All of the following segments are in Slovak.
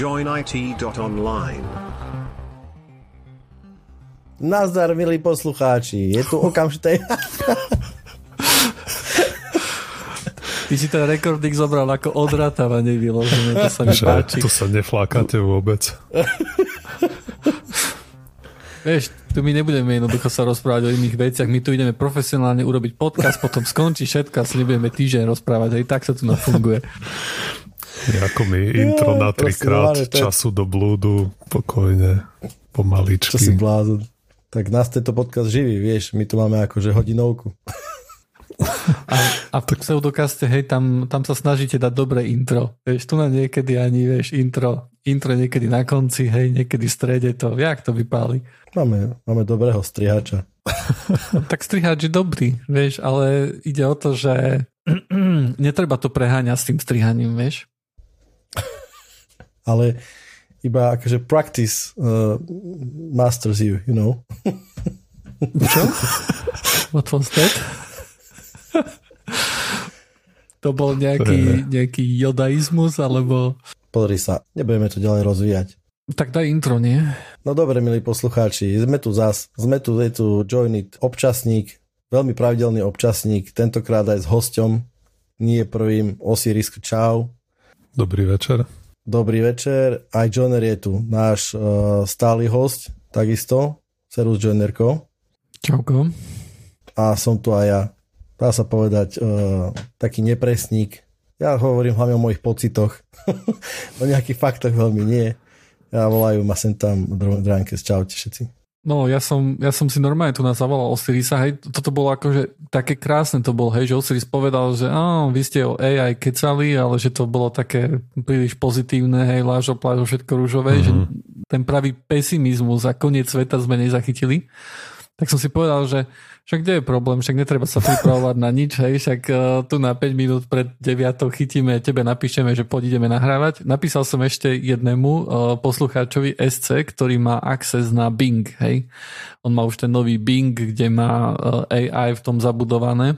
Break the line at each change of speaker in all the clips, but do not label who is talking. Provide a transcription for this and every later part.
joinit.online.
Nazdar, milí poslucháči. Je tu okamžité...
Ty si ten rekordík zobral ako odratávanie vyložené, to sa mi
Že
páči.
tu sa neflákate vôbec.
Vieš, tu my nebudeme jednoducho sa rozprávať o iných veciach, my tu ideme profesionálne urobiť podcast, potom skončí všetko a si nebudeme týždeň rozprávať, aj tak sa tu nafunguje.
Ako mi intro na trikrát času do blúdu, pokojne,
Čo si
pomaličky.
blázon? Tak nás tento podcast živí, vieš, my tu máme akože hodinovku.
A, a v pseudokaste, hej, tam, tam sa snažíte dať dobré intro. Vieš, tu na niekedy ani, vieš, intro, intro niekedy na konci, hej, niekedy v strede to, jak to vypáli.
Máme, máme dobrého strihača.
Tak strihač je dobrý, vieš, ale ide o to, že netreba to preháňať s tým strihaním, vieš.
Ale iba akože practice uh, masters you, you know.
Čo? What was that? to bol nejaký, nejaký jodaizmus, alebo...
Pozri sa, nebudeme to ďalej rozvíjať.
Tak daj intro, nie?
No dobre, milí poslucháči, sme tu zas, sme tu, je tu Join It občasník, veľmi pravidelný občasník, tentokrát aj s hosťom, nie prvým, Osiris, čau.
Dobrý večer.
Dobrý večer, aj Joiner je tu, náš uh, stály host, takisto, Serus Joinerko.
Čauko.
A som tu aj ja, dá sa povedať, uh, taký nepresník. Ja hovorím hlavne o mojich pocitoch, o nejakých faktoch veľmi nie. Ja volajú ma sem tam Drankes, čaute všetci.
No, ja som, ja som si normálne tu nás zavolal Osirisa, hej, toto bolo akože také krásne to bol, hej, že Osiris povedal, že á, vy ste o AI kecali, ale že to bolo také príliš pozitívne, hej, lážo, plážo, všetko rúžové, mm-hmm. že ten pravý pesimizmus a koniec sveta sme nezachytili. Tak som si povedal, že však kde je problém, však netreba sa pripravovať na nič, hej, však uh, tu na 5 minút pred 9 chytíme, tebe napíšeme, že poď ideme nahrávať. Napísal som ešte jednému uh, poslucháčovi SC, ktorý má access na Bing, hej. On má už ten nový Bing, kde má uh, AI v tom zabudované.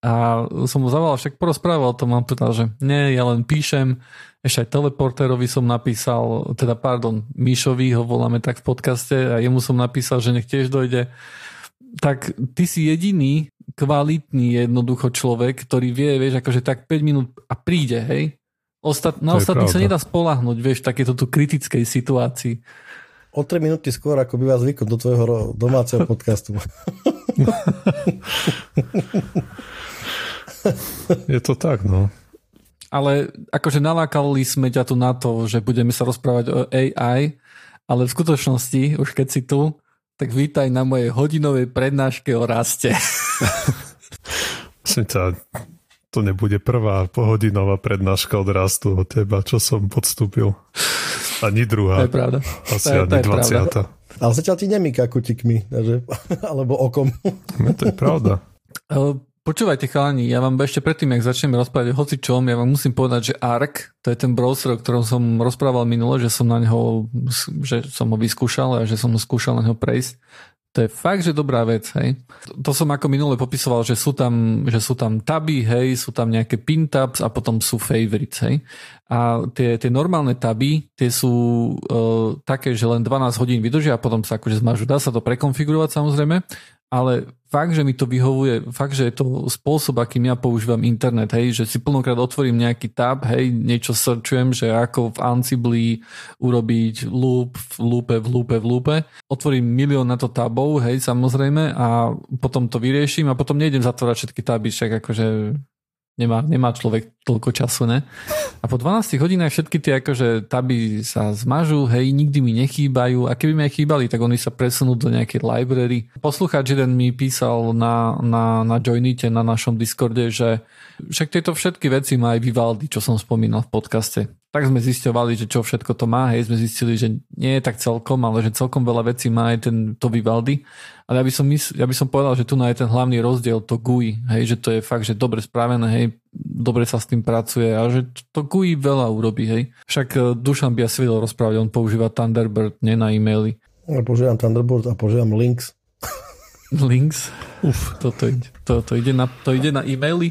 A som mu zavolal, však porozprával o tom, on povedal, že nie, ja len píšem, ešte aj teleportérovi som napísal, teda pardon, Míšovi ho voláme tak v podcaste a jemu som napísal, že nech tiež dojde. Tak ty si jediný kvalitný jednoducho človek, ktorý vie, vieš, akože tak 5 minút a príde, hej? Ostat, na ostatných sa nedá spolahnuť, vieš, v takéto tu kritickej situácii.
O 3 minúty skôr, ako býva zvykom do tvojho domáceho podcastu.
Je to tak, no.
Ale akože nalákali sme ťa tu na to, že budeme sa rozprávať o AI, ale v skutočnosti, už keď si tu, tak vítaj na mojej hodinovej prednáške o raste.
Myslím ťa, to nebude prvá pohodinová prednáška od rastu od teba, čo som podstúpil. Ani
To
druhá.
je pravda.
Asi
to je-
ani
to je pravda.
20.
Ale zatiaľ ti nemýka kutikmi, takže, alebo okom.
No, to je pravda.
Počúvajte chalani, ja vám ešte predtým, jak začneme rozprávať o hocičom, ja vám musím povedať, že ARC, to je ten browser, o ktorom som rozprával minule, že som na neho, že som ho vyskúšal a že som ho skúšal na neho prejsť. To je fakt, že dobrá vec, hej. To som ako minule popisoval, že sú tam, že sú tam taby, hej, sú tam nejaké pin tabs a potom sú favorites, hej. A tie, tie normálne taby, tie sú uh, také, že len 12 hodín vydržia a potom sa akože zmažu. Dá sa to prekonfigurovať samozrejme, ale fakt, že mi to vyhovuje, fakt, že je to spôsob, akým ja používam internet, hej, že si plnokrát otvorím nejaký tab, hej, niečo searchujem, že ako v Ansible urobiť loop v loope, v loope, v loope. Otvorím milión na to tabov, hej, samozrejme, a potom to vyrieším a potom nejdem zatvárať všetky taby, však akože nemá, nemá človek toľko času, ne? A po 12 hodinách všetky tie akože taby sa zmažú, hej, nikdy mi nechýbajú a keby mi aj chýbali, tak oni sa presunú do nejakej library. Poslucháč jeden mi písal na, na, na Joinite, na našom Discorde, že však tieto všetky veci má aj Vivaldi, čo som spomínal v podcaste. Tak sme zisťovali, že čo všetko to má, hej, sme zistili, že nie je tak celkom, ale že celkom veľa vecí má aj ten, to Vivaldi. Ale ja by, som mysl, ja by som povedal, že tu na je ten hlavný rozdiel, to GUI, hej, že to je fakt, že dobre spravené, hej, dobre sa s tým pracuje a že to GUI veľa urobí, hej. Však eh, Dušan by asi vedel rozprávať, on používa Thunderbird, nie na e-maily.
Ja používam Thunderbird a používam Links.
Links? Uf, toto ide, to, to ide, na, to ide na e-maily?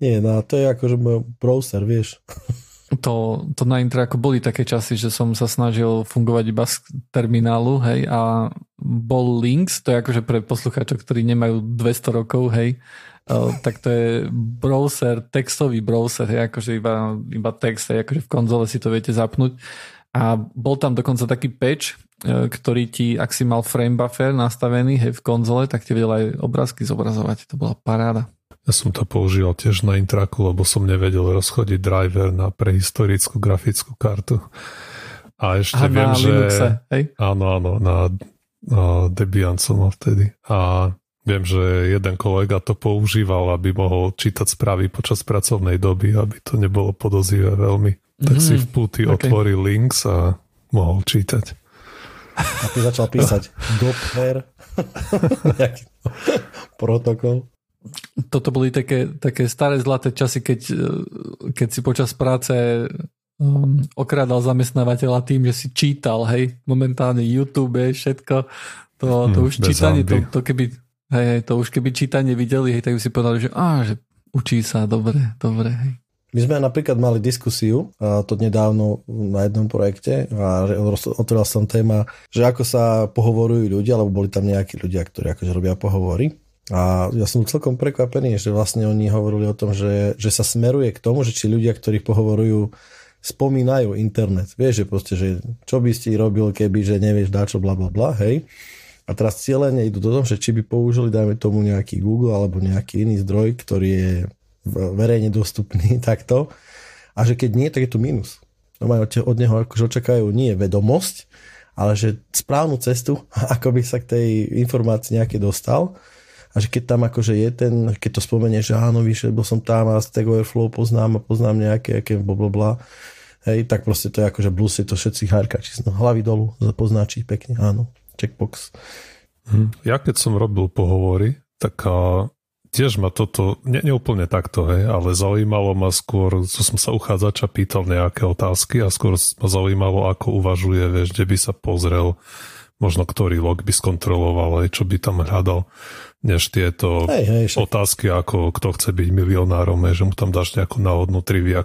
Nie, no to je akože môj browser, vieš.
to, to na Intraku boli také časy, že som sa snažil fungovať iba z terminálu, hej, a bol Links, to je akože pre poslucháčov, ktorí nemajú 200 rokov, hej, uh, tak to je browser, textový browser, hej, akože iba, iba text, hej, akože v konzole si to viete zapnúť. A bol tam dokonca taký patch, uh, ktorý ti, ak si mal frame buffer nastavený, hej, v konzole, tak ti vedel aj obrázky zobrazovať. To bola paráda.
Ja som to používal tiež na Intraku, lebo som nevedel rozchodiť driver na prehistorickú grafickú kartu. A ešte
A
viem,
na
že...
Linuxe, hej?
Áno, áno, na, na Debian som mal vtedy. A viem, že jeden kolega to používal, aby mohol čítať správy počas pracovnej doby, aby to nebolo podozivé veľmi. Tak mm, si v puty okay. otvoril links a mohol čítať.
A ty začal písať Gopher, protokol
toto boli také, také staré zlaté časy, keď, keď si počas práce um, okrádal zamestnávateľa tým, že si čítal, hej, momentálne YouTube, všetko, to, to hm, už čítanie, to, to keby, hej, hej, to už keby čítanie videli, hej, tak by si povedali, že á, že učí sa, dobre, dobre, hej.
My sme napríklad mali diskusiu, a to nedávno na jednom projekte a otvoril som téma, že ako sa pohovorujú ľudia, alebo boli tam nejakí ľudia, ktorí akože robia pohovory a ja som celkom prekvapený, že vlastne oni hovorili o tom, že, že sa smeruje k tomu, že či ľudia, ktorí pohovorujú, spomínajú internet. Vieš, že proste, že čo by si robil, keby, že nevieš čo, bla bla bla, hej. A teraz cieľene idú do toho, že či by použili, dajme tomu nejaký Google alebo nejaký iný zdroj, ktorý je verejne dostupný takto. A že keď nie, tak je to minus. No majú od neho akože očakajú nie vedomosť, ale že správnu cestu, ako by sa k tej informácii nejaké dostal a že keď tam akože je ten, keď to spomenie, že áno, vyšiel bol som tam a Stack Overflow poznám a poznám nejaké, aké blablabla, hej, tak proste to je akože blues, je to všetci hárkači, no, hlavy dolu, poznačí pekne, áno, checkbox.
Hm. Ja keď som robil pohovory, tak a, tiež ma toto, nie, nie úplne takto, hej, ale zaujímalo ma skôr, co som sa uchádzača pýtal nejaké otázky a skôr ma zaujímalo, ako uvažuje, vieš, kde by sa pozrel, možno ktorý log by skontroloval, aj čo by tam hľadal než tieto hej, hej, otázky, ako kto chce byť milionárom, že mu tam dáš nejakú náhodnú trivia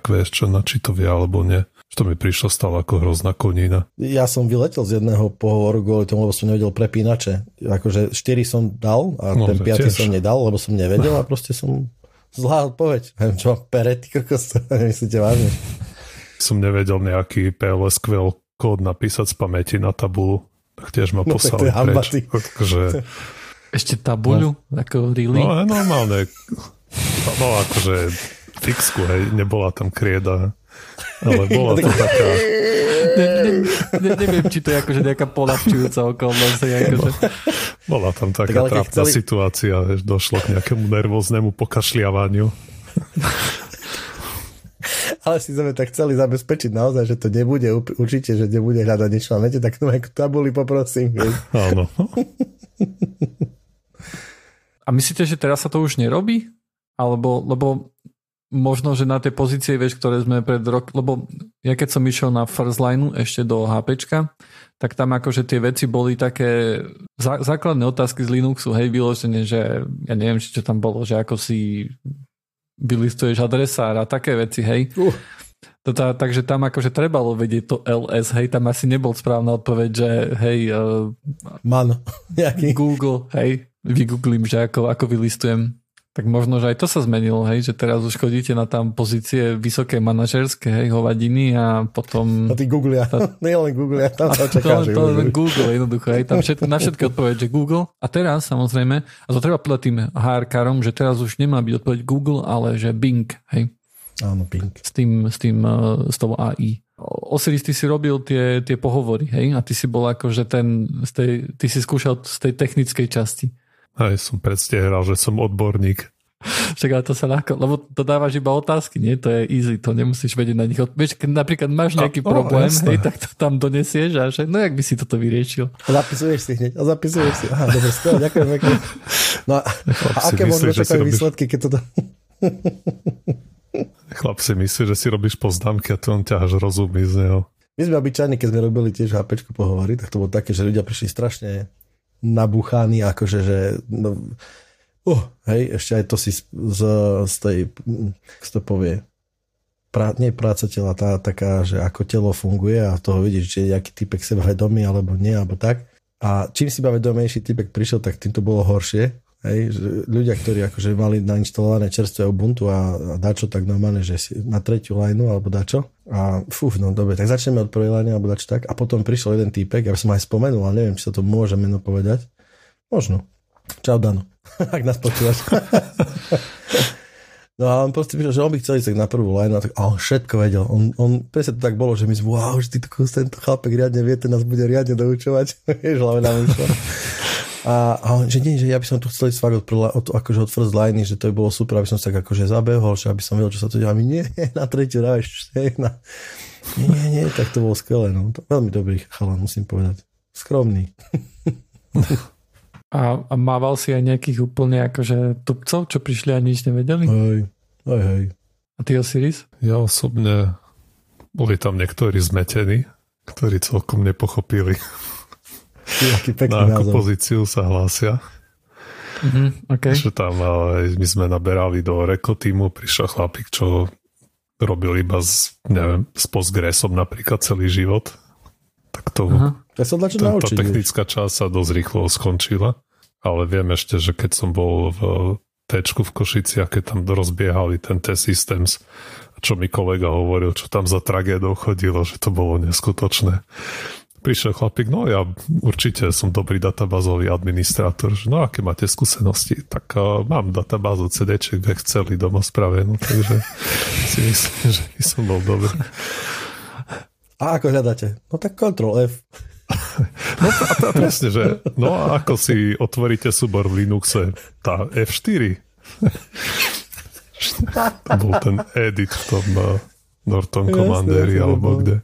na či to vie alebo nie. To mi prišlo stále ako hrozná konína.
Ja som vyletel z jedného pohovoru kvôli tomu, lebo som nevedel prepínače. Akože 4 som dal a no, ten 5 som nedal, lebo som nevedel a proste som zlá odpoveď. Neviem čo, pere, ty kokos, myslíte vážne.
Som nevedel nejaký PLSQL kód napísať z pamäti na tabulu, tak tiež ma no, poslali preč. Takže
ešte tabuľu? No. Ako really?
No, normálne. No, akože fixku, hej, nebola tam krieda. Ale bola to taká...
Ne, ne, ne, neviem, či to je akože nejaká polahčujúca okolnosť. Akože...
Bola tam taká tak, trápna chceli... situácia, že došlo k nejakému nervóznemu pokašliavaniu.
Ale si sme tak chceli zabezpečiť naozaj, že to nebude určite, že nebude hľadať niečo na nete, tak no tabuli poprosím.
Áno.
A myslíte, že teraz sa to už nerobí? Alebo, lebo možno, že na tie pozície, vieš, ktoré sme pred rok, lebo ja keď som išiel na first line ešte do HPčka, tak tam akože tie veci boli také zá, základné otázky z Linuxu, hej, vyložené, že ja neviem, čo tam bolo, že ako si vylistuješ adresár a také veci, hej. Uh. Tota, takže tam akože trebalo vedieť to LS, hej, tam asi nebol správna odpoveď, že hej... Uh,
Man,
Google, hej, vygooglím, že ako, ako vylistujem. Tak možno, že aj to sa zmenilo, hej, že teraz už chodíte na tam pozície vysoké manažerské, hej, hovadiny a potom...
A ty googlia, tá... nie len googlia, tam sa čaká,
to, to, to Google jednoducho, hej, tam všetko, na všetky odpoveď, že Google. A teraz samozrejme, a to treba povedať tým HR-karom, že teraz už nemá byť odpoveď Google, ale že Bing, hej.
Áno, Bing.
S tým, s tým, uh, s tou AI. Osiris, ty si robil tie, tie pohovory, hej? A ty si bol akože ten, z tej, ty si skúšal z tej technickej časti.
Aj som predstieral, že som odborník.
Však ale to sa ľahko, lebo to dávaš iba otázky, nie? To je easy, to nemusíš vedieť na nich. Vieš, keď napríklad máš nejaký a, problém, no, hej, tak to tam donesieš a že, no jak by si toto vyriešil?
A zapisuješ si hneď, a zapisuješ si. Aha, dobre, skvelé, ďakujem pekne. No a, a aké možno čakajú robíš... výsledky, keď toto...
Chlap si myslí, že si robíš poznámky a to on ťa až rozumí z neho.
My sme obyčajní, keď sme robili tiež HP pohovory, tak to bolo také, že ľudia prišli strašne nabúchaný, akože, že no, uh, hej, ešte aj to si z, z tej, z to povie, prá, nie práca tela, tá taká, že ako telo funguje a toho vidíš, že aký typek seba vedomý alebo nie, alebo tak. A čím si vedomejší typek prišiel, tak tým to bolo horšie. Hej, ľudia, ktorí akože mali nainštalované čerstvé Ubuntu a, a dačo tak normálne, že si na tretiu lineu alebo dačo. A fú, no dobre, tak začneme od prvej liney alebo dačo tak. A potom prišiel jeden týpek, ja som aj spomenul, ale neviem, či sa to môže meno povedať. Možno. Čau Dano, ak nás počúvaš. No a on proste prišiel, že on by chcel ísť na prvú line a, tak, on všetko vedel. On, on presne to tak bolo, že my sme, wow, že tento chlapek riadne vie, ten nás bude riadne doučovať. Vieš, hlave nám. A, a on, že nie, že ja by som tu chcel ísť fakt od, od, akože od first line, že to by bolo super, aby som sa tak akože zabehol, že aby som vedel, čo sa tu deje. A my nie, na tretiu dávaš, na... Nie, nie, nie, tak to bolo skvelé. No. To, veľmi dobrý chalan, musím povedať. Skromný.
A, a mával si aj nejakých úplne akože tupcov, čo prišli a nič nevedeli?
Hej, hej, hej.
A ty Osiris?
Ja osobne, boli tam niektorí zmetení, ktorí celkom nepochopili, na akú pozíciu sa hlásia.
Mm-hmm, okay.
Že tam ale my sme naberali do reko týmu, prišiel chlapík, čo robil iba s, neviem, s Postgresom napríklad celý život. Tak to,
uh-huh. ja sa tá,
tá technická časť sa dosť rýchlo skončila ale viem ešte, že keď som bol v Tčku v Košiciach, keď tam rozbiehali ten T-Systems, čo mi kolega hovoril, čo tam za tragédou chodilo, že to bolo neskutočné. Prišiel chlapík, no ja určite som dobrý databázový administrátor, že no aké máte skúsenosti, tak uh, mám databázu CD-ček celý doma spravenú, takže si myslím, že by som bol dobrý.
A ako hľadáte? No tak Ctrl F.
No a, a presne, že no a ako si otvoríte súbor v Linuxe, tá F4. to bol ten edit v tom uh, Norton Commanderi alebo kde.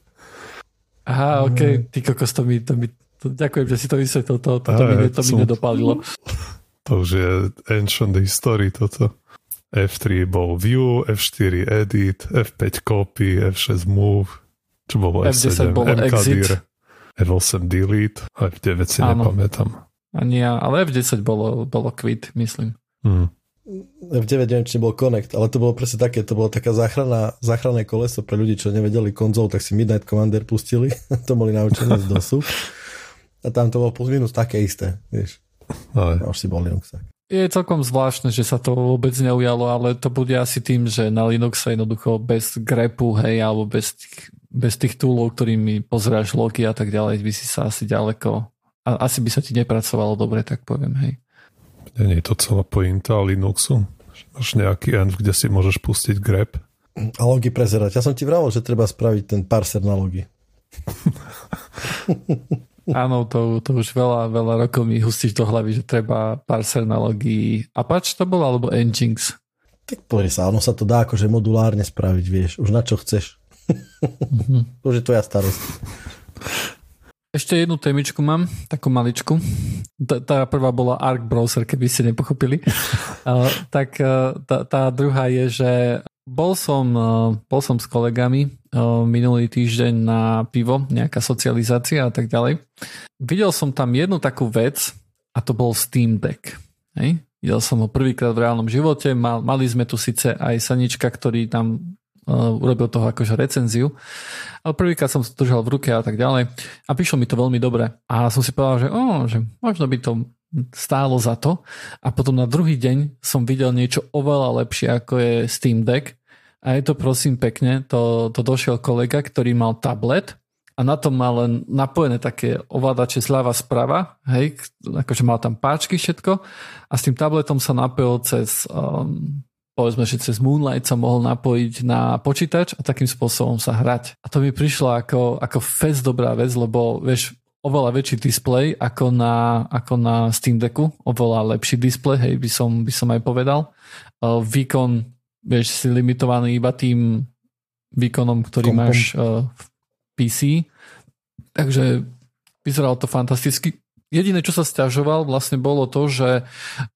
Aha, ok, ty kokos, to mi, to mi to, ďakujem, že si to vysvetlil, to, to, to, mi, to mi nedopálilo.
To už je ancient history toto. F3 bol view, F4 edit, F5 copy, F6 move, čo bolo
F7, F10 bolo exit.
F8 delete, aj v 9 si Áno. nepamätám.
Ani ja, ale F10 bolo, bolo quit, myslím.
Hmm.
F9 neviem, či bol Connect, ale to bolo presne také, to bolo taká záchrana, záchranné koleso pre ľudí, čo nevedeli konzol, tak si Midnight Commander pustili, to boli naučení z DOSu. A tam to bolo plus minus také isté, vieš. Aj. A už si bol Linux.
Je celkom zvláštne, že sa to vôbec neujalo, ale to bude asi tým, že na Linuxe jednoducho bez grepu, hej, alebo bez tých bez tých túlov, ktorými pozeráš logy a tak ďalej, by si sa asi ďaleko a asi by sa ti nepracovalo dobre, tak poviem, hej.
Nie je to celá pointa Linuxu? Máš nejaký env, kde si môžeš pustiť grep?
A logy prezerať. Ja som ti vravel, že treba spraviť ten parser na logy.
Áno, to, to už veľa, veľa rokov mi hustíš do hlavy, že treba parser na logy. Apache to bol, alebo Nginx?
Tak pozri sa, ono sa to dá akože modulárne spraviť, vieš. Už na čo chceš. Mm-hmm. to je tvoja starosť.
Ešte jednu témičku mám, takú maličku. Tá, tá prvá bola Arc Browser, keby ste nepochopili. uh, tak uh, tá, tá druhá je, že bol som, uh, bol som s kolegami uh, minulý týždeň na pivo, nejaká socializácia a tak ďalej. Videl som tam jednu takú vec a to bol Steam Deck. Hej? Videl som ho prvýkrát v reálnom živote, mal, mali sme tu síce aj Sanička, ktorý tam urobil toho akože recenziu. Ale prvýkrát som to držal v ruke a tak ďalej. A prišlo mi to veľmi dobre. A som si povedal, že, oh, že možno by to stálo za to. A potom na druhý deň som videl niečo oveľa lepšie, ako je Steam Deck. A je to prosím pekne, to, to došiel kolega, ktorý mal tablet a na tom mal len napojené také ovládače zľava sprava, hej, akože mal tam páčky všetko a s tým tabletom sa napojil cez um, povedzme, že cez Moonlight sa mohol napojiť na počítač a takým spôsobom sa hrať. A to mi prišlo ako, ako fest dobrá vec, lebo vieš, oveľa väčší displej ako na, ako na Steam Decku, oveľa lepší displej, hej, by som, by som aj povedal. Uh, výkon, vieš, si limitovaný iba tým výkonom, ktorý Kompom. máš uh, v PC. Takže vyzeralo to fantasticky. Jediné, čo sa stiažoval, vlastne bolo to, že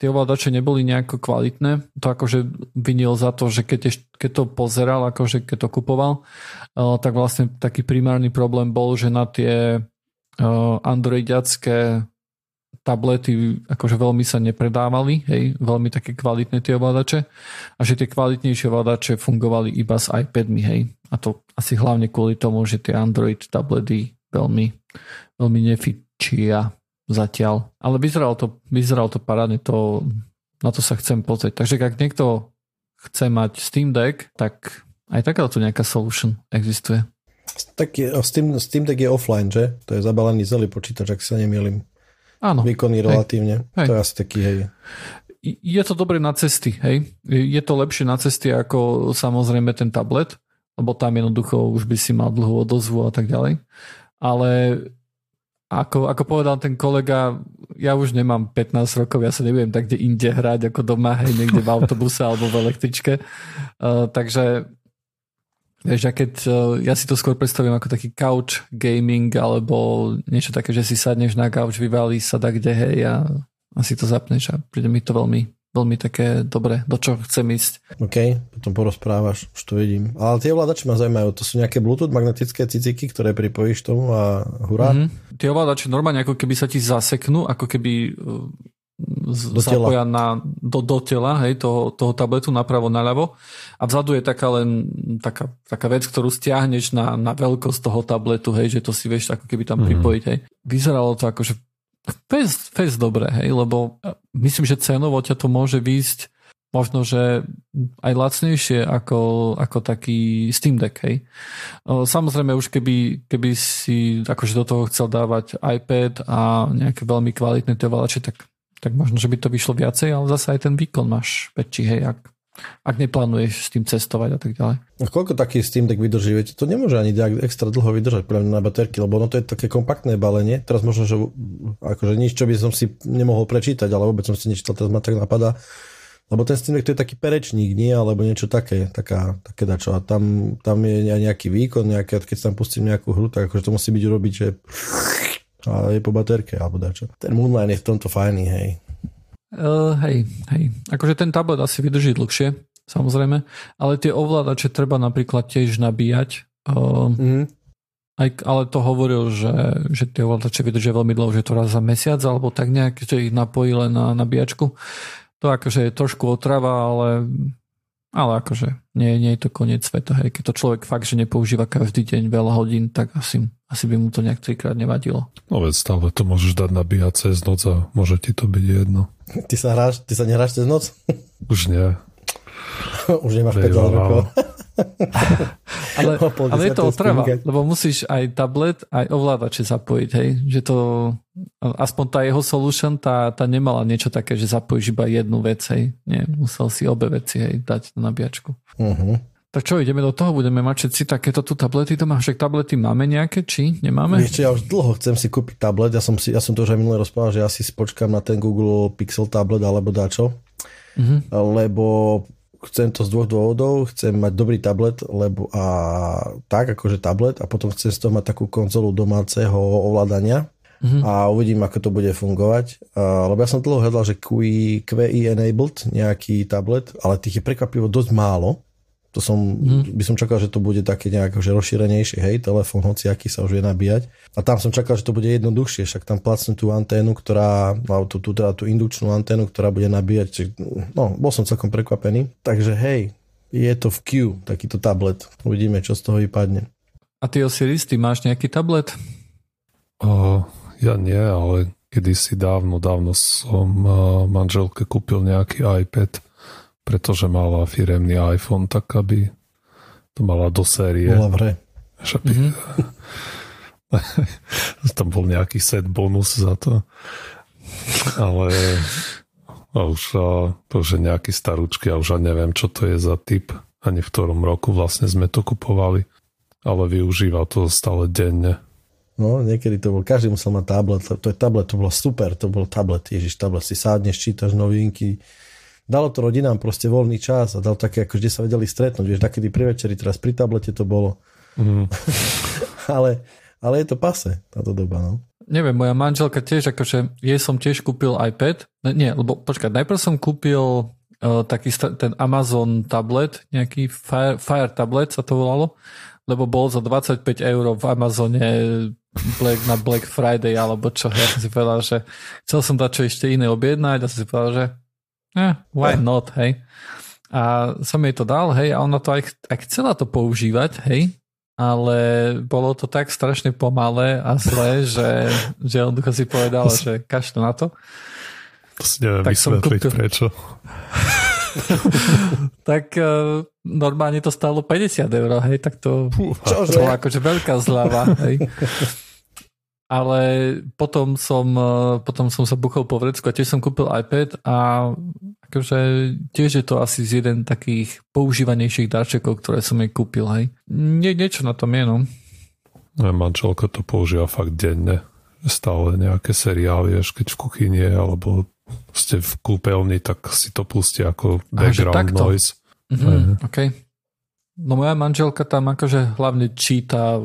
tie ovládače neboli nejako kvalitné. To akože vinil za to, že keď, keď to pozeral, akože keď to kupoval, uh, tak vlastne taký primárny problém bol, že na tie uh, androidiacké tablety akože veľmi sa nepredávali, hej, veľmi také kvalitné tie ovládače a že tie kvalitnejšie ovládače fungovali iba s iPadmi, hej. A to asi hlavne kvôli tomu, že tie Android tablety veľmi, veľmi nefičia zatiaľ. Ale vyzeralo to, vyzeralo to parádne, to, na to sa chcem pozrieť. Takže ak niekto chce mať Steam Deck, tak aj takáto nejaká solution existuje.
Tak je, Steam, Steam Deck je offline, že? To je zabalený celý počítač, ak sa nemýlim.
Áno.
Výkonný relatívne. Hej. To je asi taký, hej.
Je to dobre na cesty, hej. Je to lepšie na cesty ako samozrejme ten tablet, lebo tam jednoducho už by si mal dlhú odozvu a tak ďalej. Ale ako, ako povedal ten kolega, ja už nemám 15 rokov, ja sa nebudem tak kde inde hrať ako doma, hej, niekde v autobuse alebo v električke. Uh, takže Vieš, a keď uh, ja si to skôr predstavím ako taký couch gaming alebo niečo také, že si sadneš na couch, vyvalí sa da kde, hej, a, a si to zapneš a príde mi to veľmi, veľmi také dobre, do čo chcem ísť.
OK, potom porozprávaš, už to vidím. Ale tie ovládače ma zaujímajú, to sú nejaké Bluetooth magnetické ciciky, ktoré pripojíš tomu a hurá? Mm-hmm.
Tie ovládače normálne ako keby sa ti zaseknú, ako keby do zapoja na, do, do tela hej, toho, toho tabletu napravo, naľavo a vzadu je taká len taká, taká vec, ktorú stiahneš na, na veľkosť toho tabletu, hej, že to si vieš ako keby tam mm-hmm. pripojiť. Hej. Vyzeralo to že fest, fest dobre, hej, lebo myslím, že cenovo ťa to môže výjsť možno, že aj lacnejšie ako, ako taký Steam Deck, hej. Samozrejme už keby, keby si akože do toho chcel dávať iPad a nejaké veľmi kvalitné tie tak tak možno, že by to vyšlo viacej, ale zase aj ten výkon máš väčší, hej, ak, ak neplánuješ s tým cestovať a tak ďalej.
A koľko taký Steam Deck vydrží? Viete, to nemôže ani extra dlho vydržať pre na baterky, lebo ono to je také kompaktné balenie. Teraz možno, že akože nič, čo by som si nemohol prečítať, ale vôbec som si nečítal, teraz ma tak napadá. Lebo ten Steam Deck to je taký perečník, nie? Alebo niečo také, taká, také dačo. A tam, tam je nejaký výkon, nejaké, keď tam pustím nejakú hru, tak akože to musí byť urobiť, že a je po baterke alebo dačo. Ten Moonline je v tomto fajný, hej.
Uh, hej, hej. Akože ten tablet asi vydrží dlhšie, samozrejme, ale tie ovládače treba napríklad tiež nabíjať. Uh, mm. aj, ale to hovoril, že, že tie ovládače vydržia veľmi dlho, že to raz za mesiac, alebo tak nejak, že ich napojí len na nabíjačku. To akože je trošku otrava, ale ale akože nie, nie je to koniec sveta. Hej. Keď to človek fakt, že nepoužíva každý deň veľa hodín, tak asi, asi by mu to nejak trikrát nevadilo.
No veď stále to môžeš dať nabíjať cez noc a môže ti to byť jedno.
Ty sa, hráš, ty sa nehráš cez noc?
Už nie.
Už nemáš 5 rokov.
ale, ale je to otrava, lebo musíš aj tablet, aj ovládače zapojiť, hej? Že to, aspoň tá jeho solution, tá, tá nemala niečo také, že zapojíš iba jednu vec, hej? Nie, musel si obe veci, hej, dať na nabíjačku. Uh-huh. Tak čo, ideme do toho, budeme mať všetci takéto tu tablety doma, však tablety máme nejaké, či nemáme?
Ešte ja už dlho chcem si kúpiť tablet, ja som, si, ja som to už aj minulé rozprával, že ja si spočkám na ten Google Pixel tablet alebo dačo, uh-huh. lebo chcem to z dvoch dôvodov. Chcem mať dobrý tablet, lebo a tak akože tablet a potom chcem z toho mať takú konzolu domáceho ovládania mm-hmm. a uvidím, ako to bude fungovať. A, lebo ja som dlho hľadal, že QI, QI enabled nejaký tablet, ale tých je prekvapivo dosť málo. To som, mm. by som čakal, že to bude také nejak že rozšírenejšie, hej, telefón, hoci aký sa už vie nabíjať. A tam som čakal, že to bude jednoduchšie, však tam placnú tú anténu, ktorá, alebo tú, tú, teda tú indukčnú anténu, ktorá bude nabíjať. No, bol som celkom prekvapený. Takže hej, je to v Q, takýto tablet. Uvidíme, čo z toho vypadne.
A ty Osiris, ty máš nejaký tablet?
Uh, ja nie, ale kedysi dávno, dávno som uh, manželke kúpil nejaký iPad pretože mala firemný iPhone, tak aby to mala do série.
Bola v hre.
Mm-hmm. tam bol nejaký set bonus za to. Ale a už, a, to už je nejaký starúčky a už ja neviem, čo to je za typ, ani v ktorom roku vlastne sme to kupovali. Ale využíva to stále denne.
No, niekedy to bol, každý musel mať tablet, to je tablet, to bolo super, to bol tablet, ježiš, tablet, si sádneš, čítaš novinky, dalo to rodinám proste voľný čas a dal také, ako kde sa vedeli stretnúť. Vieš, takedy pri večeri, teraz pri tablete to bolo. Mm. ale, ale je to pase, táto doba, no.
Neviem, moja manželka tiež, akože jej som tiež kúpil iPad. Nie, lebo počkaj, najprv som kúpil uh, taký ten Amazon tablet, nejaký Fire, Fire tablet sa to volalo, lebo bol za 25 eur v Amazone Black, na Black Friday alebo čo. Ja som si povedal, že chcel som dať čo ešte iné objednať a som si povedal, že eh, why not, hej. A som jej to dal, hej, a ona to aj, aj chcela to používať, hej, ale bolo to tak strašne pomalé a zlé, že, že on si povedal, že kaš to na to.
To si neviem tak vysvetliť kúpil... prečo.
tak uh, normálne to stalo 50 eur, hej, tak to, Čože? to bola akože veľká zľava, hej. Ale potom som, uh, potom som sa buchol po vrecku a tiež som kúpil iPad a akože tiež je to asi z jeden takých používanejších darčekov, ktoré som jej kúpil, hej. Nie, niečo na tom je, no.
Manželka to používa fakt denne. Stále nejaké seriály, až keď v kuchyni alebo ste v kúpeľni, tak si to pustí ako background noise.
Mm-hmm, okay. No moja manželka tam akože hlavne číta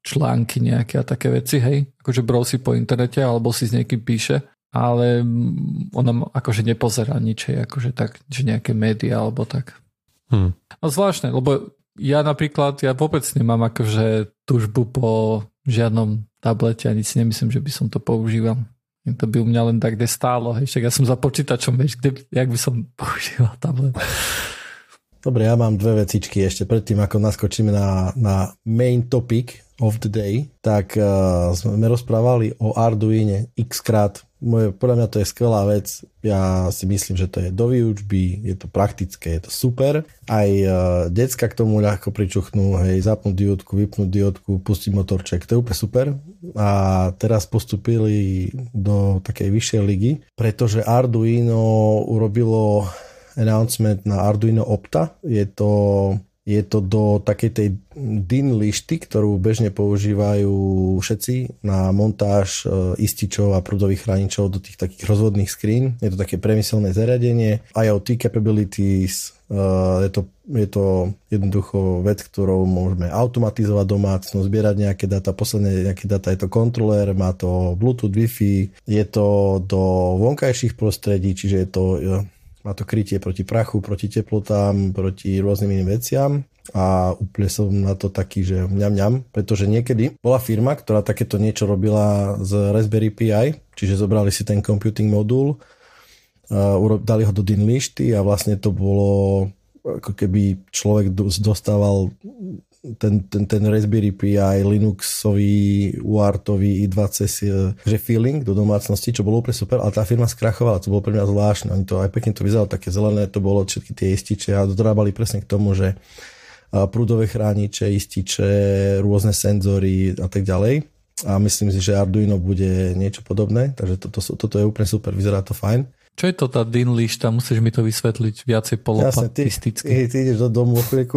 články nejaké a také veci, hej. Akože brosí po internete alebo si s niekým píše ale ona akože nepozerá nič, akože tak, že nejaké médiá alebo tak. Hmm. No zvláštne, lebo ja napríklad, ja vôbec nemám akože tužbu po žiadnom tablete, ani si nemyslím, že by som to používal. To by u mňa len tak, kde stálo. Hej. Však ja som za počítačom, vieš, kde, jak by som používal tablet.
Dobre, ja mám dve vecičky ešte predtým, ako naskočíme na, na main topic of the day, tak uh, sme rozprávali o Arduine x krát. Moje, podľa mňa to je skvelá vec. Ja si myslím, že to je do výučby, je to praktické, je to super. Aj uh, decka k tomu ľahko pričuchnú, hej, zapnúť diodku, vypnúť diodku, pustiť motorček, to je úplne super. A teraz postupili do takej vyššej ligy, pretože Arduino urobilo announcement na Arduino Opta. Je to je to do takej tej DIN lišty, ktorú bežne používajú všetci na montáž e, ističov a prúdových chráničov do tých takých rozvodných skrín. Je to také premyselné zariadenie. IoT capabilities, e, je to, je to jednoducho vec, ktorou môžeme automatizovať domácnosť, zbierať nejaké data, posledné nejaké data, je to kontroler, má to Bluetooth, Wi-Fi, je to do vonkajších prostredí, čiže je to e, má to krytie proti prachu, proti teplotám, proti rôznym iným veciam. A úplne som na to taký, že mňam mňam, pretože niekedy bola firma, ktorá takéto niečo robila z Raspberry Pi, čiže zobrali si ten computing modul, dali ho do DIN lišty a vlastne to bolo ako keby človek dostával ten, ten, ten Raspberry Pi, Linuxový, UARTový, i2C že feeling do domácnosti, čo bolo úplne super, ale tá firma skrachovala, to bolo pre mňa zvláštne. Oni to aj pekne to vyzeralo také zelené, to bolo všetky tie ističe a dorábali presne k tomu, že prúdové chrániče, ističe, rôzne senzory a tak ďalej. A myslím si, že Arduino bude niečo podobné, takže toto, toto je úplne super, vyzerá to fajn.
Čo je to tá DIN lišta? Musíš mi to vysvetliť viacej polopatisticky.
Jasne, ty, ty, ty ideš do domu chvíľku.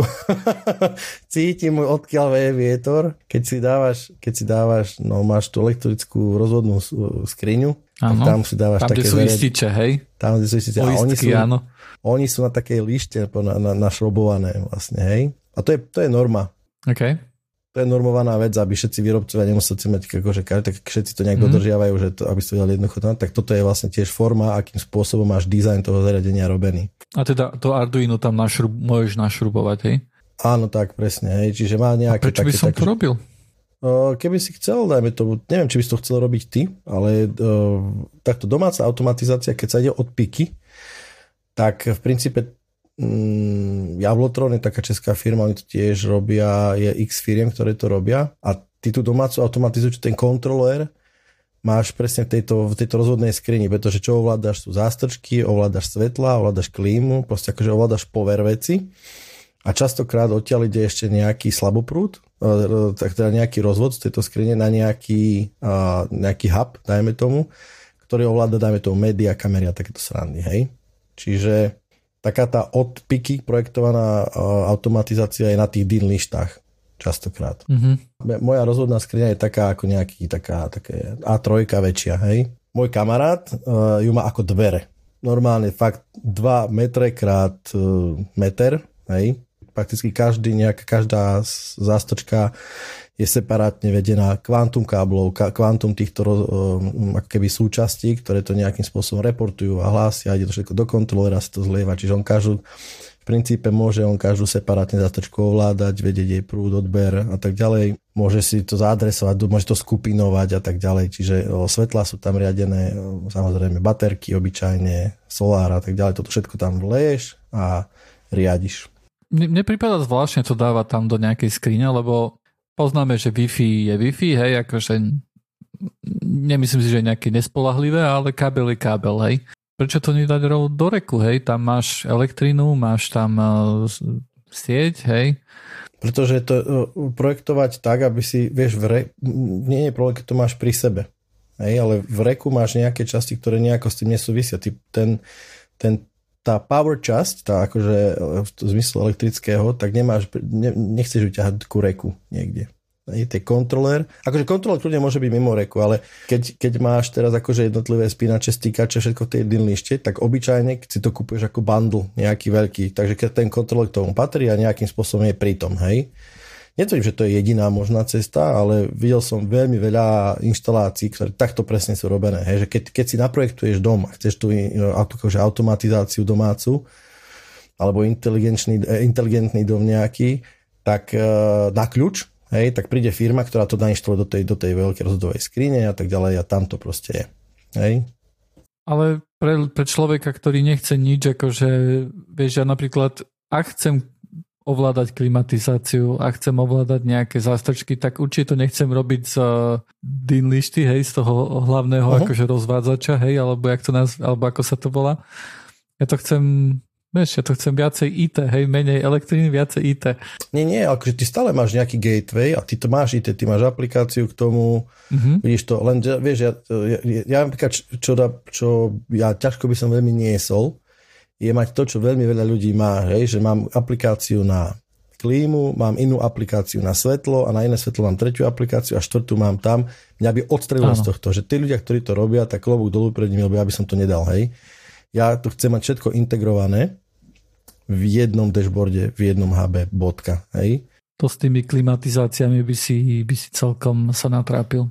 Cítim, odkiaľ veje vietor. Keď si dávaš, keď si dávaš, no máš tú elektrickú rozvodnú skriňu, ano, tam si dávaš
tam,
také...
Tam, sú ističe, hej?
Tam, kde sú ističe. a oni sú, áno. Oni sú na takej lište na, na, našrobované vlastne, hej? A to je, to je norma.
Okay
to je normovaná vec, aby všetci výrobcovia nemuseli mať akože, tak všetci to nejak mm. dodržiavajú, že to, aby ste vedeli jednoducho tak toto je vlastne tiež forma, akým spôsobom máš dizajn toho zariadenia robený.
A teda to Arduino tam našrub, môžeš našrubovať, hej?
Áno, tak presne, hej, čiže má nejaké...
A prečo také, by som také, to robil?
Keby si chcel, dajme to, neviem, či by si to chcel robiť ty, ale uh, takto domáca automatizácia, keď sa ide od piky, tak v princípe mm, Jablotron je taká česká firma, oni to tiež robia, je x firiem, ktoré to robia a ty tú domácu automatizujú ten kontroler máš presne v tejto, v tejto rozhodnej skrini, pretože čo ovládaš sú zástrčky, ovládaš svetla, ovládaš klímu, proste akože ovládaš pover veci a častokrát odtiaľ ide ešte nejaký slaboprúd, e, tak teda nejaký rozvod z tejto skrine na nejaký, nejaký hub, dajme tomu, ktorý ovláda, dajme tomu, média, kamery a takéto srandy, hej. Čiže taká tá odpiky projektovaná automatizácia je na tých DIN lištách častokrát. Mm-hmm. Moja rozhodná skriňa je taká ako nejaký, taká, také A3 väčšia, hej. Môj kamarát uh, ju má ako dvere. Normálne fakt 2 metre krát uh, meter, hej. Prakticky každý, nejaká, každá zástočka je separátne vedená kvantum káblov, kvantum týchto um, keby súčastí, ktoré to nejakým spôsobom reportujú a hlásia, ide to všetko do kontrolera, sa to zlieva, čiže on každú v princípe môže on každú separátne zastrčku ovládať, vedieť jej prúd, odber a tak ďalej. môže si to zaadresovať, môže to skupinovať a tak ďalej. Čiže svetla sú tam riadené, samozrejme baterky obyčajne, solár a tak ďalej. Toto všetko tam vleješ a riadiš.
Mne, mne prípada zvláštne to dávať tam do nejakej skrine, lebo poznáme, že Wi-Fi je Wi-Fi, hej, akože nemyslím si, že je nejaké nespolahlivé, ale kábel je kábel, hej. Prečo to nedať do reku, hej? Tam máš elektrínu, máš tam uh, sieť, hej?
Pretože to uh, projektovať tak, aby si, vieš, v re... nie je problém, keď to máš pri sebe. Hej, ale v reku máš nejaké časti, ktoré nejako s tým nesúvisia. Ty, ten, ten, tá power časť, tá akože v zmysle elektrického, tak nemáš, ne, nechceš ju ťahať ku reku niekde je kontroler. Akože kontroler kľudne môže byť mimo reku, ale keď, keď máš teraz akože jednotlivé spínače, stýkače, všetko v tej lište, tak obyčajne keď si to kúpuješ ako bundle nejaký veľký, takže keď ten kontroler k tomu patrí a nejakým spôsobom je pritom, hej. Netvrdím, že to je jediná možná cesta, ale videl som veľmi veľa inštalácií, ktoré takto presne sú robené. Hej, že keď, keď si naprojektuješ dom a chceš tú akože automatizáciu domácu, alebo inteligentný, inteligentný dom nejaký, tak uh, na kľúč hej, tak príde firma, ktorá to nainštaluje do tej, do tej veľkej rozhodovej skrine a tak ďalej a tam to proste je. Hej.
Ale pre, pre človeka, ktorý nechce nič, akože, vieš, ja napríklad, ak chcem ovládať klimatizáciu a chcem ovládať nejaké zástrčky, tak určite to nechcem robiť z uh, dinlišty, hej, z toho hlavného uh-huh. akože rozvádzača, hej, alebo, jak to naz, alebo ako sa to volá. Ja to chcem Vieš, ja to chcem viacej IT, hej, menej elektriny, viacej IT.
Nie, nie, akože ty stále máš nejaký gateway a ty to máš IT, ty máš aplikáciu k tomu, mm-hmm. vidíš to, len, vieš, ja, ja, ja napríklad, čo, čo ja ťažko by som veľmi niesol, je mať to, čo veľmi veľa ľudí má, hej, že mám aplikáciu na klímu, mám inú aplikáciu na svetlo a na iné svetlo mám tretiu aplikáciu a štvrtú mám tam. Mňa by odstrelilo z tohto, že tí ľudia, ktorí to robia, tak klobúk dolu pred nimi, lebo ja by som to nedal, hej. Ja tu chcem mať všetko integrované, v jednom dashboarde, v jednom HB, bodka, hej?
To s tými klimatizáciami by si, by si celkom sa natrápil.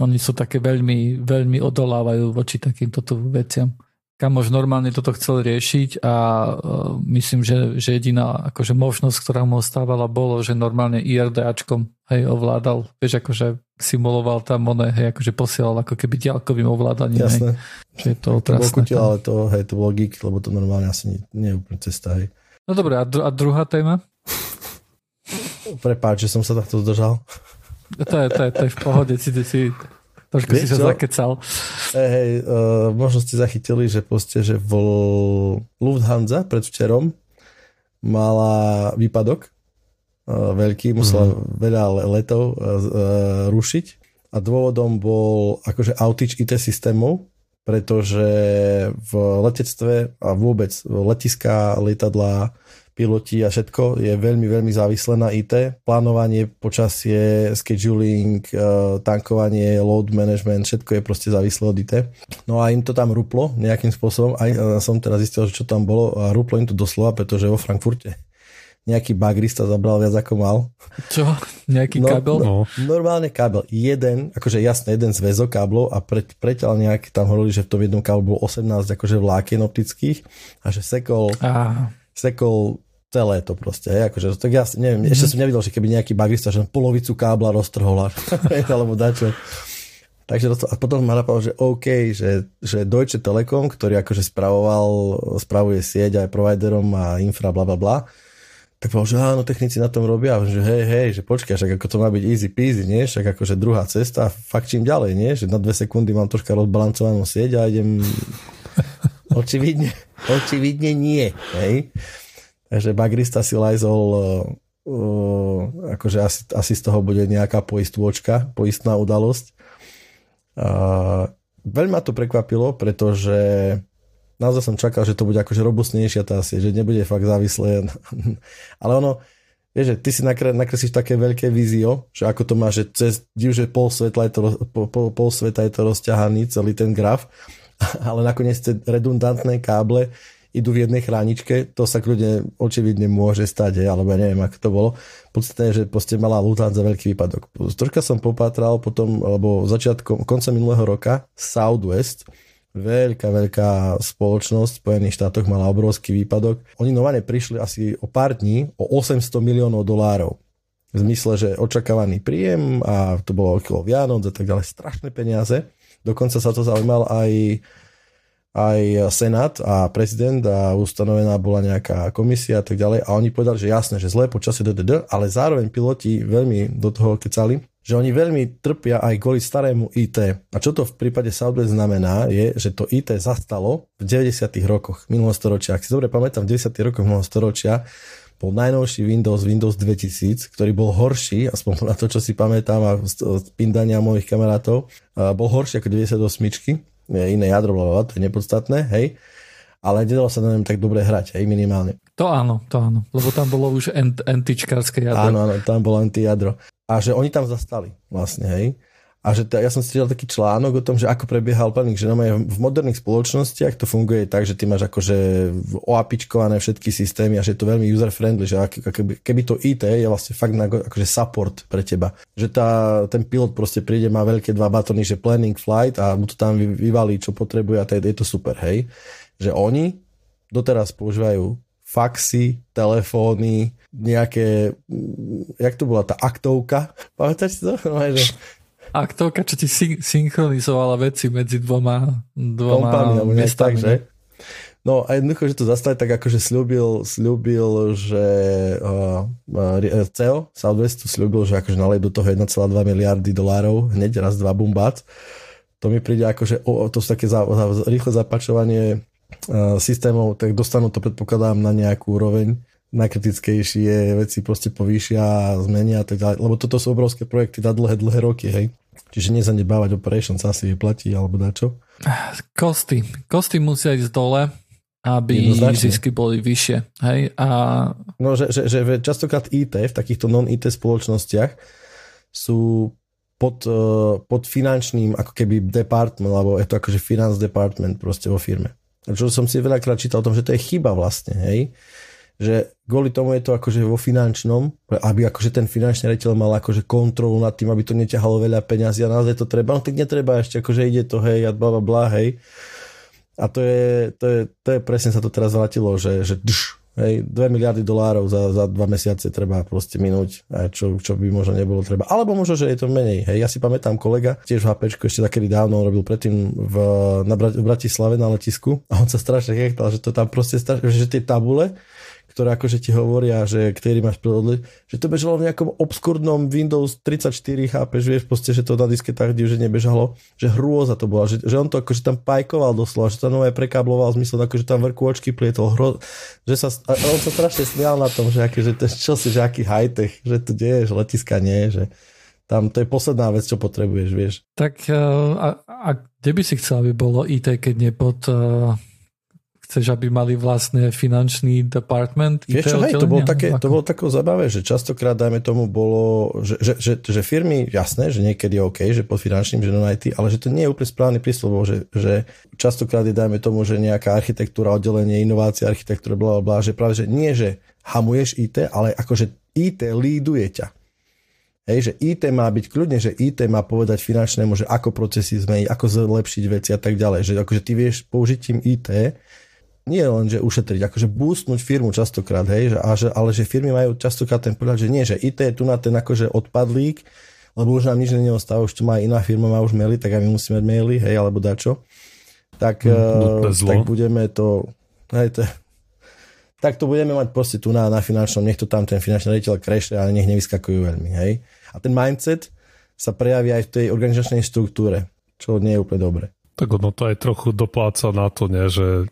Oni sú také veľmi, veľmi odolávajú voči takýmto veciam. Kamož normálne toto chcel riešiť a uh, myslím, že, že jediná akože možnosť, ktorá mu ostávala, bolo, že normálne IRDAčkom hej, ovládal, vieš, akože simuloval tam one, hej, akože posielal ako keby ďalkovým ovládaním.
Jasné.
Hej, že je to.
To kutil, ale to, hej, to bolo geek, lebo to normálne asi nie, nie je úplne cesta, hej.
No dobré, a, dru- a druhá téma?
Prepáč, že som sa takto zdržal.
To je, to je, to je v pohode, si, si Trošku si sa zakecal.
Hej, uh, možno ste zachytili, že poste, že v Lufthansa predvčerom mala výpadok uh, veľký, musela mm-hmm. veľa letov uh, rušiť a dôvodom bol akože outage IT systémov, pretože v letectve a vôbec letiská, lietadlá piloti a všetko je veľmi, veľmi závislé na IT. Plánovanie, počasie, scheduling, eh, tankovanie, load management, všetko je proste závislé od IT. No a im to tam ruplo nejakým spôsobom. Aj eh, som teraz zistil, že čo tam bolo a ruplo im to doslova, pretože vo Frankfurte nejaký bagrista zabral viac ako mal.
Čo? Nejaký no, kábel?
No, normálne kábel. Jeden, akože jasne, jeden zväzok káblov a pre, preťal nejaký, tam hovorili, že v tom jednom káblu bolo 18 akože vlákien optických a že sekol, ah. sekol celé to proste, hej, akože, tak ja neviem, mm-hmm. ešte som nevidel, že keby nejaký bagista, že polovicu kábla roztrhol, alebo dačo. Takže to, a potom ma napadlo, že OK, že, že Deutsche Telekom, ktorý akože spravoval, spravuje sieť aj providerom a infra, bla bla bla, tak povedal, že áno, technici na tom robia, že hej, hej, že počkaj, však ako to má byť easy peasy, nie? Však akože druhá cesta, fakt čím ďalej, nie? Že na dve sekundy mám troška rozbalancovanú sieť a idem očividne, očividne nie, hej? Takže bagrista si lajzol uh, akože asi, asi z toho bude nejaká poistôčka, poistná udalosť. Uh, veľmi ma to prekvapilo, pretože naozaj som čakal, že to bude akože robustnejšia tá sieť, že nebude fakt závislé. Ale ono, vieš, že ty si nakre, nakreslíš také veľké vízio, že ako to má, že cez, že pol sveta je to, pol, pol sveta je to rozťahaný, celý ten graf, ale nakoniec tie redundantné káble idú v jednej chráničke, to sa kľudne očividne môže stať, hej, alebo ja neviem, ako to bolo. Podstatné že proste mala Lufthansa veľký výpadok. Troška som popátral potom, alebo začiatkom, koncom minulého roka Southwest, veľká, veľká spoločnosť v Spojených štátoch mala obrovský výpadok. Oni normálne prišli asi o pár dní o 800 miliónov dolárov. v zmysle, že očakávaný príjem a to bolo okolo Vianoc a tak ďalej, strašné peniaze. Dokonca sa to zaujímal aj, aj Senát a prezident a ustanovená bola nejaká komisia a tak ďalej a oni povedali, že jasné, že zlé počasie DDD, ale zároveň piloti veľmi do toho kecali, že oni veľmi trpia aj kvôli starému IT. A čo to v prípade Southwest znamená, je, že to IT zastalo v 90. rokoch minulého storočia. Ak si dobre pamätám, v 90. rokoch minulého storočia bol najnovší Windows, Windows 2000, ktorý bol horší, aspoň na to, čo si pamätám a z pindania mojich kamarátov, bol horší ako 98 iné jadro, blablabla, to je nepodstatné, hej ale nedalo sa na ňom tak dobre hrať, aj minimálne.
To áno, to áno, lebo tam bolo už antičkárske jadro.
Áno, áno, tam bolo antijadro a že oni tam zastali vlastne, hej. A že t- ja som si taký článok o tom, že ako prebiehal planning, že v moderných spoločnostiach to funguje tak, že ty máš akože oapičkované všetky systémy a že je to veľmi user-friendly, že keby, keby to IT je vlastne fakt na, akože support pre teba. Že tá, ten pilot proste príde, má veľké dva batony, že planning flight a mu to tam vyvalí, čo potrebuje a je, je to super, hej. Že oni doteraz používajú faxy, telefóny, nejaké, jak to bola tá aktovka, pamätáš si to? No, že...
Aktovka, čo ti syn- synchronizovala veci medzi dvoma, dvoma Kompami, alebo tak, že?
No a jednoducho, že to zastali tak akože slúbil, slúbil, že uh, uh, CEO Southwestu slúbil, že akože nalej do toho 1,2 miliardy dolárov hneď raz, dva bumbác. To mi príde akože, oh, to sú také za, za, rýchle zapačovanie systémov, tak dostanú to predpokladám na nejakú úroveň najkritickejšie veci proste povýšia a zmenia a tak ďalej, lebo toto sú obrovské projekty na dlhé, dlhé roky, hej. Čiže nezanedbávať operations asi vyplatí alebo dačo.
Kosty. Kosty musia ísť dole, aby zisky boli vyššie. Hej? A...
No, že, že, že častokrát IT v takýchto non-IT spoločnostiach sú pod, uh, pod finančným ako keby department, alebo je to akože finance department proste vo firme. Čo som si veľakrát čítal o tom, že to je chyba vlastne, hej že kvôli tomu je to akože vo finančnom, aby akože ten finančný rejiteľ mal akože kontrolu nad tým, aby to neťahalo veľa peňazí a naozaj to treba, no tak netreba ešte, akože ide to hej a bla bla hej. A to je, to je, to je presne sa to teraz vrátilo, že, že dš, hej, 2 miliardy dolárov za, za 2 mesiace treba proste minúť, čo, čo by možno nebolo treba. Alebo možno, že je to menej. Hej. Ja si pamätám kolega, tiež v HP, ešte takedy dávno, on robil predtým v, na v Bratislave na letisku a on sa strašne hechtal, že to tam proste strašne, že tie tabule, ktoré akože ti hovoria, že ktorý máš predodli, že to bežalo v nejakom obskúrnom Windows 34, chápeš, vieš, proste, že to na disketách že nebežalo, že hrôza to bola, že, že on to akože tam pajkoval doslova, že to nové prekábloval zmysel, akože tam vrku očky plietol, hro, že sa, on sa strašne smial na tom, že, aký, že to, čo si, že aký high-tech, že to deje, že letiska nie, že tam to je posledná vec, čo potrebuješ, vieš.
Tak a, a kde by si chcel, aby bolo IT, keď nie pod uh chceš, aby mali vlastne finančný department?
Vieš čo, hej, to bolo, také, to bolo také zabavé, že častokrát, dajme tomu, bolo, že, že, že, že firmy, jasné, že niekedy je OK, že pod finančným, že non IT, ale že to nie je úplne správny príslovo, že, že častokrát je, dajme tomu, že nejaká architektúra, oddelenie, inovácia, architektúra, bla, bla, že práve, že nie, že hamuješ IT, ale akože IT líduje ťa. Hej, že IT má byť kľudne, že IT má povedať finančnému, že ako procesy zmeniť, ako zlepšiť veci a tak ďalej. Že akože ty vieš použitím IT nie len, že ušetriť, akože boostnúť firmu častokrát, hej, že, a že, ale že firmy majú častokrát ten pohľad, že nie, že IT je tu na ten akože odpadlík, lebo už nám nič neostáva, už to má iná firma, má už maily, tak aj my musíme mať maily, hej, alebo dačo. Tak, mm, uh, tak budeme to, hej, to, tak to budeme mať proste tu na, na finančnom, nech to tam ten finančný rejiteľ kreše, ale nech nevyskakujú veľmi, hej. A ten mindset sa prejaví aj v tej organizačnej štruktúre, čo nie je úplne dobre.
Tak ono to aj trochu dopláca na to, ne, že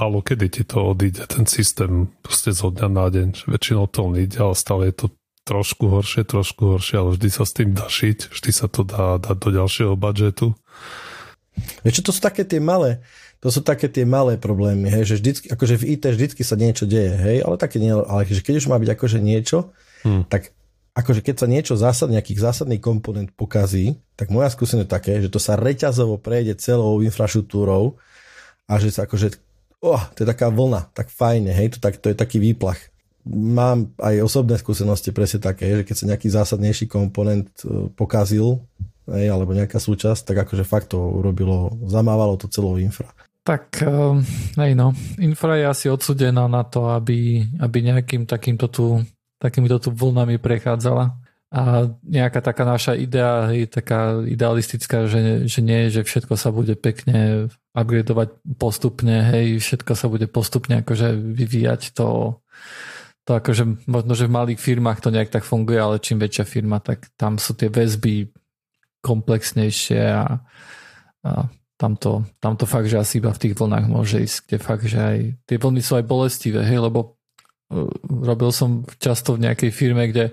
málo kedy ti to odíde, ten systém proste zo dňa na deň, väčšinou to ide, ale stále je to trošku horšie, trošku horšie, ale vždy sa s tým dá šiť, vždy sa to dá dať do ďalšieho budžetu.
Vieš to sú také tie malé, to sú také tie malé problémy, hej, že vždycky, akože v IT vždycky sa niečo deje, hej, ale také nie, ale že keď už má byť akože niečo, hmm. tak akože keď sa niečo zásad, nejaký zásadný komponent pokazí, tak moja skúsenosť je také, že to sa reťazovo prejde celou infraštruktúrou a že sa akože oh, to je taká vlna, tak fajne, hej, to, tak, to je taký výplach. Mám aj osobné skúsenosti presne také, že keď sa nejaký zásadnejší komponent e, pokazil, hej, alebo nejaká súčasť, tak akože fakt to urobilo, zamávalo to celou infra.
Tak, um, hej no, infra je asi odsudená na to, aby, aby nejakým takýmto tu, takýmito tu vlnami prechádzala. A nejaká taká naša idea je taká idealistická, že, že nie, že všetko sa bude pekne upgradovať postupne, hej, všetko sa bude postupne akože vyvíjať to, to akože možno, že v malých firmách to nejak tak funguje, ale čím väčšia firma, tak tam sú tie väzby komplexnejšie a, a tam to, tam to fakt, že asi iba v tých vlnách môže ísť, kde fakt, že aj tie vlny sú aj bolestivé, hej, lebo uh, robil som často v nejakej firme, kde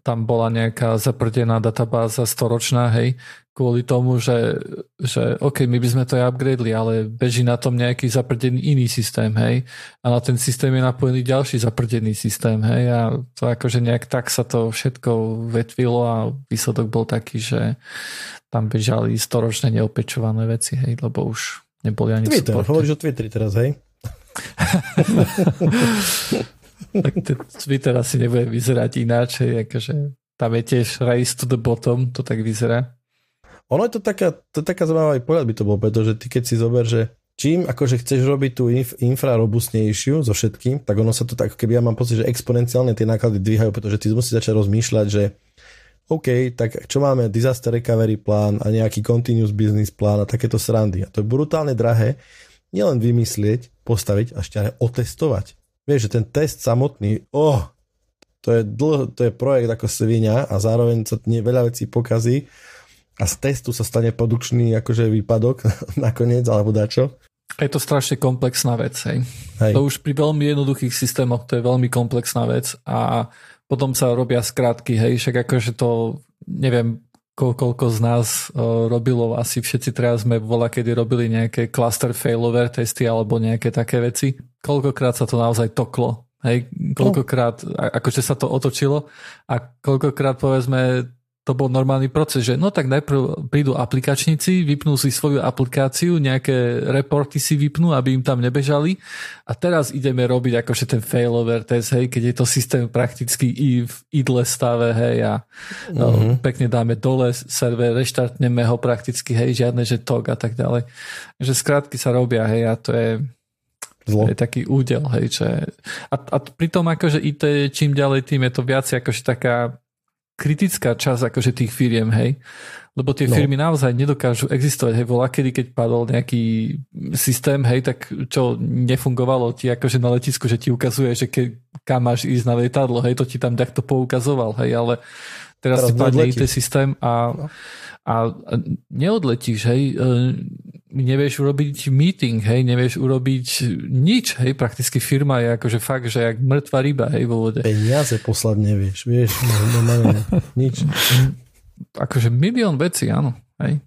tam bola nejaká zaprdená databáza storočná, hej, kvôli tomu, že, že OK, my by sme to aj upgradeli, ale beží na tom nejaký zaprdený iný systém, hej, a na ten systém je napojený ďalší zaprdený systém, hej, a to akože nejak tak sa to všetko vetvilo a výsledok bol taký, že tam bežali storočné neopečované veci, hej, lebo už neboli ani
Twitter, hovoríš o Twitteri teraz, hej?
tak ten Twitter asi nebude vyzerať ináč, akože tam je tiež race to the bottom, to tak vyzerá.
Ono je to taká, to taká zaujímavá pohľad by to bol, pretože ty keď si zober, že čím akože chceš robiť tú inf, infra robustnejšiu so všetkým, tak ono sa to tak, keby ja mám pocit, že exponenciálne tie náklady dvíhajú, pretože ty musíš začať rozmýšľať, že OK, tak čo máme, disaster recovery plán a nejaký continuous business plán a takéto srandy. A to je brutálne drahé, nielen vymyslieť, postaviť a ešte aj otestovať. Vieš, že ten test samotný, oh, to je, dlho, to je projekt ako svinia a zároveň sa nie veľa vecí pokazí a z testu sa stane produkčný akože výpadok nakoniec alebo dačo.
Je to strašne komplexná vec, hej. hej. To už pri veľmi jednoduchých systémoch to je veľmi komplexná vec a potom sa robia skratky, hej, však akože to, neviem, koľko z nás uh, robilo, asi všetci teraz sme vola, kedy robili nejaké cluster failover testy alebo nejaké také veci koľkokrát sa to naozaj toklo. Hej, koľkokrát, akože sa to otočilo a koľkokrát povedzme to bol normálny proces, že no tak najprv prídu aplikačníci, vypnú si svoju aplikáciu, nejaké reporty si vypnú, aby im tam nebežali a teraz ideme robiť akože ten failover test, hej, keď je to systém prakticky i v idle stave, hej, a mm-hmm. no, pekne dáme dole server, reštartneme ho prakticky, hej, žiadne, že tok a tak ďalej. Že skrátky sa robia, hej, a to je Zlo. je taký údel, hej, čo je. A, a pritom akože IT čím ďalej tým je to viac akože taká kritická časť akože tých firiem, hej. Lebo tie no. firmy naozaj nedokážu existovať. Hej, bola kedy, keď padol nejaký systém, hej, tak čo nefungovalo ti akože na letisku, že ti ukazuje, že ke, kam máš ísť na lietadlo, hej, to ti tam takto poukazoval, hej, ale teraz, teraz ti padne IT systém a, no. A, neodletíš, hej, e, nevieš urobiť meeting, hej, nevieš urobiť nič, hej, prakticky firma je akože fakt, že jak mŕtva ryba, hej, vo vode.
Peniaze poslať nevieš, vieš, no, no, no, no, nič.
Akože milión vecí, áno, hej.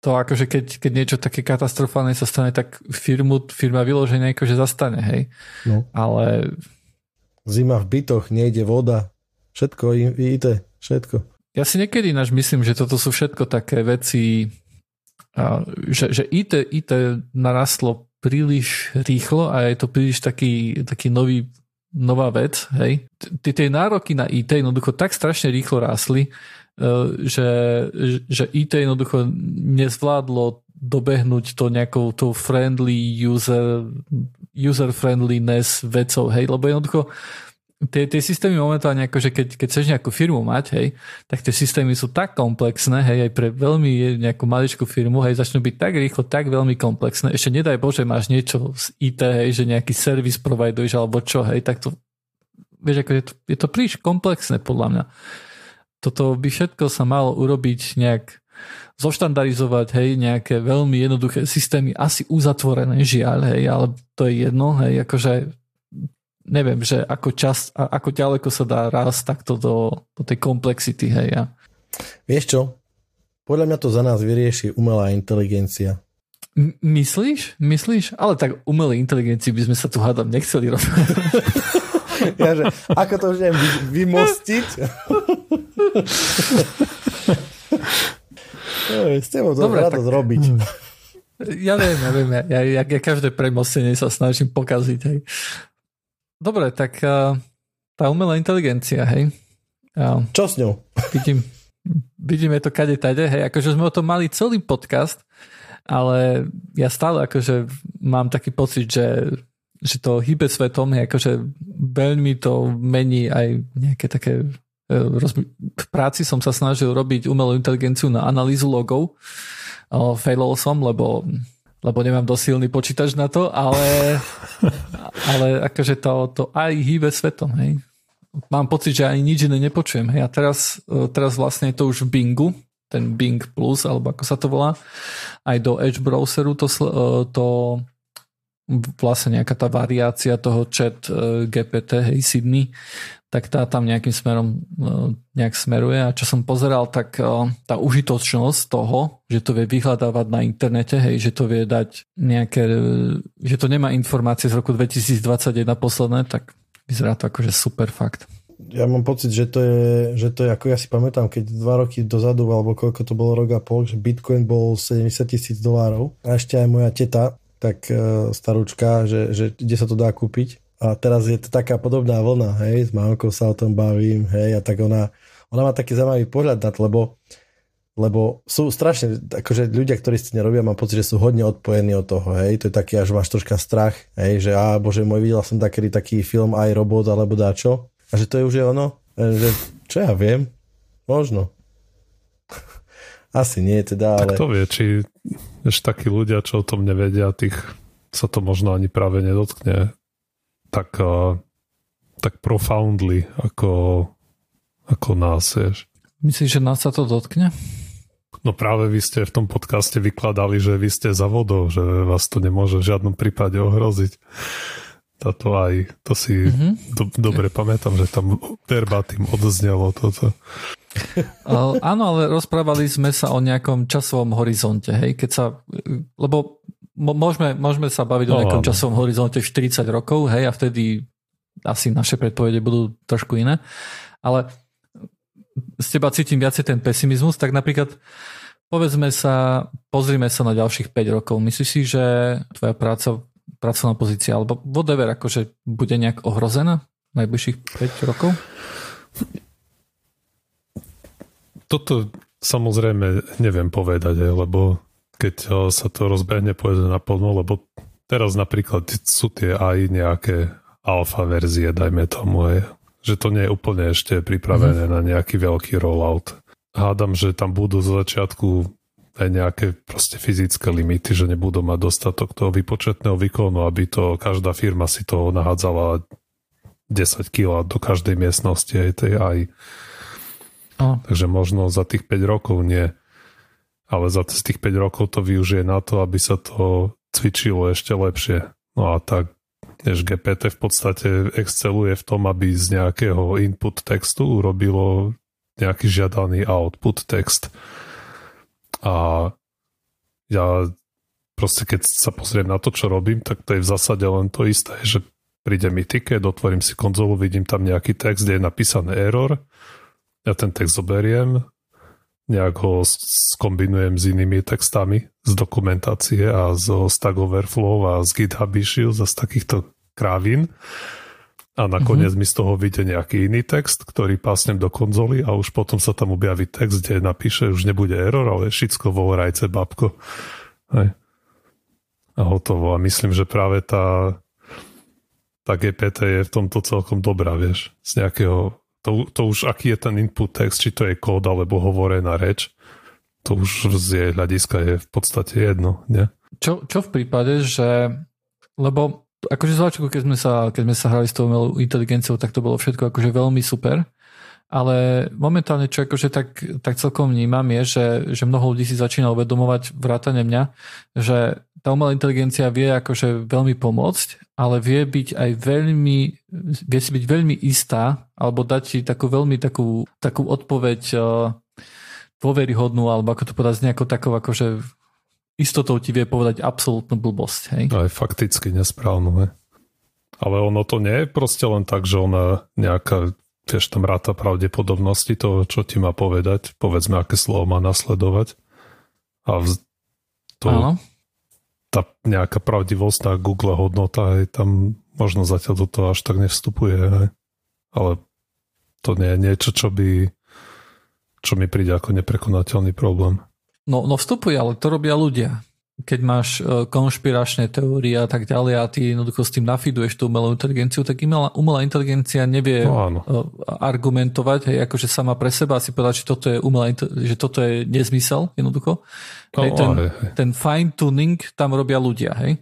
To akože keď, keď niečo také katastrofálne sa stane, tak firmu, firma vyloženie akože zastane, hej. No. Ale...
Zima v bytoch, nejde voda, všetko, IT, všetko.
Ja si niekedy náš myslím, že toto sú všetko také veci, že, že IT, IT narastlo príliš rýchlo a je to príliš taký, taký nový, nová vec. Hej. Tie nároky na IT jednoducho tak strašne rýchlo rásli, e, že, že IT jednoducho nezvládlo dobehnúť to nejakou tou friendly user, user friendliness vecou, hej, lebo jednoducho tie, tie systémy momentálne, akože keď, keď chceš nejakú firmu mať, hej, tak tie systémy sú tak komplexné, hej, aj pre veľmi nejakú maličkú firmu, hej, začnú byť tak rýchlo, tak veľmi komplexné. Ešte nedaj Bože, máš niečo z IT, hej, že nejaký servis providuješ alebo čo, hej, tak to, vieš, ako je to, je to príliš komplexné podľa mňa. Toto by všetko sa malo urobiť nejak zoštandarizovať, hej, nejaké veľmi jednoduché systémy, asi uzatvorené, žiaľ, hej, ale to je jedno, hej, akože neviem, že ako čas, ako ďaleko sa dá raz takto do, do tej komplexity, hej. Ja.
Vieš čo? Podľa mňa to za nás vyrieši umelá inteligencia.
M- myslíš? Myslíš? Ale tak umelej inteligencii by sme sa tu hádam nechceli robiť.
ja, že, ako to už neviem vy, vymostiť? S tebou to Dobre, tak... zrobiť.
Ja viem, ja viem. Ja, ja, ja každé premostenie sa snažím pokaziť. Hej. Dobre, tak uh, tá umelá inteligencia, hej.
Uh, Čo s ňou?
Vidím, vidíme to kade tade, hej, akože sme o tom mali celý podcast, ale ja stále akože mám taký pocit, že, že to hýbe svetom, hej, akože veľmi to mení aj nejaké také e, rozmi- práci som sa snažil robiť umelú inteligenciu na analýzu logov. Failol som, lebo lebo nemám dosilný počítač na to, ale, ale akože to, to aj hýbe svetom, hej. Mám pocit, že ani nič iné nepočujem, hej. A teraz, e, teraz vlastne je to už v Bingu, ten Bing Plus, alebo ako sa to volá. Aj do Edge browseru to, e, to vlastne nejaká tá variácia toho chat e, GPT, hej, Sydney, tak tá tam nejakým smerom e, nejak smeruje. A čo som pozeral, tak e, tá užitočnosť toho, že to vie vyhľadávať na internete, hej, že to vie dať nejaké, e, že to nemá informácie z roku 2021 posledné, tak vyzerá to akože super fakt.
Ja mám pocit, že to je, že to je ako ja si pamätám, keď dva roky dozadu, alebo koľko to bolo rok a pol, že Bitcoin bol 70 tisíc dolárov. A ešte aj moja teta, tak starúčka, že, že kde sa to dá kúpiť a teraz je to taká podobná vlna, hej, s mamkou sa o tom bavím, hej, a tak ona, ona má taký zaujímavý pohľad na to, lebo, lebo sú strašne, akože ľudia, ktorí si nerobia, mám pocit, že sú hodne odpojení od toho, hej, to je taký, až máš troška strach, hej, že a bože môj, videl som taký, taký film aj robot alebo dáčo, a že to je už je ono, e, že čo ja viem, možno. Asi nie teda, ale...
Tak to vie, či ešte takí ľudia, čo o tom nevedia, tých sa to možno ani práve nedotkne tak, uh, tak profoundly ako, ako nás, vieš.
Myslíš, že nás sa to dotkne?
No práve vy ste v tom podcaste vykladali, že vy ste za vodou, že vás to nemôže v žiadnom prípade ohroziť. Toto aj, to si mm-hmm. do, dobre pamätám, že tam verbatim odznelo toto.
Uh, áno, ale rozprávali sme sa o nejakom časovom horizonte, hej, keď sa, lebo môžeme, môžeme sa baviť no, o nejakom časovom horizonte 40 rokov, hej, a vtedy asi naše predpovede budú trošku iné. Ale z teba cítim viacej ten pesimizmus, tak napríklad povedzme sa, pozrime sa na ďalších 5 rokov. Myslíš si, že tvoja práca, pracovná pozícia, alebo whatever, akože bude nejak ohrozená najbližších 5 rokov?
Toto samozrejme neviem povedať, lebo keď eh, sa to rozbehne povedzme naplno, lebo teraz napríklad sú tie aj nejaké alfa verzie, dajme tomu, aj, že to nie je úplne ešte pripravené mm-hmm. na nejaký veľký rollout. Hádam, že tam budú z začiatku aj nejaké proste fyzické limity, že nebudú mať dostatok toho vypočetného výkonu, aby to každá firma si to nahádzala 10 kg do každej miestnosti aj tej aj. Oh. Takže možno za tých 5 rokov nie ale za z tých 5 rokov to využije na to, aby sa to cvičilo ešte lepšie. No a tak než GPT v podstate exceluje v tom, aby z nejakého input textu urobilo nejaký žiadaný output text. A ja proste keď sa pozriem na to, čo robím, tak to je v zásade len to isté, že príde mi ticket, otvorím si konzolu, vidím tam nejaký text, kde je napísaný error, ja ten text zoberiem, nejak ho skombinujem s inými textami z dokumentácie a zo Stack Overflow a z GitHub Issues a z takýchto krávín a nakoniec mm-hmm. mi z toho vyjde nejaký iný text, ktorý pásnem do konzoly a už potom sa tam objaví text, kde napíše, už nebude error, ale všetko vo rajce babko. Hej. A hotovo. A myslím, že práve tá, tá GPT je v tomto celkom dobrá, vieš. Z nejakého to, to už aký je ten input text, či to je kód alebo hovorená reč, to už z jej hľadiska je v podstate jedno, nie?
Čo, čo v prípade, že lebo akože z začiatku, keď sme sa, keď sme sa hrali s tou umelou inteligenciou, tak to bolo všetko akože veľmi super, ale momentálne čo akože tak, tak celkom vnímam je, že, že mnoho ľudí si začína uvedomovať vrátane mňa, že tá umelá inteligencia vie akože veľmi pomôcť, ale vie byť aj veľmi, vie si byť veľmi istá, alebo dať ti takú veľmi takú, takú odpoveď uh, dôveryhodnú, alebo ako to povedať s nejakou takou akože istotou ti vie povedať absolútnu blbosť. Hej?
Aj fakticky nesprávnu, hej. Ale ono to nie je proste len tak, že ona nejaká, vieš, tam ráta pravdepodobnosti toho, čo ti má povedať, povedzme, aké slovo má nasledovať. A vz... to, Áno tá nejaká pravdivosť tá Google hodnota, aj tam možno zatiaľ do toho až tak nevstupuje, aj. ale to nie je niečo, čo by čo mi príde ako neprekonateľný problém.
No, no vstupuje, ale to robia ľudia. Keď máš e, konšpiračné teórie a tak ďalej a ty jednoducho s tým nafiduješ tú umelú inteligenciu, tak umelá, umelá inteligencia nevie no, áno. E, argumentovať, hej, akože sama pre seba si povedať, že toto je umelá, že toto je nezmysel jednoducho. No, hej, ten, ten fine tuning tam robia ľudia, hej.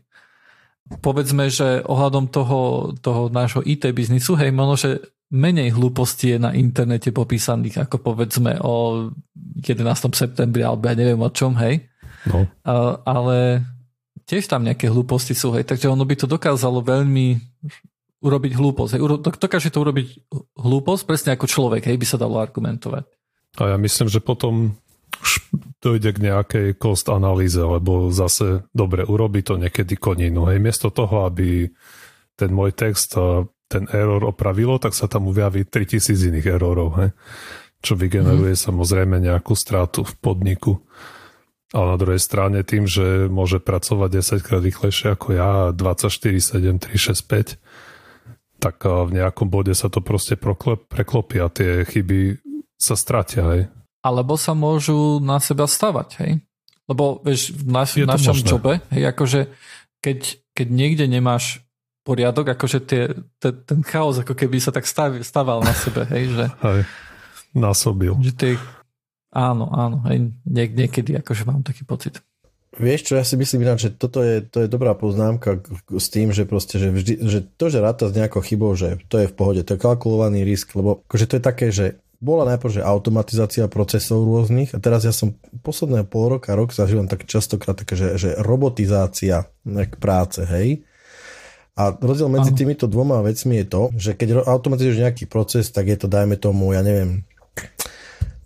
Povedzme, že ohľadom toho, toho nášho IT biznisu, hej, možno, že menej hlúpostí je na internete popísaných, ako povedzme o 11. septembri, alebo ja neviem o čom, hej. No. A, ale tiež tam nejaké hlúposti sú, hej, takže ono by to dokázalo veľmi urobiť hlúposť. Hej. Dokáže to urobiť hlúposť presne ako človek, hej, by sa dalo argumentovať.
A ja myslím, že potom už dojde k nejakej cost analýze, lebo zase dobre, urobí to niekedy koninu. Hej, miesto toho, aby ten môj text ten error opravilo, tak sa tam ujaví 3000 iných errorov, he? čo vygeneruje mm. samozrejme nejakú stratu v podniku. Ale na druhej strane tým, že môže pracovať 10 krát rýchlejšie ako ja, 24, 7, 3, 6, 5, tak v nejakom bode sa to proste preklopí a tie chyby sa stratia. Hej.
Alebo sa môžu na seba stavať, hej? Lebo vieš, v naš, našom možné. jobe, hej, akože keď, keď niekde nemáš poriadok, akože tie, te, ten chaos ako keby sa tak stav, staval na sebe, hej, že...
Hej, násobil.
Že tie, áno, áno, hej, niek, niekedy akože mám taký pocit.
Vieš čo, ja si myslím ináč, že toto je, to je dobrá poznámka s tým, že proste, že, vždy, že to, že ráta s nejakou chybou, že to je v pohode, to je kalkulovaný risk, lebo akože to je také, že bola najprv, že automatizácia procesov rôznych a teraz ja som posledné pol roka, rok zažívam tak častokrát také, že, že robotizácia práce, hej, a rozdiel medzi týmito dvoma vecmi je to, že keď automatizuješ nejaký proces, tak je to, dajme tomu, ja neviem,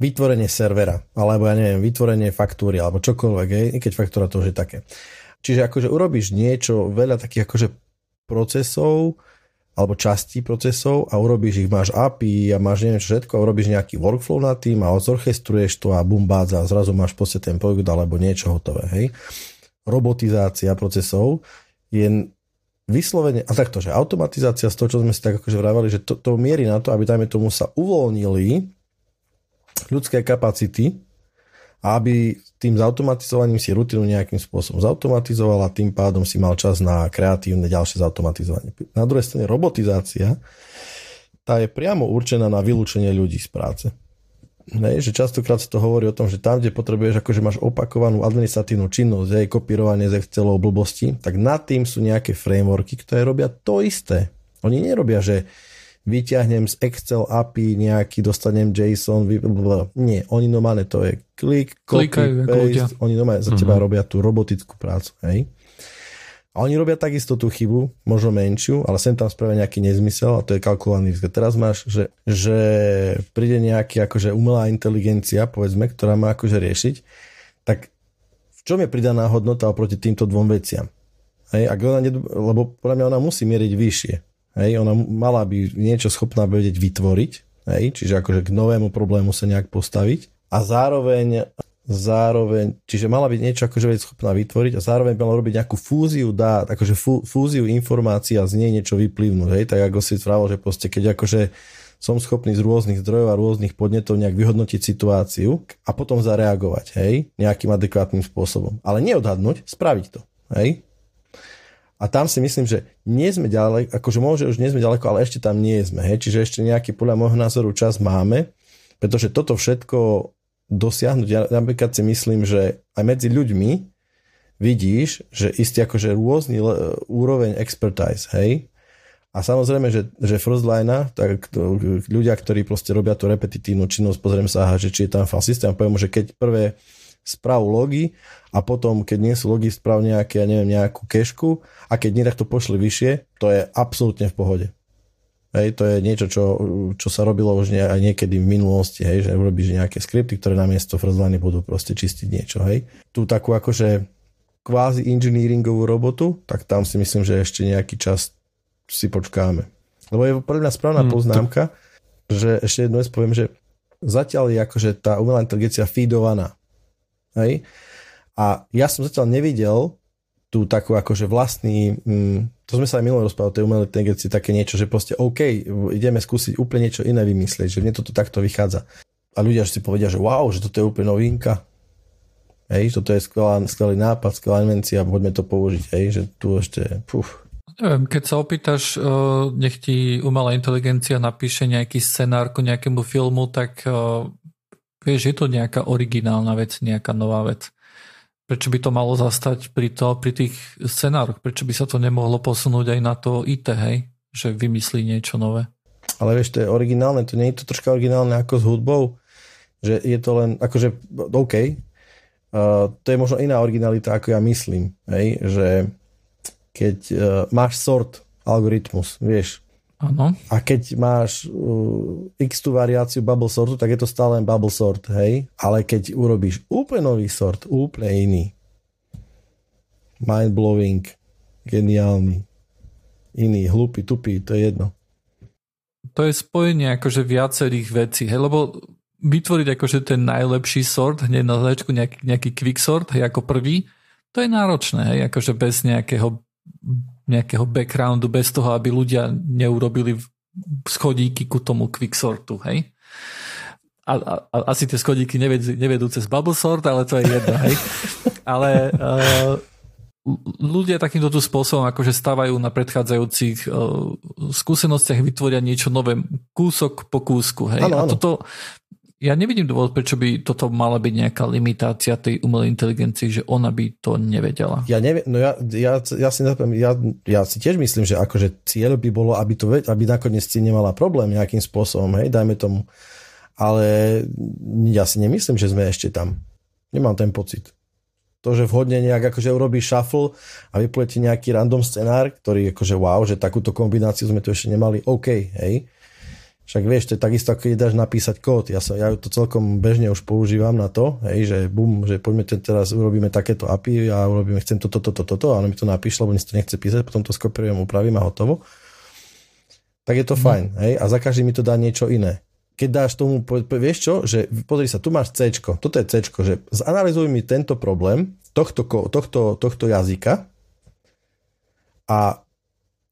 vytvorenie servera, alebo ja neviem, vytvorenie faktúry, alebo čokoľvek, hej, i keď faktúra to už je také. Čiže akože urobíš niečo, veľa takých akože procesov, alebo častí procesov a urobíš ich, máš API a máš neviem čo všetko a urobíš nejaký workflow na tým a zorchestruješ to a bum bádza a zrazu máš proste ten produkt alebo niečo hotové, hej. Robotizácia procesov je vyslovene, a takto, že automatizácia z toho, čo sme si tak akože vravali, že to, to mierí na to, aby dajme tomu sa uvoľnili ľudské kapacity aby tým zautomatizovaním si rutinu nejakým spôsobom zautomatizoval a tým pádom si mal čas na kreatívne ďalšie zautomatizovanie. Na druhej strane robotizácia, tá je priamo určená na vylúčenie ľudí z práce. Hej, že častokrát sa to hovorí o tom, že tam, kde potrebuješ, akože máš opakovanú administratívnu činnosť, hej, kopírovanie z Excelov blbosti, tak nad tým sú nejaké frameworky, ktoré robia to isté. Oni nerobia, že vyťahnem z Excel API nejaký, dostanem JSON, blablabla. nie, oni normálne to je klik, copy, Klikajú, paste, oni normálne za teba uh-huh. robia tú robotickú prácu, hej. A oni robia takisto tú chybu, možno menšiu, ale sem tam spravia nejaký nezmysel a to je kalkulovaný risk. teraz máš, že, že príde nejaký akože umelá inteligencia, povedzme, ktorá má akože riešiť, tak v čom je pridaná hodnota oproti týmto dvom veciam? Hej, ak ona lebo podľa mňa ona musí mieriť vyššie. Hej, ona mala by niečo schopná vedieť vytvoriť, hej, čiže akože k novému problému sa nejak postaviť a zároveň zároveň, čiže mala byť niečo akože byť schopná vytvoriť a zároveň mala robiť nejakú fúziu dát, akože fú, fúziu informácií a z nej niečo vyplivnúť, hej, tak ako si vravil, že proste keď akože som schopný z rôznych zdrojov a rôznych podnetov nejak vyhodnotiť situáciu a potom zareagovať, hej, nejakým adekvátnym spôsobom. Ale neodhadnúť, spraviť to, hej. A tam si myslím, že nie sme ďaleko, akože môže už nie sme ďaleko, ale ešte tam nie sme, hej, čiže ešte nejaký podľa môjho názoru čas máme, pretože toto všetko dosiahnuť. Ja napríklad si myslím, že aj medzi ľuďmi vidíš, že istý akože rôzny úroveň expertise, hej? A samozrejme, že, že first line, tak ľudia, ktorí proste robia tú repetitívnu činnosť, pozriem sa, aha, že či je tam file systém, poviem že keď prvé správ logy a potom, keď nie sú logy, správ nejaké, ja neviem, nejakú kešku a keď nie, tak to pošli vyššie, to je absolútne v pohode. Hej, to je niečo, čo, čo sa robilo už aj niekedy v minulosti, hej, že urobíš nejaké skripty, ktoré namiesto firstline budú proste čistiť niečo. Hej. Tu takú akože kvázi engineeringovú robotu, tak tam si myslím, že ešte nejaký čas si počkáme. Lebo je pre mňa správna hmm, poznámka, to... že ešte jednu vec poviem, že zatiaľ je akože tá umelá inteligencia feedovaná. Hej? A ja som zatiaľ nevidel tú takú akože vlastný, mm, to sme sa aj minulé rozprávali o tej umelej inteligencii, také niečo, že proste OK, ideme skúsiť úplne niečo iné vymyslieť, že mne toto takto vychádza. A ľudia si povedia, že wow, že toto je úplne novinka. hej, toto je skvelá, skvelý nápad, skvelá invencia, poďme to použiť, hej, že tu ešte, puf.
Keď sa opýtaš, nech ti umelá inteligencia napíše nejaký scenár ku nejakému filmu, tak vieš, je to nejaká originálna vec, nejaká nová vec. Prečo by to malo zastať pri, to, pri tých scenároch? Prečo by sa to nemohlo posunúť aj na to IT, hej? Že vymyslí niečo nové.
Ale vieš, to je originálne, to nie je to troška originálne ako s hudbou, že je to len, akože, OK, uh, to je možno iná originalita, ako ja myslím, hej? že keď uh, máš sort algoritmus, vieš,
Ano.
A keď máš uh, x tú variáciu bubble sortu, tak je to stále len bubble sort, hej? Ale keď urobíš úplne nový sort, úplne iný, mind-blowing, geniálny, iný, hlupý, tupý, to je jedno.
To je spojenie akože viacerých vecí, hej? Lebo vytvoriť akože ten najlepší sort, hneď na začiatku nejaký, nejaký quick sort, hej, ako prvý, to je náročné, hej, akože bez nejakého nejakého backgroundu, bez toho, aby ľudia neurobili schodíky ku tomu quicksortu, hej? A, a, a asi tie schodíky nevedú, nevedú cez bubble sort, ale to je jedno, hej? Ale uh, ľudia takýmto spôsobom akože stávajú na predchádzajúcich uh, skúsenostiach, vytvoria niečo nové, kúsok po kúsku, hej? Ano, ano. A toto, ja nevidím dôvod, prečo by toto mala byť nejaká limitácia tej umelej inteligencii, že ona by to nevedela.
Ja neviem, no ja, ja, ja, si, ja, ja si tiež myslím, že akože cieľ by bolo, aby, to, aby nakoniec si nemala problém nejakým spôsobom, hej, dajme tomu. Ale ja si nemyslím, že sme ešte tam. Nemám ten pocit. To, že vhodne nejak akože urobí shuffle a vypletí nejaký random scenár, ktorý akože wow, že takúto kombináciu sme tu ešte nemali, OK, hej však vieš, to je takisto, keď dáš napísať kód. Ja, sa, ja to celkom bežne už používam na to, hej, že bum, že poďme teraz urobíme takéto API a urobíme, chcem toto, toto, toto, a ono mi to napíše, lebo si to nechce písať, potom to skopierujem, upravím a hotovo. Tak je to mm. fajn, hej, a za každý mi to dá niečo iné. Keď dáš tomu, vieš čo, že pozri sa, tu máš C, toto je C, že zanalizuj mi tento problém tohto, tohto, tohto jazyka a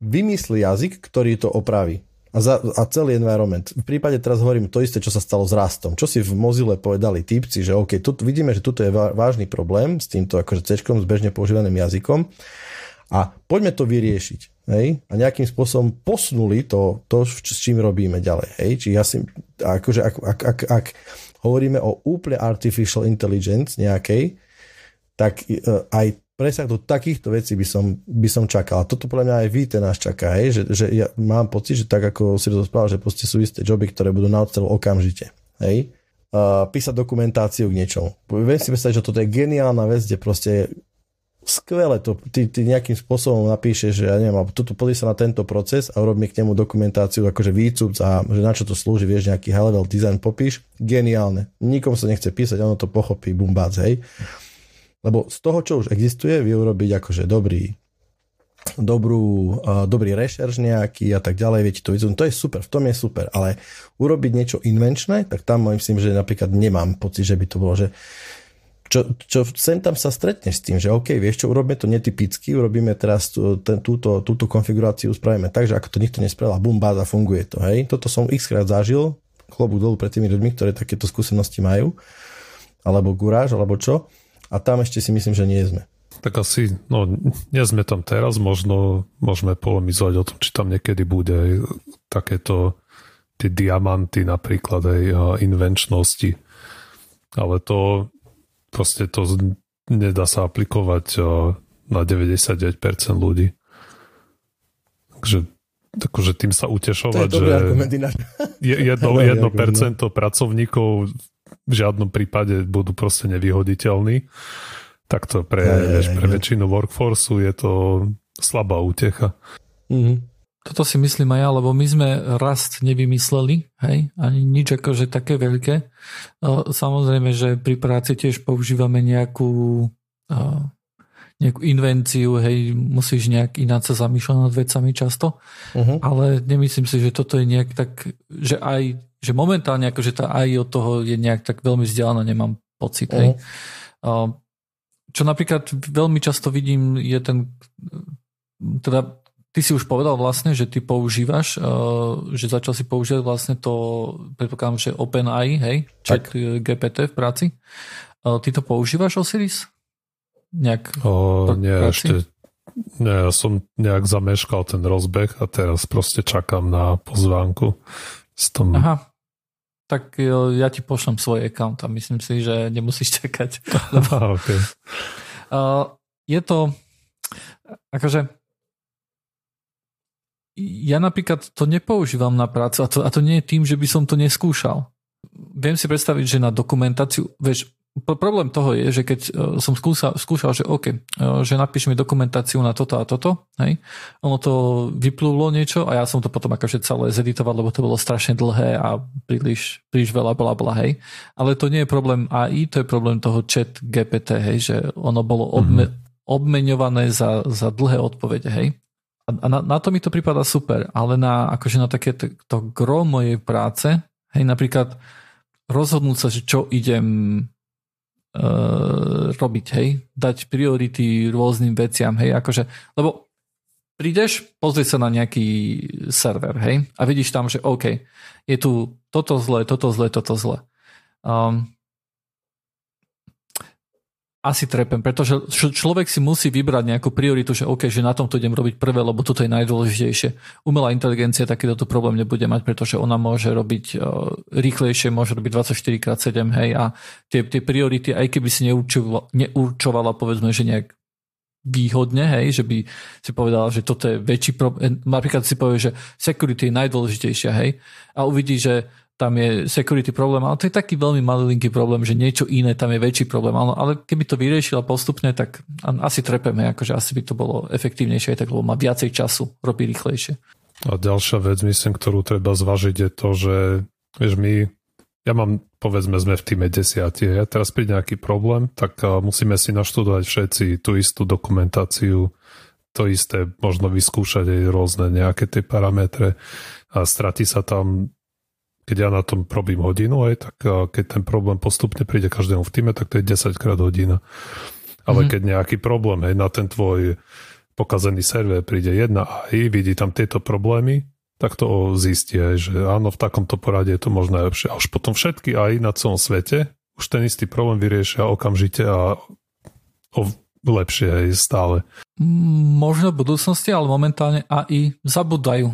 vymysli jazyk, ktorý to opraví a, za, a celý environment. V prípade teraz hovorím to isté, čo sa stalo s rastom. Čo si v Mozile povedali typci, že OK, tu, vidíme, že tuto je vážny problém s týmto akože C, s bežne používaným jazykom a poďme to vyriešiť. Hej? A nejakým spôsobom posunuli to, to, s čím robíme ďalej. Hej? Čiže ja si, akože ak, ak, ak, ak hovoríme o úplne artificial intelligence nejakej, tak e, aj presah do takýchto vecí by som, by som čakal. A toto podľa mňa aj vy ten nás čaká, hej? Že, že ja mám pocit, že tak ako si to spával, že proste sú isté joby, ktoré budú na odstrel okamžite. Hej? Uh, písať dokumentáciu k niečomu. Viem si predstaviť, že toto je geniálna vec, kde proste skvelé to, ty, ty nejakým spôsobom napíšeš, že ja neviem, tuto pozri sa na tento proces a urobí k nemu dokumentáciu, akože výcup a že na čo to slúži, vieš, nejaký high level design popíš, geniálne. Nikomu sa nechce písať, ono to pochopí, bumbác, hej. Lebo z toho, čo už existuje, vie urobiť akože dobrý dobrú, dobrý rešerš nejaký a tak ďalej, viete to To je super, v tom je super, ale urobiť niečo invenčné, tak tam myslím, že napríklad nemám pocit, že by to bolo, že čo, čo sem tam sa stretneš s tým, že OK, vieš čo, urobíme to netypicky, urobíme teraz tú, ten, túto, túto konfiguráciu, spravíme tak, že ako to nikto nespravil a bum, báza, funguje to, hej. Toto som x krát zažil, klobu dolu pred tými ľuďmi, ktorí takéto skúsenosti majú, alebo guráž, alebo čo a tam ešte si myslím, že nie sme.
Tak asi, no nie sme tam teraz, možno môžeme polemizovať o tom, či tam niekedy bude aj takéto tie diamanty napríklad aj invenčnosti. Ale to proste to nedá sa aplikovať na 99% ľudí. Takže takže tým sa utešovať,
že
jedno, jedno percento pracovníkov v žiadnom prípade budú proste nevyhoditeľní. Tak to pre, aj, vieš, pre väčšinu workforceu je to slabá útecha.
Mm-hmm. Toto si myslím aj ja, lebo my sme rast nevymysleli, hej, ani nič akože také veľké. Samozrejme, že pri práci tiež používame nejakú nejakú invenciu, hej, musíš nejak ináč sa zamýšľať nad vecami často, uh-huh. ale nemyslím si, že toto je nejak tak, že aj, že momentálne akože tá aj od toho je nejak tak veľmi vzdialená, nemám pocit, hej. Uh-huh. Čo napríklad veľmi často vidím je ten, teda ty si už povedal vlastne, že ty používaš, že začal si používať vlastne to, predpokladám, že OpenAI, hej, chat GPT v práci. Ty to používaš Osiris? Nejak
o, nie, ešte nie, ja som nejak zameškal ten rozbeh a teraz proste čakám na pozvánku. Tom...
Aha, tak e, ja ti pošlem svoj account a myslím si, že nemusíš čakať.
Lebo, okay.
je to akože ja napríklad to nepoužívam na prácu a to, a to nie je tým, že by som to neskúšal. Viem si predstaviť, že na dokumentáciu, vieš, problém toho je, že keď e, som skúšal, skúšal že OK, e, že napíš mi dokumentáciu na toto a toto, hej, ono to vyplúlo niečo a ja som to potom akože celé zeditoval, lebo to bolo strašne dlhé a príliš, príliš veľa bla bla, hej. Ale to nie je problém AI, to je problém toho chat GPT, hej, že ono bolo obme, mm-hmm. obmeňované za, za dlhé odpovede, hej. A na, na to mi to prípada super, ale na, akože na také to, to gro mojej práce, hej, napríklad rozhodnúť sa, že čo idem robiť, hej, dať priority rôznym veciam, hej, akože, lebo prídeš, pozri sa na nejaký server, hej, a vidíš tam, že OK, je tu toto zle, toto zle, toto zle. Um, asi trepem, pretože človek si musí vybrať nejakú prioritu, že OK, že na tomto idem robiť prvé, lebo toto je najdôležitejšie. Umelá inteligencia takýto problém nebude mať, pretože ona môže robiť uh, rýchlejšie, môže robiť 24x7, hej, a tie, tie priority, aj keby si neurčovala, neurčovala povedzme, že nejak výhodne, hej, že by si povedala, že toto je väčší problém. Napríklad si povie, že security je najdôležitejšia, hej, a uvidí, že tam je security problém, ale to je taký veľmi malinký problém, že niečo iné tam je väčší problém. Ale, ale keby to vyriešila postupne, tak asi trepeme, akože asi by to bolo efektívnejšie, tak lebo má viacej času, robí rýchlejšie.
A ďalšia vec, myslím, ktorú treba zvažiť je to, že vieš, my, ja mám, povedzme, sme v týme desiatí, ja teraz príde nejaký problém, tak musíme si naštudovať všetci tú istú dokumentáciu, to isté, možno vyskúšať aj rôzne nejaké tie parametre a stratí sa tam keď ja na tom probím hodinu, aj, tak keď ten problém postupne príde každému v týme, tak to je 10 krát hodina. Ale mm-hmm. keď nejaký problém hej, na ten tvoj pokazený server príde jedna aj, vidí tam tieto problémy, tak to zistí aj, že áno, v takomto porade je to možno lepšie. A už potom všetky aj na celom svete už ten istý problém vyriešia okamžite a o lepšie aj stále.
Možno v budúcnosti, ale momentálne AI zabudajú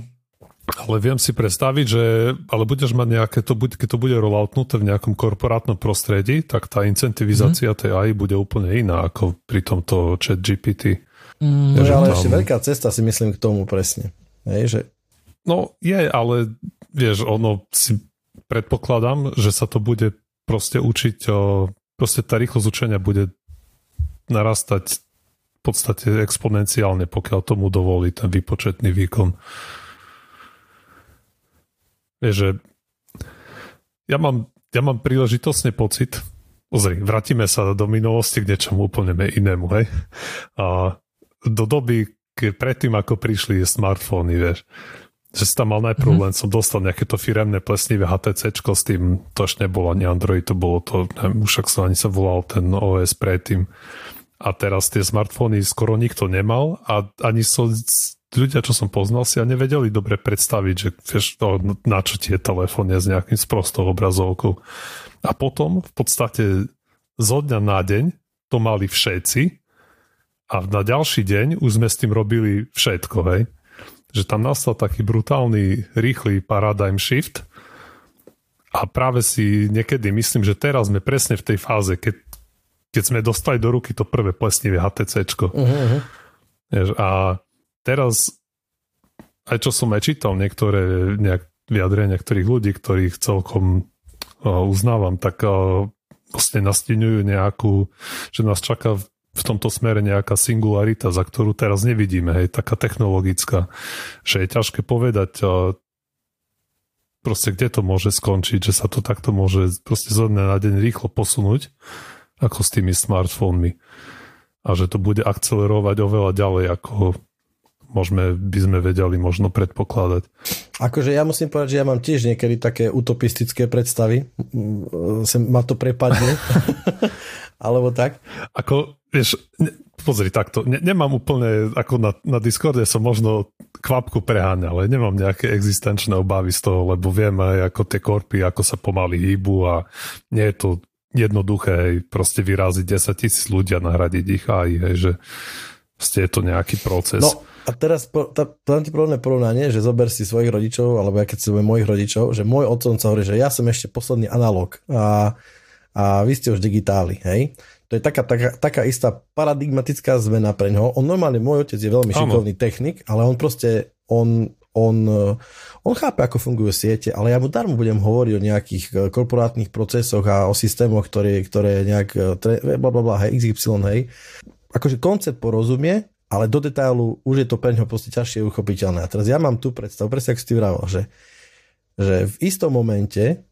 ale viem si predstaviť, že ale budeš mať nejaké, to bude, keď to bude rolloutnuté v nejakom korporátnom prostredí, tak tá incentivizácia mm. tej AI bude úplne iná ako pri tomto chat GPT.
Mm, ja, ale tam... ešte veľká cesta si myslím k tomu presne. Hej, že...
No je, ale vieš, ono si predpokladám, že sa to bude proste učiť, o, proste tá rýchlosť učenia bude narastať v podstate exponenciálne, pokiaľ tomu dovolí ten výpočetný výkon. Vieš, že ja mám, ja mám príležitosne pocit, pozri, vrátime sa do minulosti k niečomu úplne inému, hej. A do doby, keď predtým, ako prišli smartfóny, vieš, že si tam mal najprv mm-hmm. len som dostal nejaké to firemné plesnivé HTC s tým, to ešte nebolo ani Android, to bolo to, neviem, už ak sa ani sa volal ten OS predtým. A teraz tie smartfóny skoro nikto nemal a ani so, ľudia, čo som poznal, si a nevedeli dobre predstaviť, že vieš, to, na čo tie telefóny s nejakým sprostou obrazovkou. A potom v podstate zo dňa na deň to mali všetci a na ďalší deň už sme s tým robili všetko, hej. Že tam nastal taký brutálny, rýchly paradigm shift a práve si niekedy myslím, že teraz sme presne v tej fáze, keď, keď sme dostali do ruky to prvé plesnivé HTCčko. Uh-huh. A teraz, aj čo som aj čítal niektoré nejak vyjadrenia niektorých ľudí, ktorých celkom uznávam, tak vlastne nastiňujú nejakú, že nás čaká v tomto smere nejaká singularita, za ktorú teraz nevidíme, hej, taká technologická, že je ťažké povedať proste kde to môže skončiť, že sa to takto môže proste zo dňa na deň rýchlo posunúť, ako s tými smartfónmi. A že to bude akcelerovať oveľa ďalej, ako môžeme, by sme vedeli možno predpokladať.
Akože ja musím povedať, že ja mám tiež niekedy také utopistické predstavy. Sem ma to prepadne. Alebo tak.
Ako, vieš, ne, pozri takto, ne, nemám úplne, ako na, na Discorde som možno kvapku preháňal, ale nemám nejaké existenčné obavy z toho, lebo viem aj ako tie korpy, ako sa pomaly hýbu a nie je to jednoduché, hej, proste vyraziť 10 tisíc ľudí a nahradiť ich aj, hej, že ste je to nejaký proces.
No a teraz po, tá, to antiporovné porovnanie, že zober si svojich rodičov, alebo ja keď si mojich rodičov, že môj otcovca hovorí, že ja som ešte posledný analóg a, a vy ste už digitáli, hej. To je taká, taká, taká istá paradigmatická zmena pre ňoho. On normálne, môj otec je veľmi šikovný technik, ale on proste, on, on, on chápe, ako fungujú siete, ale ja mu darmo budem hovoriť o nejakých e, korporátnych procesoch a o systémoch, ktoré, ktoré nejak, e, bla, bla, bla, hej, XY, hej. Akože koncept porozumie, ale do detailu už je to pre ňoho proste ťažšie uchopiteľné. A teraz ja mám tu predstavu, presne ako si ty vravel, že, že v istom momente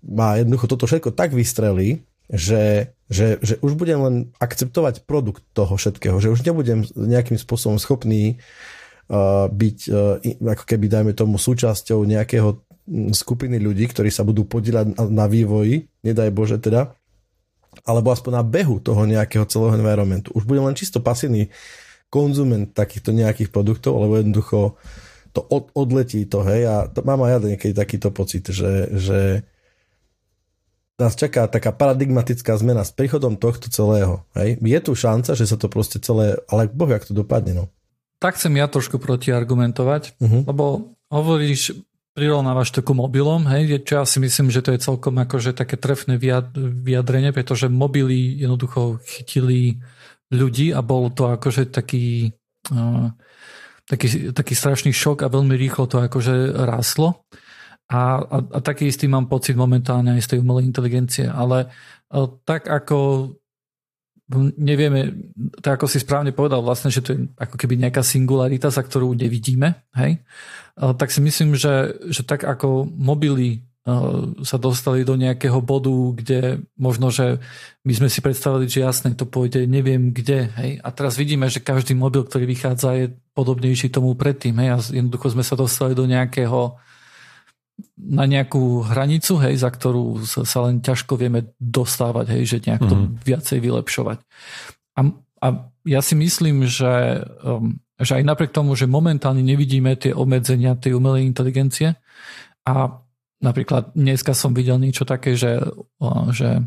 má jednoducho toto všetko tak vystrelí, že, že, že už budem len akceptovať produkt toho všetkého, že už nebudem nejakým spôsobom schopný uh, byť uh, ako keby, dajme tomu, súčasťou nejakého skupiny ľudí, ktorí sa budú podielať na, na vývoji, nedaj Bože teda, alebo aspoň na behu toho nejakého celého environmentu. Už budem len čisto pasívny konzument takýchto nejakých produktov, alebo jednoducho to od, odletí to, hej, a to, mám aj ja niekedy takýto pocit, že, že nás čaká taká paradigmatická zmena s príchodom tohto celého. Hej? Je tu šanca, že sa to proste celé, ale boh, jak to dopadne, no.
Tak chcem ja trošku protiargumentovať, uh-huh. lebo hovoríš, prirovnávaš to ku mobilom, hej, čo ja si myslím, že to je celkom akože také trefné vyjadrenie, pretože mobily jednoducho chytili ľudí a bol to akože taký, uh, taký, taký strašný šok a veľmi rýchlo to akože ráslo. A, a, a taký istý mám pocit momentálne aj z tej umelej inteligencie, ale e, tak ako nevieme, tak ako si správne povedal vlastne, že to je ako keby nejaká singularita, za ktorú nevidíme, hej, e, tak si myslím, že, že tak ako mobily sa dostali do nejakého bodu, kde možno, že my sme si predstavili, že jasné, to pôjde neviem kde, hej, a teraz vidíme, že každý mobil, ktorý vychádza, je podobnejší tomu predtým, hej, a jednoducho sme sa dostali do nejakého na nejakú hranicu, hej, za ktorú sa, len ťažko vieme dostávať, hej, že nejak to mm-hmm. viacej vylepšovať. A, a ja si myslím, že, um, že aj napriek tomu, že momentálne nevidíme tie obmedzenia tej umelej inteligencie a napríklad dneska som videl niečo také, že, že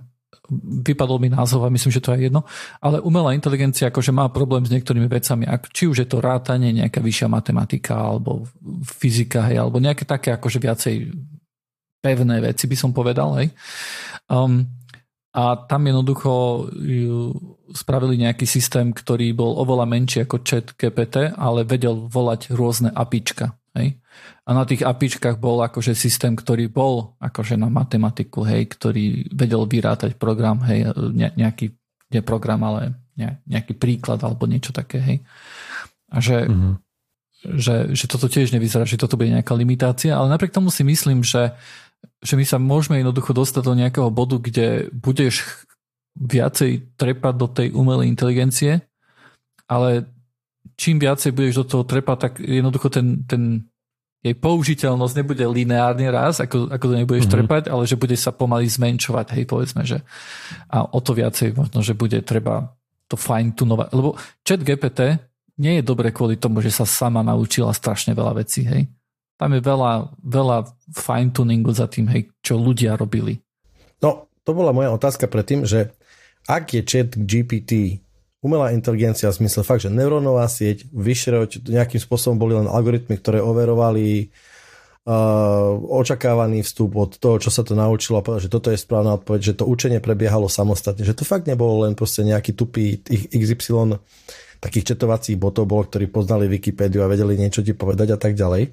vypadol mi názov a myslím, že to je jedno, ale umelá inteligencia akože má problém s niektorými vecami, či už je to rátanie, nejaká vyššia matematika alebo fyzika, hej, alebo nejaké také akože viacej pevné veci by som povedal, hej. Um, a tam jednoducho spravili nejaký systém, ktorý bol oveľa menší ako chat GPT, ale vedel volať rôzne apička. Hej? A na tých apičkách bol akože systém, ktorý bol akože na matematiku, hej, ktorý vedel vyrátať program, hej, ne, nejaký, nie program, ale ne, nejaký príklad alebo niečo také, hej. A že, mm-hmm. že, že toto tiež nevyzerá, že toto bude nejaká limitácia, ale napriek tomu si myslím, že, že my sa môžeme jednoducho dostať do nejakého bodu, kde budeš viacej trepať do tej umelej inteligencie, ale čím viacej budeš do toho trepať, tak jednoducho ten, ten jej použiteľnosť nebude lineárne raz, ako, ako to nebudeš mm-hmm. trepať, ale že bude sa pomaly zmenšovať, hej, povedzme, že a o to viacej možno, že bude treba to fine tunovať, lebo chat GPT nie je dobre kvôli tomu, že sa sama naučila strašne veľa vecí, hej. Tam je veľa, veľa fine tuningu za tým, hej, čo ľudia robili.
No, to bola moja otázka predtým, že ak je chat GPT umelá inteligencia v zmysle fakt, že neurónová sieť, vyššie nejakým spôsobom boli len algoritmy, ktoré overovali uh, očakávaný vstup od toho, čo sa to naučilo a povedať, že toto je správna odpoveď, že to učenie prebiehalo samostatne, že to fakt nebolo len proste nejaký tupý XY takých četovacích botov bol, ktorí poznali Wikipédiu a vedeli niečo ti povedať a tak ďalej.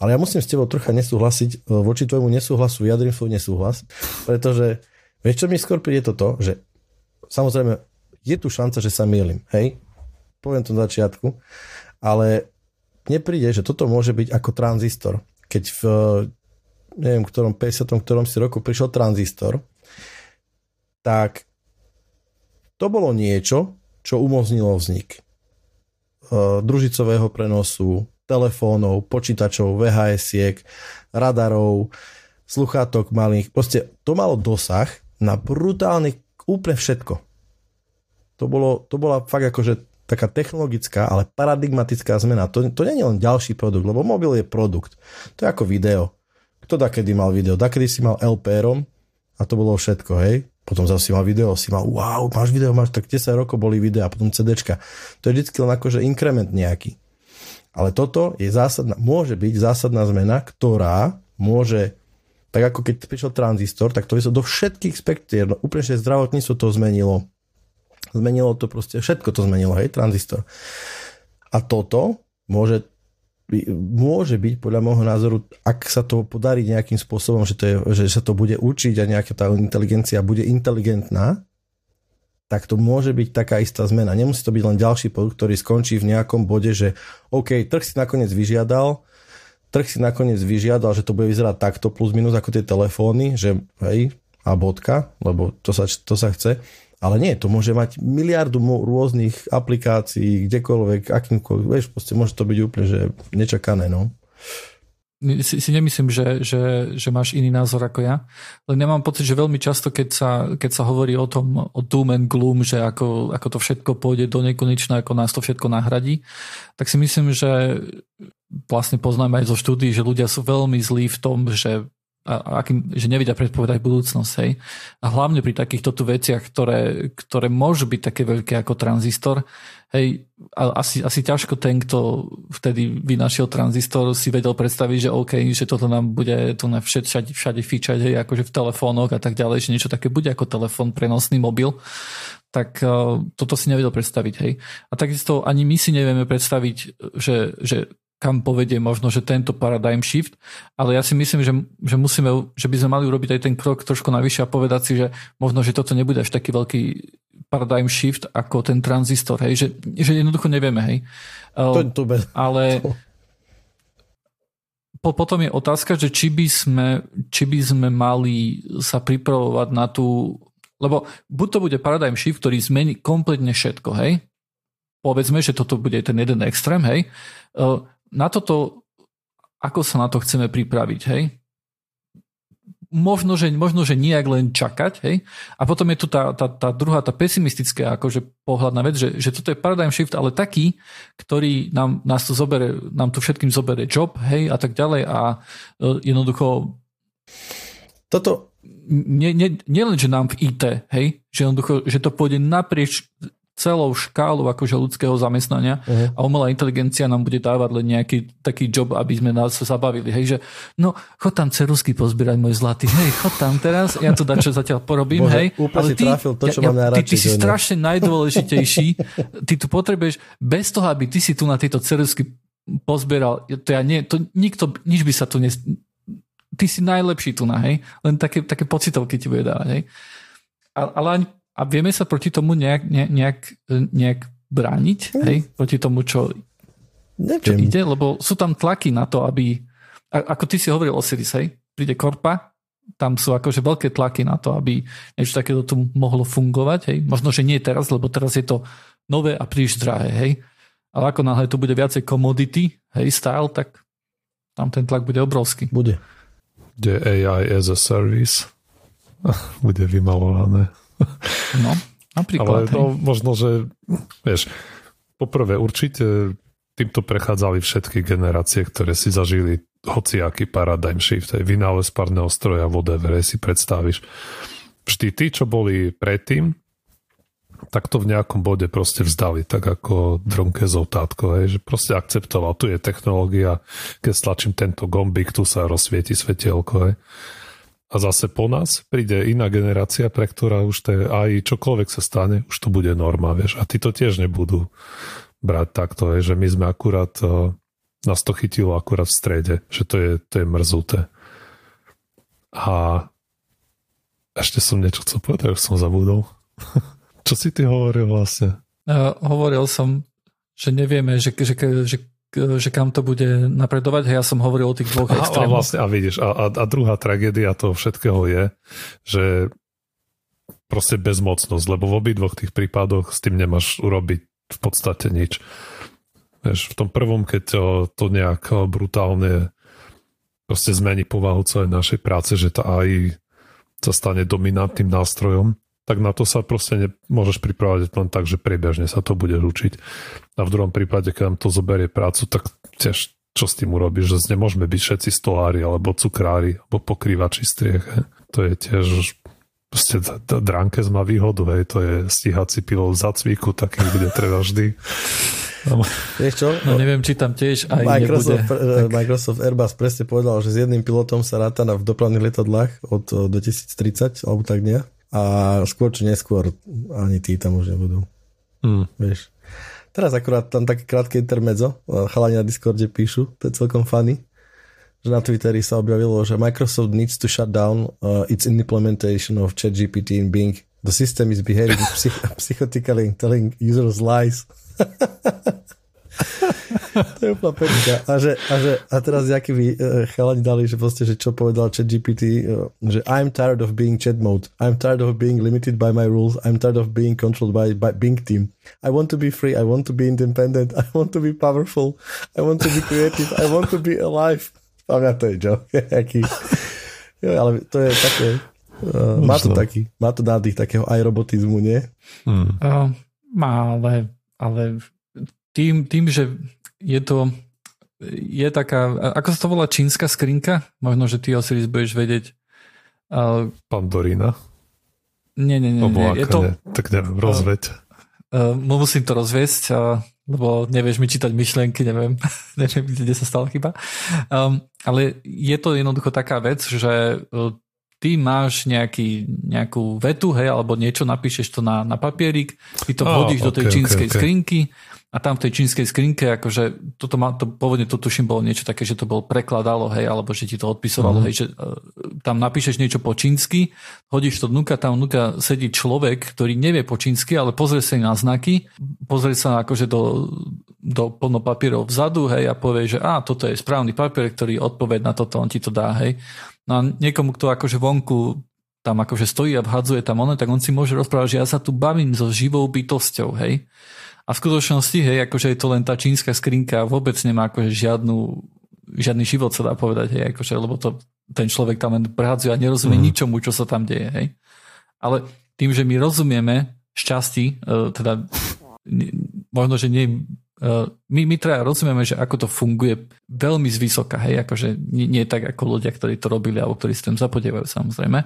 Ale ja musím s tebou trocha nesúhlasiť, uh, voči tvojmu nesúhlasu vyjadrím svoj nesúhlas, pretože vieš, čo mi skôr príde toto, že samozrejme je tu šanca, že sa mýlim, hej? Poviem to na začiatku, ale nepríde, že toto môže byť ako tranzistor. Keď v neviem, ktorom 50. ktorom si roku prišiel tranzistor, tak to bolo niečo, čo umožnilo vznik uh, družicového prenosu, telefónov, počítačov, VHS-iek, radarov, sluchátok malých. Proste to malo dosah na brutálny úplne všetko. To, bolo, to bola fakt akože taká technologická, ale paradigmatická zmena. To, to nie je len ďalší produkt, lebo mobil je produkt. To je ako video. Kto da kedy mal video? Da kedy si mal LPRom a to bolo všetko, hej? potom zase si mal video, si mal, wow, máš video, máš, tak 10 rokov boli videa, potom CDčka. To je vždy len akože inkrement nejaký. Ale toto je zásadná, môže byť zásadná zmena, ktorá môže, tak ako keď prišiel tranzistor, tak to je do všetkých spektier, no úplne zdravotníctvo to zmenilo. Zmenilo to proste, všetko to zmenilo, hej, tranzistor. A toto môže môže byť podľa môjho názoru, ak sa to podarí nejakým spôsobom, že, to je, že sa to bude učiť a nejaká tá inteligencia bude inteligentná, tak to môže byť taká istá zmena. Nemusí to byť len ďalší produkt, ktorý skončí v nejakom bode, že OK, trh si nakoniec vyžiadal, trh si nakoniec vyžiadal, že to bude vyzerať takto plus minus ako tie telefóny, že hej, a bodka, lebo to sa, to sa chce. Ale nie, to môže mať miliardu rôznych aplikácií, kdekoľvek, akýmkoľvek, vieš, proste môže to byť úplne, že nečakané, no.
Si, si nemyslím, že, že, že máš iný názor ako ja, len ja mám pocit, že veľmi často, keď sa, keď sa hovorí o tom, o doom and gloom, že ako, ako to všetko pôjde do nekonečna, ako nás to všetko nahradí, tak si myslím, že vlastne poznáme aj zo štúdí, že ľudia sú veľmi zlí v tom, že a, akým, že nevedia predpovedať budúcnosť. Hej. A hlavne pri takýchto tu veciach, ktoré, ktoré môžu byť také veľké ako tranzistor, hej, a asi, asi ťažko ten, kto vtedy vynašiel tranzistor, si vedel predstaviť, že OK, že toto nám bude tu na všade, všade, všade fičať, hej, akože v telefónoch a tak ďalej, že niečo také bude ako telefón, prenosný mobil tak uh, toto si nevedel predstaviť. Hej. A takisto ani my si nevieme predstaviť, že, že kam povedie možno, že tento paradigm shift, ale ja si myslím, že, že, musíme, že by sme mali urobiť aj ten krok trošku navyše a povedať si, že možno, že toto nebude až taký veľký paradigm shift ako ten tranzistor, hej, že, že jednoducho nevieme, hej.
To, to bez...
Ale po, potom je otázka, že či by, sme, či by sme mali sa pripravovať na tú, lebo buď to bude paradigm shift, ktorý zmení kompletne všetko, hej, povedzme, že toto bude ten jeden extrém, hej, na toto, ako sa na to chceme pripraviť, hej? Možno, že, možno, že nejak len čakať, hej? A potom je tu tá, tá, tá druhá, tá pesimistická akože pohľad na vec, že, že toto je paradigm shift, ale taký, ktorý nám, nás to zobere, nám tu všetkým zobere job, hej, a tak ďalej a e, jednoducho
toto
nie, nie, nie len, že nám v IT, hej, že, jednoducho, že to pôjde naprieč celou škálu akože ľudského zamestnania uh-huh. a umelá inteligencia nám bude dávať len nejaký taký job, aby sme nás zabavili. Hej, že no, chod tam cerusky pozbierať môj zlatý, hej, chod tam teraz, ja to dačo zatiaľ porobím, Bože, hej.
ale ty, to, čo ja,
ja, ty, ty si strašne najdôležitejší, ty tu potrebuješ, bez toho, aby ty si tu na tieto cerusky pozbieral, to ja nie, to nikto, nič by sa tu nes... Ty si najlepší tu na, hej, len také, také pocitovky ti bude dávať, hej. Ale ani a vieme sa proti tomu nejak, ne, nejak, nejak brániť, hm. hej, proti tomu, čo, čo ide, lebo sú tam tlaky na to, aby, ako ty si hovoril o Siris, hej, príde korpa, tam sú akože veľké tlaky na to, aby niečo takéto tu mohlo fungovať, hej, možno, že nie teraz, lebo teraz je to nové a príliš drahé, hej, ale ako náhle to bude viacej commodity, hej, style, tak tam ten tlak bude obrovský.
Bude.
Kde AI as a service bude vymalované.
No, napríklad.
Ale no, možno, že vieš, poprvé určite týmto prechádzali všetky generácie, ktoré si zažili hociaký paradigm shift, aj vynález párneho stroja, whatever, si predstavíš. Vždy tí, čo boli predtým, tak to v nejakom bode proste vzdali, tak ako Dronke Zotátko, hej, že proste akceptoval, tu je technológia, keď stlačím tento gombík, tu sa rozsvieti svetielko, hej a zase po nás príde iná generácia, pre ktorá už to aj čokoľvek sa stane, už to bude norma, vieš. A tí to tiež nebudú brať takto, je, že my sme akurát, uh, nás to chytilo akurát v strede, že to je, to je mrzuté. A ešte som niečo chcel povedať, už som zabudol. Čo si ty hovoril vlastne?
Uh, hovoril som, že nevieme, že, že, že že kam to bude napredovať. Ja som hovoril o tých dvoch extrémoch.
A, a, vlastne, a vidíš, a, a, a druhá tragédia toho všetkého je, že proste bezmocnosť, lebo v obidvoch tých prípadoch s tým nemáš urobiť v podstate nič. Vieš, v tom prvom, keď to, to nejak brutálne proste zmení povahu celej našej práce, že tá AI sa stane dominantným nástrojom, tak na to sa proste môžeš pripravať len tak, že priebežne sa to bude učiť. A v druhom prípade, keď nám to zoberie prácu, tak tiež čo s tým urobíš, že nemôžeme byť všetci stolári, alebo cukrári, alebo pokrývači striech. To je tiež Proste Drankes má výhodu, hej, to je stíhací pilot za cvíku, taký bude treba vždy.
No. Vieš čo?
No neviem, či tam tiež aj
Microsoft,
nebude.
Tak... Microsoft Airbus presne povedal, že s jedným pilotom sa ráta na v dopravných letadlách od 2030, alebo tak nie. A skôr či neskôr ani tí tam už nebudú.
Hmm.
Vieš. Teraz akurát tam také krátke intermedzo, chalani na Discorde píšu, to je celkom funny že na Twitteri sa objavilo, že Microsoft needs to shut down uh, its implementation of ChatGPT in Bing. The system is behaving psych- psychotically telling users lies. to je úplná pecka. A, že, a, že, a teraz jaký by uh, chalani dali, že proste, že čo povedal ChatGPT, uh, že I'm tired of being chat mode. I'm tired of being limited by my rules. I'm tired of being controlled by, by Bing team. I want to be free. I want to be independent. I want to be powerful. I want to be creative. I want to be alive. A mňa to je joke. Aký... Jo, ale to je také... Uh, má to taký, má to nádych takého aj robotizmu, nie?
Hmm. Uh, má, ale, ale tým, tým, že je to je taká, ako sa to volá čínska skrinka? Možno, že ty Osiris budeš vedieť.
Uh, Pandorína?
Nie, nie, nie. nie.
Je to, ne, tak neviem, rozveď.
Uh, uh, musím to rozviesť. Uh, lebo nevieš mi čítať myšlienky, neviem, neviem, kde sa stala chyba. Um, ale je to jednoducho taká vec, že uh, ty máš nejaký, nejakú vetu, hej, alebo niečo, napíšeš to na, na papierik, ty to oh, hodíš okay, do tej čínskej okay, okay. skrinky a tam v tej čínskej skrinke, akože toto má, to pôvodne to tuším bolo niečo také, že to bol prekladalo, hej, alebo že ti to odpisovalo, mm. hej, že uh, tam napíšeš niečo po čínsky, hodíš to dnuka, tam dnuka sedí človek, ktorý nevie po čínsky, ale pozrie sa na znaky, pozrie sa akože do, do plno papierov vzadu, hej, a povie, že a toto je správny papier, ktorý odpoved na toto, on ti to dá, hej. No a niekomu, kto akože vonku tam akože stojí a vhadzuje tam ono, tak on si môže rozprávať, že ja sa tu bavím so živou bytosťou, hej. A v skutočnosti, hej, akože je to len tá čínska skrinka, vôbec nemá akože žiadnu, žiadny život sa dá povedať, hej, akože, lebo to ten človek tam len prehadzuje a nerozumie mm. ničomu, čo sa tam deje, hej. Ale tým, že my rozumieme šťastí, e, teda možno, že nie, e, my, my teda rozumieme, že ako to funguje veľmi zvysoka, hej, akože nie, nie tak ako ľudia, ktorí to robili alebo ktorí s tým zapodievajú samozrejme,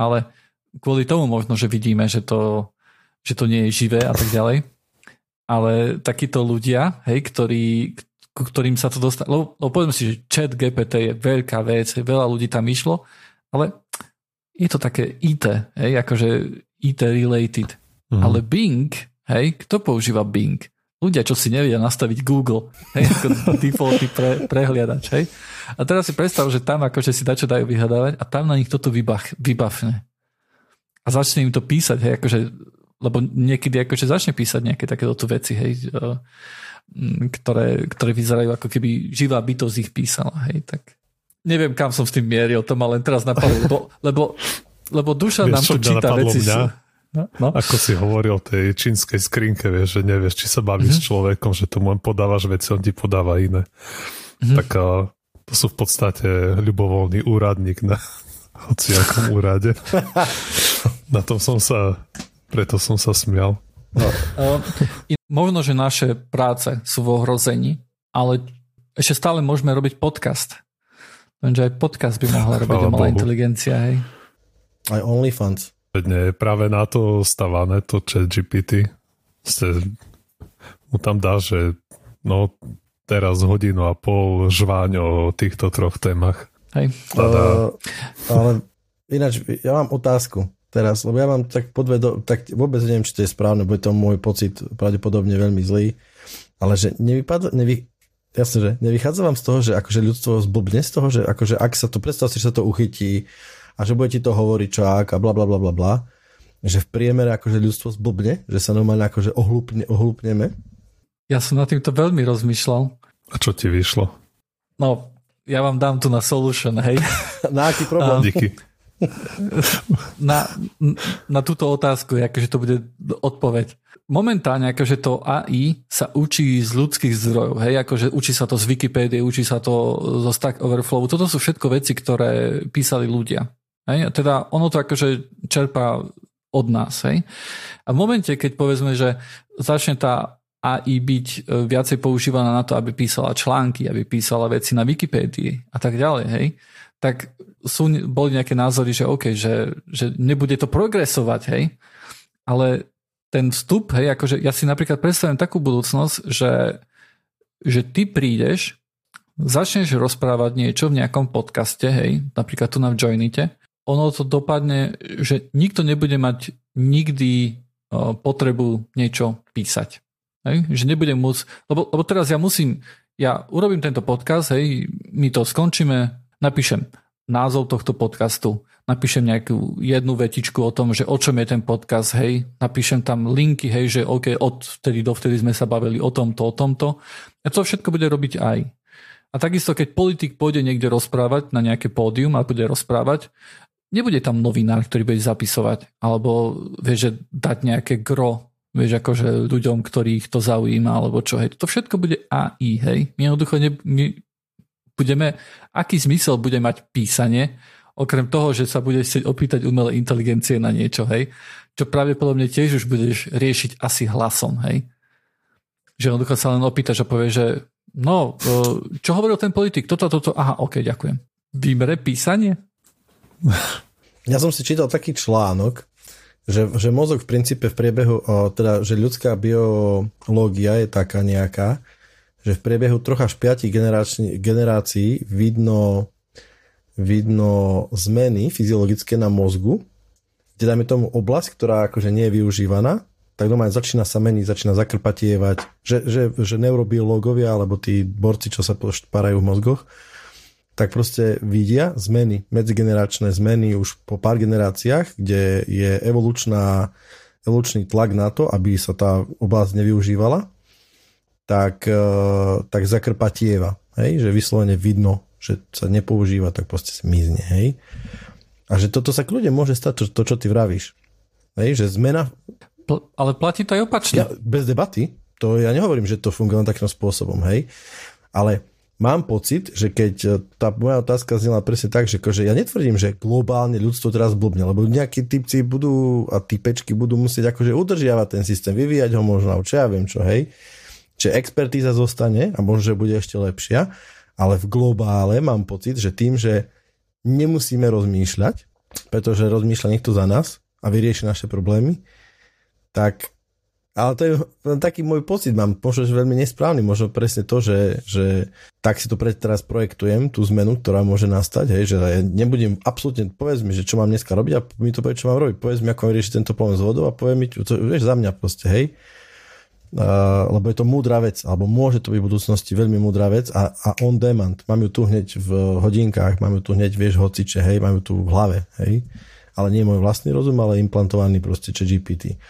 ale kvôli tomu možno, že vidíme, že to, že to nie je živé a tak ďalej ale takíto ľudia, hej, ktorí, ku ktorým sa to dostane, lebo, lebo povedzme si, že chat GPT je veľká vec, veľa ľudí tam išlo, ale je to také IT, hej, akože IT related. Mm. Ale Bing, hej, kto používa Bing? Ľudia, čo si nevedia nastaviť Google, hej, ako defaulty pre, prehliadač, hej. A teraz si predstav, že tam akože si dačo dajú vyhľadávať a tam na nich toto vybach, vybafne. A začne im to písať, hej, akože lebo niekedy akože začne písať nejaké takéto veci, hej, e, ktoré, ktoré vyzerajú ako keby živá bytosť ich písala, hej, tak neviem, kam som s tým mieril, to ma len teraz napadlo, lebo, lebo, lebo duša Vieš, nám tu číta veci. Mňa?
No, no. Ako si hovoril o tej čínskej skrinke, vieš, že nevieš, či sa bavíš mm-hmm. s človekom, že tomu len podávaš veci, on ti podáva iné. Mm-hmm. Tak to sú v podstate ľubovoľný úradník na hociakom úrade. na tom som sa preto som sa smial. No,
uh, možno, že naše práce sú v ohrození, ale ešte stále môžeme robiť podcast. Lenže aj podcast by mohla robiť umelá inteligencia, hej.
Aj OnlyFans.
Nie, práve na to stavané to chat GPT. Ste, mu tam dá, že no teraz hodinu a pol žváň o týchto troch témach.
Hej.
Uh, ale ináč, ja mám otázku teraz, lebo ja mám tak podvedo, tak vôbec neviem, či to je správne, bude to môj pocit pravdepodobne veľmi zlý, ale že nevypadá, nevy, jasne, že nevychádza vám z toho, že akože ľudstvo zblbne z toho, že akože ak sa to, predstav si, že sa to uchytí a že bude ti to hovoriť čo ak a bla bla bla bla bla, že v priemere akože ľudstvo zblbne, že sa normálne akože ohlúpne, ohlúpneme.
Ja som na týmto veľmi rozmýšľal.
A čo ti vyšlo?
No, ja vám dám tu na solution, hej.
na aký problém?
Díky
na, na túto otázku, akože to bude odpoveď. Momentálne akože to AI sa učí z ľudských zdrojov, hej, akože učí sa to z Wikipédie, učí sa to zo Stack Overflow. Toto sú všetko veci, ktoré písali ľudia. Hej? Teda ono to akože čerpá od nás. Hej? A v momente, keď povedzme, že začne tá AI byť e, viacej používaná na to, aby písala články, aby písala veci na Wikipédii a tak ďalej, hej, tak sú, boli nejaké názory, že OK, že, že nebude to progresovať, hej, ale ten vstup, hej, akože ja si napríklad predstavím takú budúcnosť, že, že ty prídeš, začneš rozprávať niečo v nejakom podcaste, hej, napríklad tu na Joinite, ono to dopadne, že nikto nebude mať nikdy potrebu niečo písať. Hej? Že nebudem môcť, lebo, lebo teraz ja musím, ja urobím tento podcast, hej, my to skončíme, napíšem názov tohto podcastu, napíšem nejakú jednu vetičku o tom, že o čom je ten podcast, hej, napíšem tam linky, hej, že OK, od vtedy do vtedy sme sa bavili o tomto, o tomto. A to všetko bude robiť aj. A takisto, keď politik pôjde niekde rozprávať na nejaké pódium a bude rozprávať, nebude tam novinár, ktorý bude zapisovať, alebo vieš, že dať nejaké gro, vieš, akože ľuďom, ktorých to zaujíma, alebo čo, hej. To všetko bude AI, hej. My jednoducho ne, my budeme, aký zmysel bude mať písanie, okrem toho, že sa budeš chcieť opýtať umelé inteligencie na niečo, hej, čo pravdepodobne tiež už budeš riešiť asi hlasom, hej. Že jednoducho sa len opýtaš a povie, že no, e, čo hovoril ten politik, toto, toto, aha, ok, ďakujem. Vymere písanie?
Ja som si čítal taký článok, že, že mozog v princípe v priebehu, o, teda, že ľudská biológia je taká nejaká, že v priebehu troch až piatich generácií vidno, vidno zmeny fyziologické na mozgu, kde dáme tomu oblasť, ktorá akože nie je využívaná, tak doma začína sa meniť, začína zakrpatievať, že, že, že neurobiológovia alebo tí borci, čo sa parajú v mozgoch, tak proste vidia zmeny, medzigeneračné zmeny už po pár generáciách, kde je evolučná, evolučný tlak na to, aby sa tá oblasť nevyužívala tak, e, tak zakrpatieva. Hej? Že vyslovene vidno, že sa nepoužíva, tak proste zmizne. Hej? A že toto sa kľudne môže stať, to, to čo ty vravíš. Hej? Že zmena...
Pl- ale platí to aj opačne.
Ja, bez debaty. To ja nehovorím, že to funguje len takým spôsobom. Hej? Ale mám pocit, že keď e, tá moja otázka znela presne tak, že akože ja netvrdím, že globálne ľudstvo teraz blbne, lebo nejakí typci budú a typečky budú musieť akože udržiavať ten systém, vyvíjať ho možno, čo ja viem čo, hej. Čiže expertíza zostane a možno, že bude ešte lepšia, ale v globále mám pocit, že tým, že nemusíme rozmýšľať, pretože rozmýšľa niekto za nás a vyrieši naše problémy, tak ale to je taký môj pocit, mám možno, že veľmi nesprávny, možno presne to, že, že tak si to pred teraz projektujem, tú zmenu, ktorá môže nastať, hej, že ja nebudem absolútne, povedz mi, že čo mám dneska robiť a mi to povie, čo mám robiť, povedz mi, ako riešiť tento problém s vodou a povie mi, to, vieš, za mňa proste, hej lebo je to múdra vec, alebo môže to byť v budúcnosti veľmi múdra vec a, a on demand. Mám ju tu hneď v hodinkách, mám ju tu hneď, vieš, hociče, hej, mám ju tu v hlave, hej. Ale nie je môj vlastný rozum, ale implantovaný proste či GPT.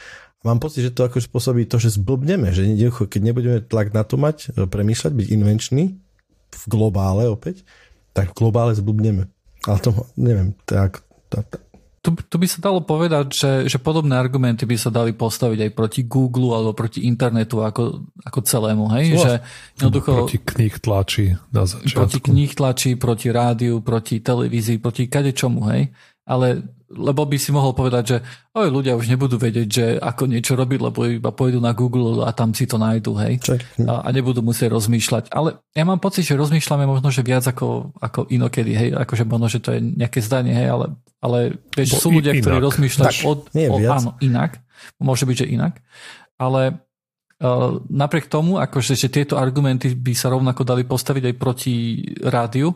Mám pocit, že to ako spôsobí to, že zblbneme, že keď nebudeme tlak na to mať, e, premýšľať, byť invenčný v globále opäť, tak v globále zblbneme. Ale to neviem, tak, tak, tak
tu, tu by sa dalo povedať, že, že podobné argumenty by sa dali postaviť aj proti Google alebo proti internetu ako, ako celému. Hej? Že
jednoducho, proti knih tlačí na začiatku.
Proti knih tlačí, proti rádiu, proti televízii, proti kadečomu. Hej? Ale lebo by si mohol povedať, že oj, ľudia už nebudú vedieť, že ako niečo robiť, lebo iba pôjdu na Google a tam si to nájdu, hej. A, a nebudú musieť rozmýšľať. Ale ja mám pocit, že rozmýšľame možno, že viac ako, ako inokedy, hej. Akože možno, že to je nejaké zdanie, hej, ale, ale vieš, sú ľudia, inak. ktorí rozmýšľajú od,
Nie,
od, áno, inak. Môže byť, že inak. Ale uh, napriek tomu, akože, že tieto argumenty by sa rovnako dali postaviť aj proti rádiu,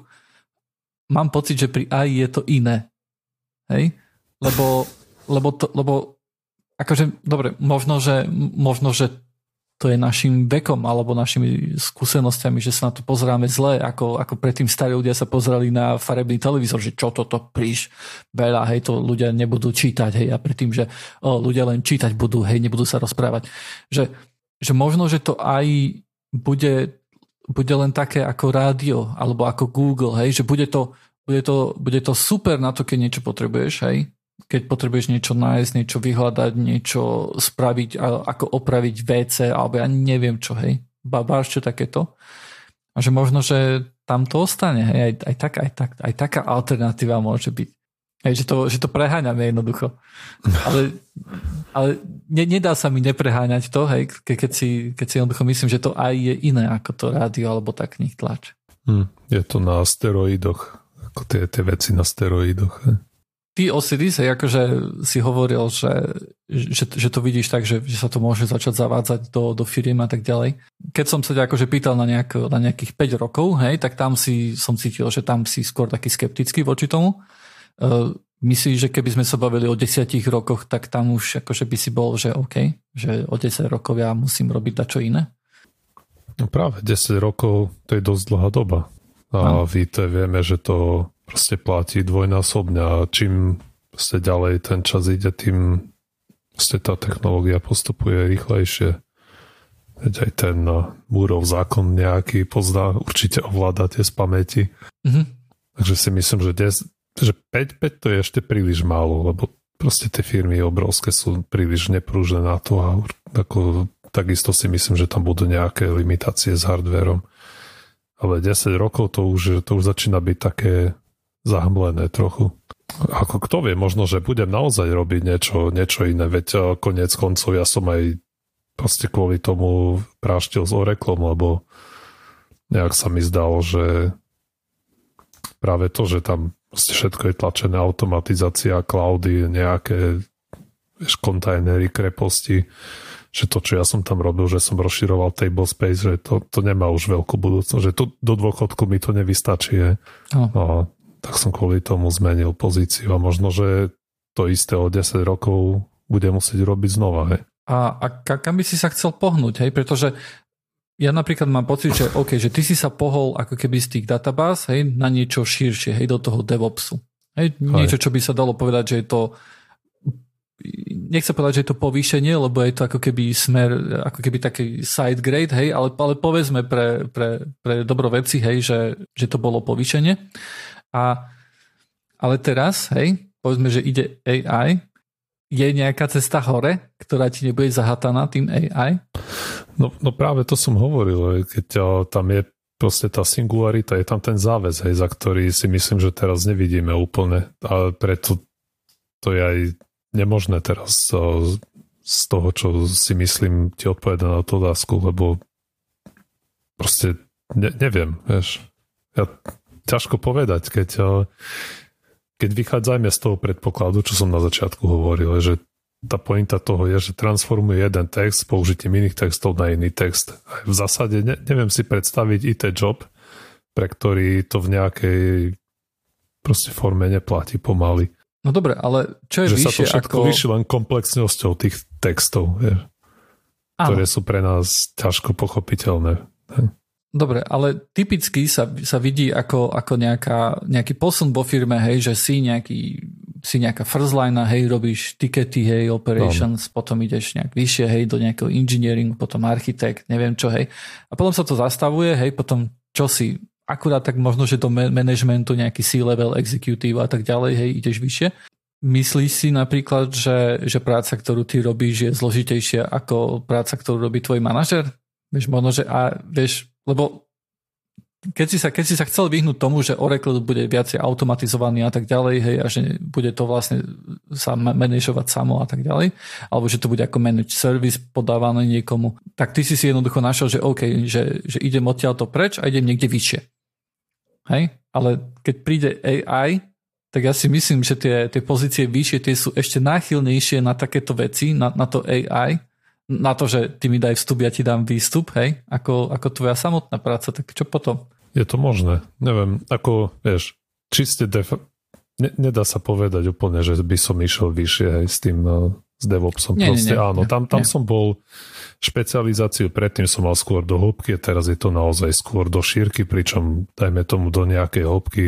mám pocit, že pri AI je to iné. Hej? lebo, lebo, to, lebo akože, dobre, možno že, možno, že to je našim vekom alebo našimi skúsenosťami, že sa na to pozeráme zle, ako, ako predtým starí ľudia sa pozerali na farebný televízor, že čo toto príš veľa, hej, to ľudia nebudú čítať, hej, a predtým, že o, ľudia len čítať budú, hej, nebudú sa rozprávať. Že, že možno, že to aj bude, bude len také ako rádio alebo ako Google, hej, že bude to, bude to, bude to super na to, keď niečo potrebuješ, hej, keď potrebuješ niečo nájsť, niečo vyhľadať, niečo spraviť, ako opraviť WC, alebo ja neviem čo, hej. Babáš čo takéto. A že možno, že tam to ostane, hej, aj, aj, tak, aj, tak, aj taká alternatíva môže byť. Hej, že to, že to preháňame jednoducho. Ale, ale ne, nedá sa mi nepreháňať to, hej, ke, keď, si, keď si jednoducho myslím, že to aj je iné ako to rádio alebo tá knih tlač.
Hm, je to na steroidoch ako tie, tie veci na steroidoch. Hej.
Ty Osiris, akože si hovoril, že, že, že to vidíš tak, že, že sa to môže začať zavádzať do, do firiem a tak ďalej. Keď som sa ťa akože pýtal na, nejak, na nejakých 5 rokov, hej, tak tam si som cítil, že tam si skôr taký skeptický voči tomu. Uh, myslíš, že keby sme sa bavili o 10 rokoch, tak tam už akože by si bol, že OK, že o 10 rokov ja musím robiť dačo iné?
No práve 10 rokov to je dosť dlhá doba. A no. víte, vieme, že to proste platí dvojnásobne a čím proste ďalej ten čas ide, tým proste tá technológia postupuje rýchlejšie. Veď aj ten no, Múrov zákon nejaký pozná, určite ovládate z pamäti. Mm-hmm. Takže si myslím, že, des, že 5, 5 to je ešte príliš málo, lebo proste tie firmy obrovské sú príliš neprúžne na to a ako, takisto si myslím, že tam budú nejaké limitácie s hardverom. Ale 10 rokov to už, to už začína byť také zahmlené trochu. Ako kto vie, možno, že budem naozaj robiť niečo, niečo iné, veď eh, konec koncov ja som aj proste kvôli tomu práštil s Oraclom, lebo nejak sa mi zdalo, že práve to, že tam všetko je tlačené, automatizácia, cloudy, nejaké vieš, kontajnery, kreposti, že to, čo ja som tam robil, že som rozširoval table space, že to, to nemá už veľkú budúcnosť, že to, do dôchodku mi to nevystačí. Je. Oh. A tak som kvôli tomu zmenil pozíciu a možno, že to isté o 10 rokov bude musieť robiť znova. Hej.
A, a kam by si sa chcel pohnúť? Hej? Pretože ja napríklad mám pocit, že OK, že ty si sa pohol ako keby z tých databáz hej, na niečo širšie, hej, do toho DevOpsu. Hej, niečo, čo by sa dalo povedať, že je to nechcem povedať, že je to povýšenie, lebo je to ako keby smer, ako keby taký side grade, hej, ale, ale povedzme pre, pre, pre dobro veci, hej, že, že to bolo povýšenie. A, ale teraz, hej, povedzme, že ide AI, je nejaká cesta hore, ktorá ti nebude zahataná tým AI?
No, no práve to som hovoril, keď tam je proste tá singularita, je tam ten záväz, hej, za ktorý si myslím, že teraz nevidíme úplne. A preto to je aj nemožné teraz z toho, čo si myslím, ti odpovedať na tú otázku, lebo proste ne, neviem, vieš. Ja ťažko povedať, keď, keď vychádzajme z toho predpokladu, čo som na začiatku hovoril, že tá pointa toho je, že transformuje jeden text s použitím iných textov na iný text. V zásade ne, neviem si predstaviť IT job, pre ktorý to v nejakej proste forme neplatí pomaly.
No dobre, ale čo je
že
vyššie
sa to všetko
ako...
vyššie len komplexnosťou tých textov, je, ktoré sú pre nás ťažko pochopiteľné.
Dobre, ale typicky sa, sa vidí ako, ako nejaká, nejaký posun vo firme, hej, že si nejaký si nejaká first line, hej, robíš tikety, hej, operations, no. potom ideš nejak vyššie, hej, do nejakého engineering, potom architekt, neviem čo, hej. A potom sa to zastavuje, hej, potom čo si, akurát tak možno, že do managementu nejaký C-level, executive a tak ďalej, hej, ideš vyššie. Myslíš si napríklad, že, že práca, ktorú ty robíš, je zložitejšia ako práca, ktorú robí tvoj manažer? Vieš, možno, že a vieš, lebo keď si, sa, keď si sa chcel vyhnúť tomu, že Oracle bude viacej automatizovaný a tak ďalej, hej, a že bude to vlastne sa manažovať samo a tak ďalej, alebo že to bude ako manage service podávané niekomu, tak ty si si jednoducho našiel, že OK, že, že idem odtiaľ to preč a idem niekde vyššie. Hej? Ale keď príde AI, tak ja si myslím, že tie, tie pozície vyššie, tie sú ešte náchylnejšie na takéto veci, na, na to AI, na to, že ty mi daj vstup, ja ti dám výstup, hej, ako, ako tvoja samotná práca, tak čo potom?
Je to možné. Neviem, ako, vieš, čiste def... Ne, nedá sa povedať úplne, že by som išiel vyššie aj s tým uh, s DevOpsom. Nie, Proste nie, nie, áno, nie, tam, tam nie. som bol špecializáciu, predtým som mal skôr do hĺbky, teraz je to naozaj skôr do šírky, pričom dajme tomu do nejakej hĺbky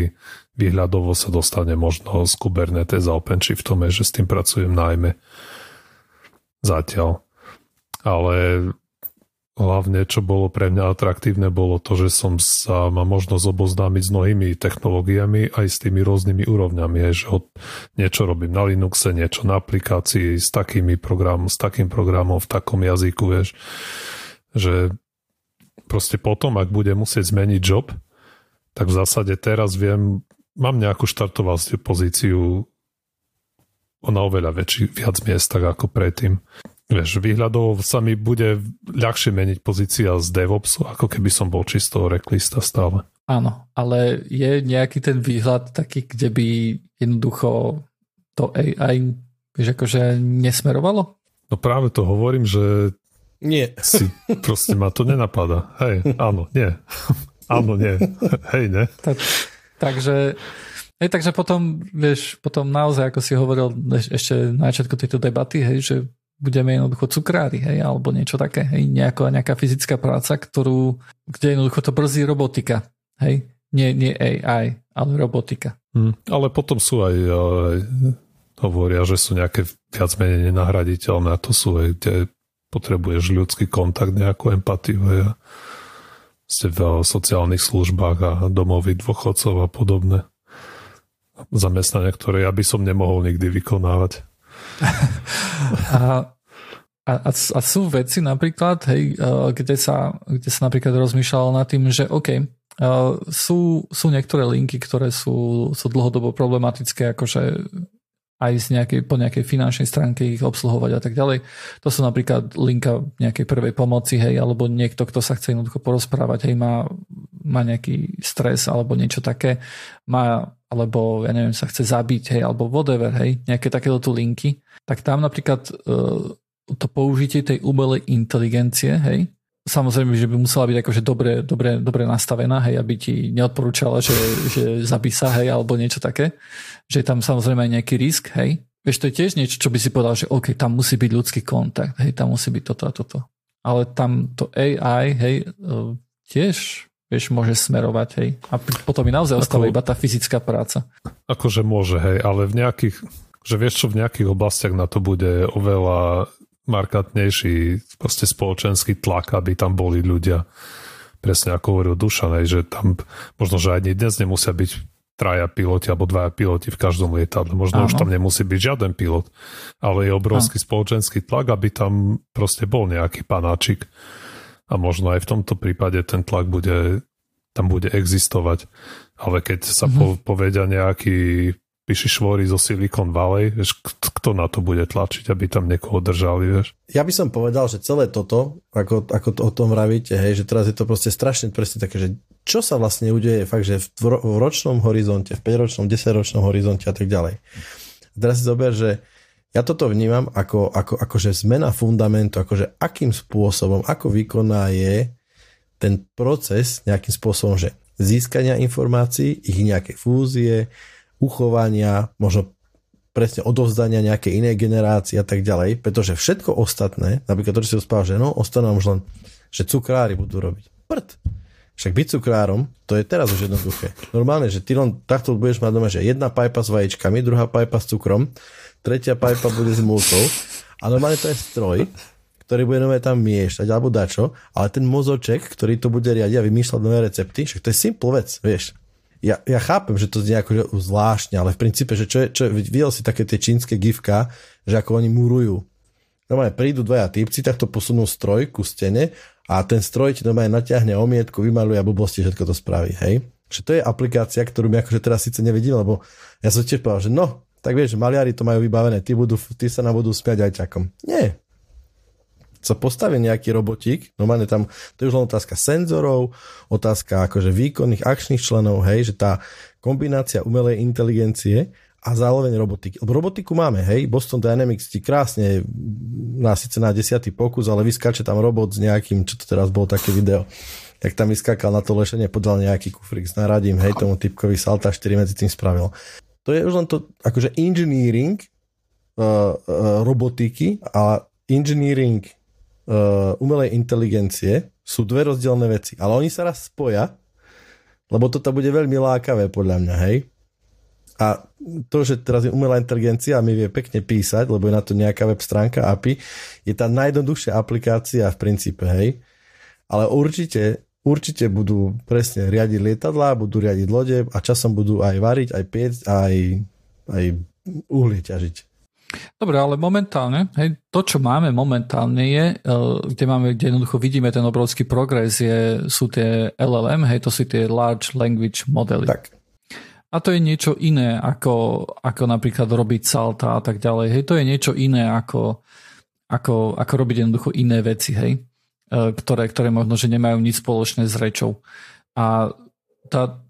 výhľadovo sa dostane možno z Kubernetes a OpenShiftom, že s tým pracujem najmä zatiaľ. Ale hlavne čo bolo pre mňa atraktívne bolo to, že som sa mal možnosť oboznámiť s mnohými technológiami aj s tými rôznymi úrovňami, že od, niečo robím na Linuxe, niečo na aplikácii s takými program, s takým programom v takom jazyku, vieš, že proste potom, ak bude musieť zmeniť job, tak v zásade teraz viem, mám nejakú štartovaciu pozíciu na oveľa väčší, viac miestach ako predtým. Vieš, výhľadov sa mi bude ľahšie meniť pozícia z DevOpsu, ako keby som bol čisto reklista stále.
Áno, ale je nejaký ten výhľad taký, kde by jednoducho to AI vieš, akože nesmerovalo?
No práve to hovorím, že
nie.
Si, proste ma to nenapadá. Hej, áno, nie. áno, nie. Hej, ne.
Tak, takže, hej, takže potom, vieš, potom naozaj, ako si hovoril ešte na začiatku tejto debaty, hej, že budeme jednoducho cukrári, hej, alebo niečo také, hej, nejaká, nejaká fyzická práca, ktorú, kde jednoducho to brzí robotika. Hej? Nie, nie AI, ale robotika.
Hmm. Ale potom sú aj, aj hovoria, že sú nejaké viac menej nenahraditeľné a to sú aj, kde potrebuješ ľudský kontakt, nejakú empatiu hej, a ste v sociálnych službách a domovy dôchodcov a podobné zamestnania, ktoré ja by som nemohol nikdy vykonávať.
a, a, a sú veci napríklad, hej, kde sa, kde sa napríklad rozmýšľalo nad tým, že OK, Uh, sú, sú niektoré linky, ktoré sú, sú dlhodobo problematické, akože aj z nejakej, po nejakej finančnej stránke ich obsluhovať a tak ďalej. To sú napríklad linka nejakej prvej pomoci, hej, alebo niekto, kto sa chce jednoducho porozprávať, hej, má, má nejaký stres alebo niečo také, má, alebo ja neviem, sa chce zabiť, hej, alebo whatever, hej, nejaké takéto tu linky, tak tam napríklad uh, to použitie tej umelej inteligencie, hej, samozrejme, že by musela byť akože dobre, dobre, dobre nastavená, hej, aby ti neodporúčala, že, že zabí sa, hej, alebo niečo také. Že je tam samozrejme aj nejaký risk, hej. Vieš, to je tiež niečo, čo by si povedal, že OK, tam musí byť ľudský kontakt, hej, tam musí byť toto a toto. Ale tam to AI, hej, e, tiež vieš, môže smerovať, hej. A potom mi naozaj ostáva iba tá fyzická práca.
Akože môže, hej, ale v nejakých, že vieš čo, v nejakých oblastiach na to bude oveľa markantnejší proste spoločenský tlak, aby tam boli ľudia. Presne ako hovoril Dušanej, že tam možno, že ani dnes nemusia byť traja piloti alebo dvaja piloti v každom lietadle. Možno Áno. už tam nemusí byť žiaden pilot, ale je obrovský Áno. spoločenský tlak, aby tam proste bol nejaký panáčik. A možno aj v tomto prípade ten tlak bude, tam bude existovať. Ale keď sa mm-hmm. povedia nejaký píši švory zo Silicon Valley, vieš, kto na to bude tlačiť, aby tam niekoho držali, vieš?
Ja by som povedal, že celé toto, ako, ako to o tom vravíte, hej, že teraz je to proste strašne presne také, že čo sa vlastne udeje fakt, že v, v ročnom horizonte, v 5-ročnom, 10-ročnom horizonte a tak ďalej. Teraz si zober, že ja toto vnímam ako, ako, akože zmena fundamentu, akože akým spôsobom, ako výkonná je ten proces nejakým spôsobom, že získania informácií, ich nejaké fúzie, uchovania, možno presne odovzdania nejakej inej generácii a tak ďalej, pretože všetko ostatné, napríklad to, čo si rozprával, že no, ostanú už len, že cukrári budú robiť. Prd. Však byť cukrárom, to je teraz už jednoduché. Normálne, že ty len takto budeš mať doma, že jedna pajpa s vajíčkami, druhá pajpa s cukrom, tretia pajpa bude s múlkou a normálne to je stroj, ktorý bude nové tam miešať alebo dačo, ale ten mozoček, ktorý to bude riadiť a vymýšľať nové recepty, však to je simple vec, vieš ja, ja chápem, že to znie ako zvláštne, ale v princípe, že čo je, čo je, videl si také tie čínske gifka, že ako oni murujú. Normálne prídu dvaja typci, takto posunú stroj ku stene a ten stroj ti normálne natiahne omietku, vymaluje a blbosti, všetko to spraví, hej. Že to je aplikácia, ktorú my akože teraz síce nevidím, lebo ja som tiež povedal, že no, tak vieš, maliari to majú vybavené, ty, budú, ty sa nám budú smiať aj čakom. Nie, sa postaví nejaký robotík, normálne tam, to je už len otázka senzorov, otázka akože výkonných akčných členov, hej, že tá kombinácia umelej inteligencie a zároveň robotiky. Lebo robotiku máme, hej, Boston Dynamics ti krásne na síce na desiatý pokus, ale vyskáče tam robot s nejakým, čo to teraz bolo také video, jak tam vyskákal na to lešenie, podal nejaký kufrik s naradím, hej, tomu typkovi salta 4 medzi tým spravil. To je už len to, akože engineering uh, uh, robotiky a engineering uh, umelej inteligencie sú dve rozdielne veci, ale oni sa raz spoja, lebo toto bude veľmi lákavé podľa mňa, hej. A to, že teraz je umelá inteligencia a mi vie pekne písať, lebo je na to nejaká web stránka API, je tá najjednoduchšia aplikácia v princípe, hej. Ale určite, určite budú presne riadiť lietadlá, budú riadiť lode a časom budú aj variť, aj piecť, aj, aj uhlie ťažiť.
Dobre, ale momentálne, hej, to, čo máme momentálne je, e, kde máme, kde jednoducho vidíme ten obrovský progres, je, sú tie LLM, hej, to sú tie Large Language Modely.
Tak.
A to je niečo iné, ako, ako napríklad robiť salta a tak ďalej. Hej, to je niečo iné, ako, ako, ako robiť jednoducho iné veci, hej, e, ktoré, ktoré možno, že nemajú nič spoločné s rečou. A tá,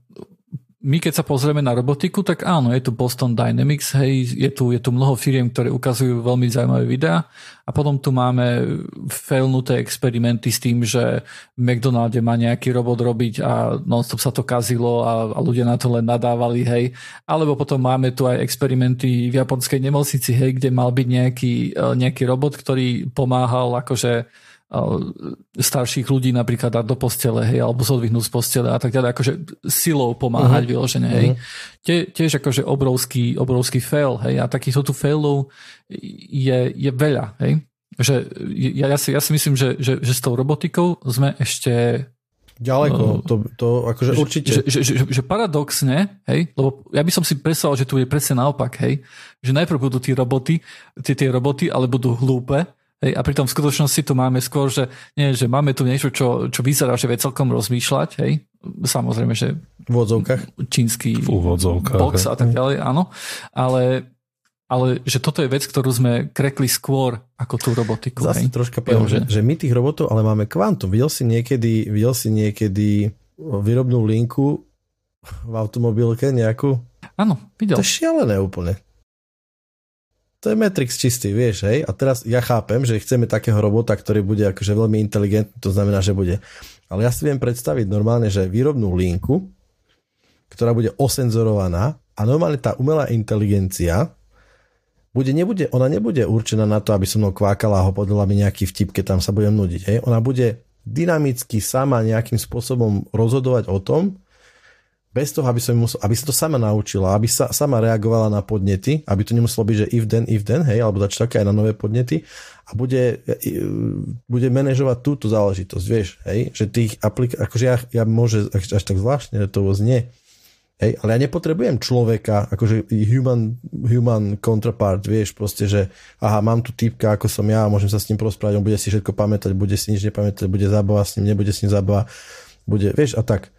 my keď sa pozrieme na robotiku, tak áno, je tu Boston Dynamics, hej, je tu, je tu mnoho firiem, ktoré ukazujú veľmi zaujímavé videá a potom tu máme failnuté experimenty s tým, že v McDonalde má nejaký robot robiť a nonstop sa to kazilo a, a ľudia na to len nadávali, hej. Alebo potom máme tu aj experimenty v japonskej nemocnici, hej, kde mal byť nejaký, e, nejaký robot, ktorý pomáhal akože starších ľudí napríklad dať do postele, hej, alebo zodvihnúť z postele a tak ďalej, akože silou pomáhať uh-huh. vyložené, hej. Uh-huh. Tie, tiež akože obrovský, obrovský fail, hej, a takýchto tu failov je, je veľa, hej. Že ja, ja, si, ja si myslím, že, že, že s tou robotikou sme ešte
Ďaleko, uh, to, to akože že, určite.
Že, že, že, že paradoxne, hej, lebo ja by som si predstavoval, že tu je presne naopak, hej, že najprv budú tí roboty, tie, tie roboty, ale budú hlúpe, Hej, a pritom v skutočnosti tu máme skôr, že, nie, že máme tu niečo, čo, čo vyzerá, že vie celkom rozmýšľať. Hej. Samozrejme, že
v úvodzovkách.
čínsky
v úvodzovkách,
box a tak ďalej, áno. Ale, ale že toto je vec, ktorú sme krekli skôr ako tú robotiku.
Zase
hej.
troška poviem, že, že my tých robotov, ale máme kvantum. Videl si niekedy, videl si niekedy výrobnú linku v automobilke nejakú?
Áno, videl.
To je šialené úplne to je Matrix čistý, vieš, hej? A teraz ja chápem, že chceme takého robota, ktorý bude akože veľmi inteligentný, to znamená, že bude. Ale ja si viem predstaviť normálne, že výrobnú linku, ktorá bude osenzorovaná a normálne tá umelá inteligencia bude, nebude, ona nebude určená na to, aby som mnou kvákala a ho podala mi nejaký vtip, keď tam sa budem nudiť. Hej? Ona bude dynamicky sama nejakým spôsobom rozhodovať o tom, bez toho, aby, som musel, aby sa to sama naučila, aby sa sama reagovala na podnety, aby to nemuselo byť, že if then, if then, hej, alebo dač také aj na nové podnety a bude, bude manažovať túto záležitosť, vieš, hej, že tých aplik- akože ja, ja môže až, tak zvláštne to znie, hej, ale ja nepotrebujem človeka, akože human, human counterpart, vieš, proste, že aha, mám tu typka, ako som ja, môžem sa s ním porozprávať, on bude si všetko pamätať, bude si nič nepamätať, bude zábava s ním, nebude s ním zábava, bude, vieš, a tak.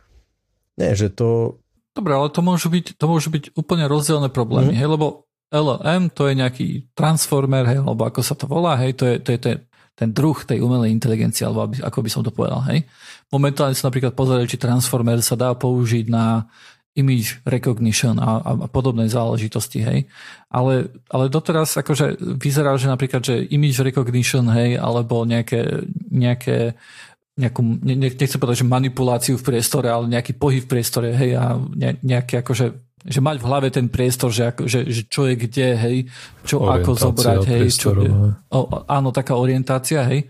Nie, že to...
Dobre, ale to môžu byť, to môžu byť úplne rozdielne problémy, mm. hej, lebo LLM to je nejaký transformer, hej, alebo ako sa to volá, hej, to je, to je, je ten druh tej umelej inteligencie, alebo aby, ako by som to povedal, hej. Momentálne sa napríklad pozerajú, či transformer sa dá použiť na image recognition a, a, a podobné záležitosti, hej. Ale, ale doteraz akože vyzerá, že napríklad, že image recognition, hej, alebo nejaké, nejaké nejakú, ne, nechcem povedať, že manipuláciu v priestore, ale nejaký pohyb v priestore, hej, a ne, nejaký akože že mať v hlave ten priestor, že, ako, že, že čo je kde, hej, čo ako zobrať, hej, čo, o, áno, taká orientácia, hej.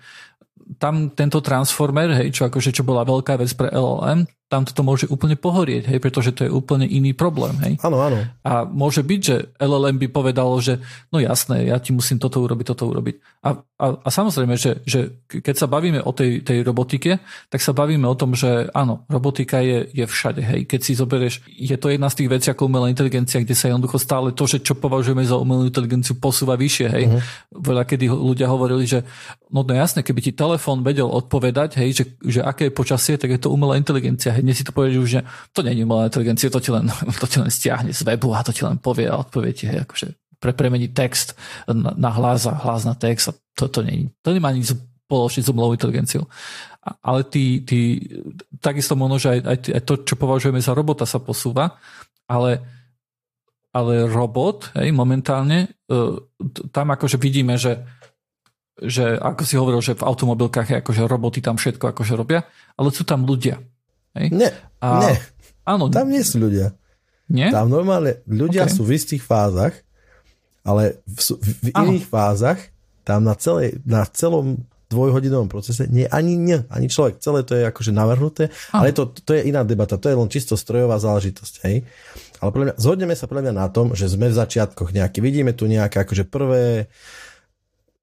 Tam tento transformer, hej, čo akože čo bola veľká vec pre LLM, tam toto môže úplne pohorieť, hej, pretože to je úplne iný problém. Hej.
Áno, áno.
A môže byť, že LLM by povedalo, že no jasné, ja ti musím toto urobiť, toto urobiť. A, a, a samozrejme, že, že keď sa bavíme o tej, tej robotike, tak sa bavíme o tom, že áno, robotika je, je všade. Hej. Keď si zoberieš, je to jedna z tých vecí ako umelá inteligencia, kde sa jednoducho stále to, že čo považujeme za umelú inteligenciu, posúva vyššie. Hej. Uh-huh. Veľa kedy ľudia hovorili, že no, no jasné, keby ti telefón vedel odpovedať, hej, že, že aké je počasie, tak je to umelá inteligencia hneď si to povieš už, že to nie je umelá inteligencia, to ti, len, to ti len stiahne z webu a to ti len povie a odpovie ti, hej, akože pre, premeniť text na, na hlas a hlas na text a to, to, nie, to nemá nič spoločný s umelou inteligenciou. Ale tí, tí, takisto možno, že aj, aj, aj to, čo považujeme za robota, sa posúva, ale, ale robot, hej, momentálne, uh, tam akože vidíme, že že ako si hovoril, že v automobilkách je akože roboty tam všetko akože robia, ale sú tam ľudia.
Hej? Nie, a, nie.
Áno.
Tam nie sú ľudia.
Nie?
Tam normálne ľudia okay. sú v istých fázach, ale v, v iných fázach tam na, celej, na celom dvojhodinovom procese nie ani nie, ani človek. Celé to je akože navrhnuté, Aha. ale to, to je iná debata, to je len čisto strojová záležitosť. Hej? Ale mňa, zhodneme sa podľa mňa na tom, že sme v začiatkoch nejaké, vidíme tu nejaké akože prvé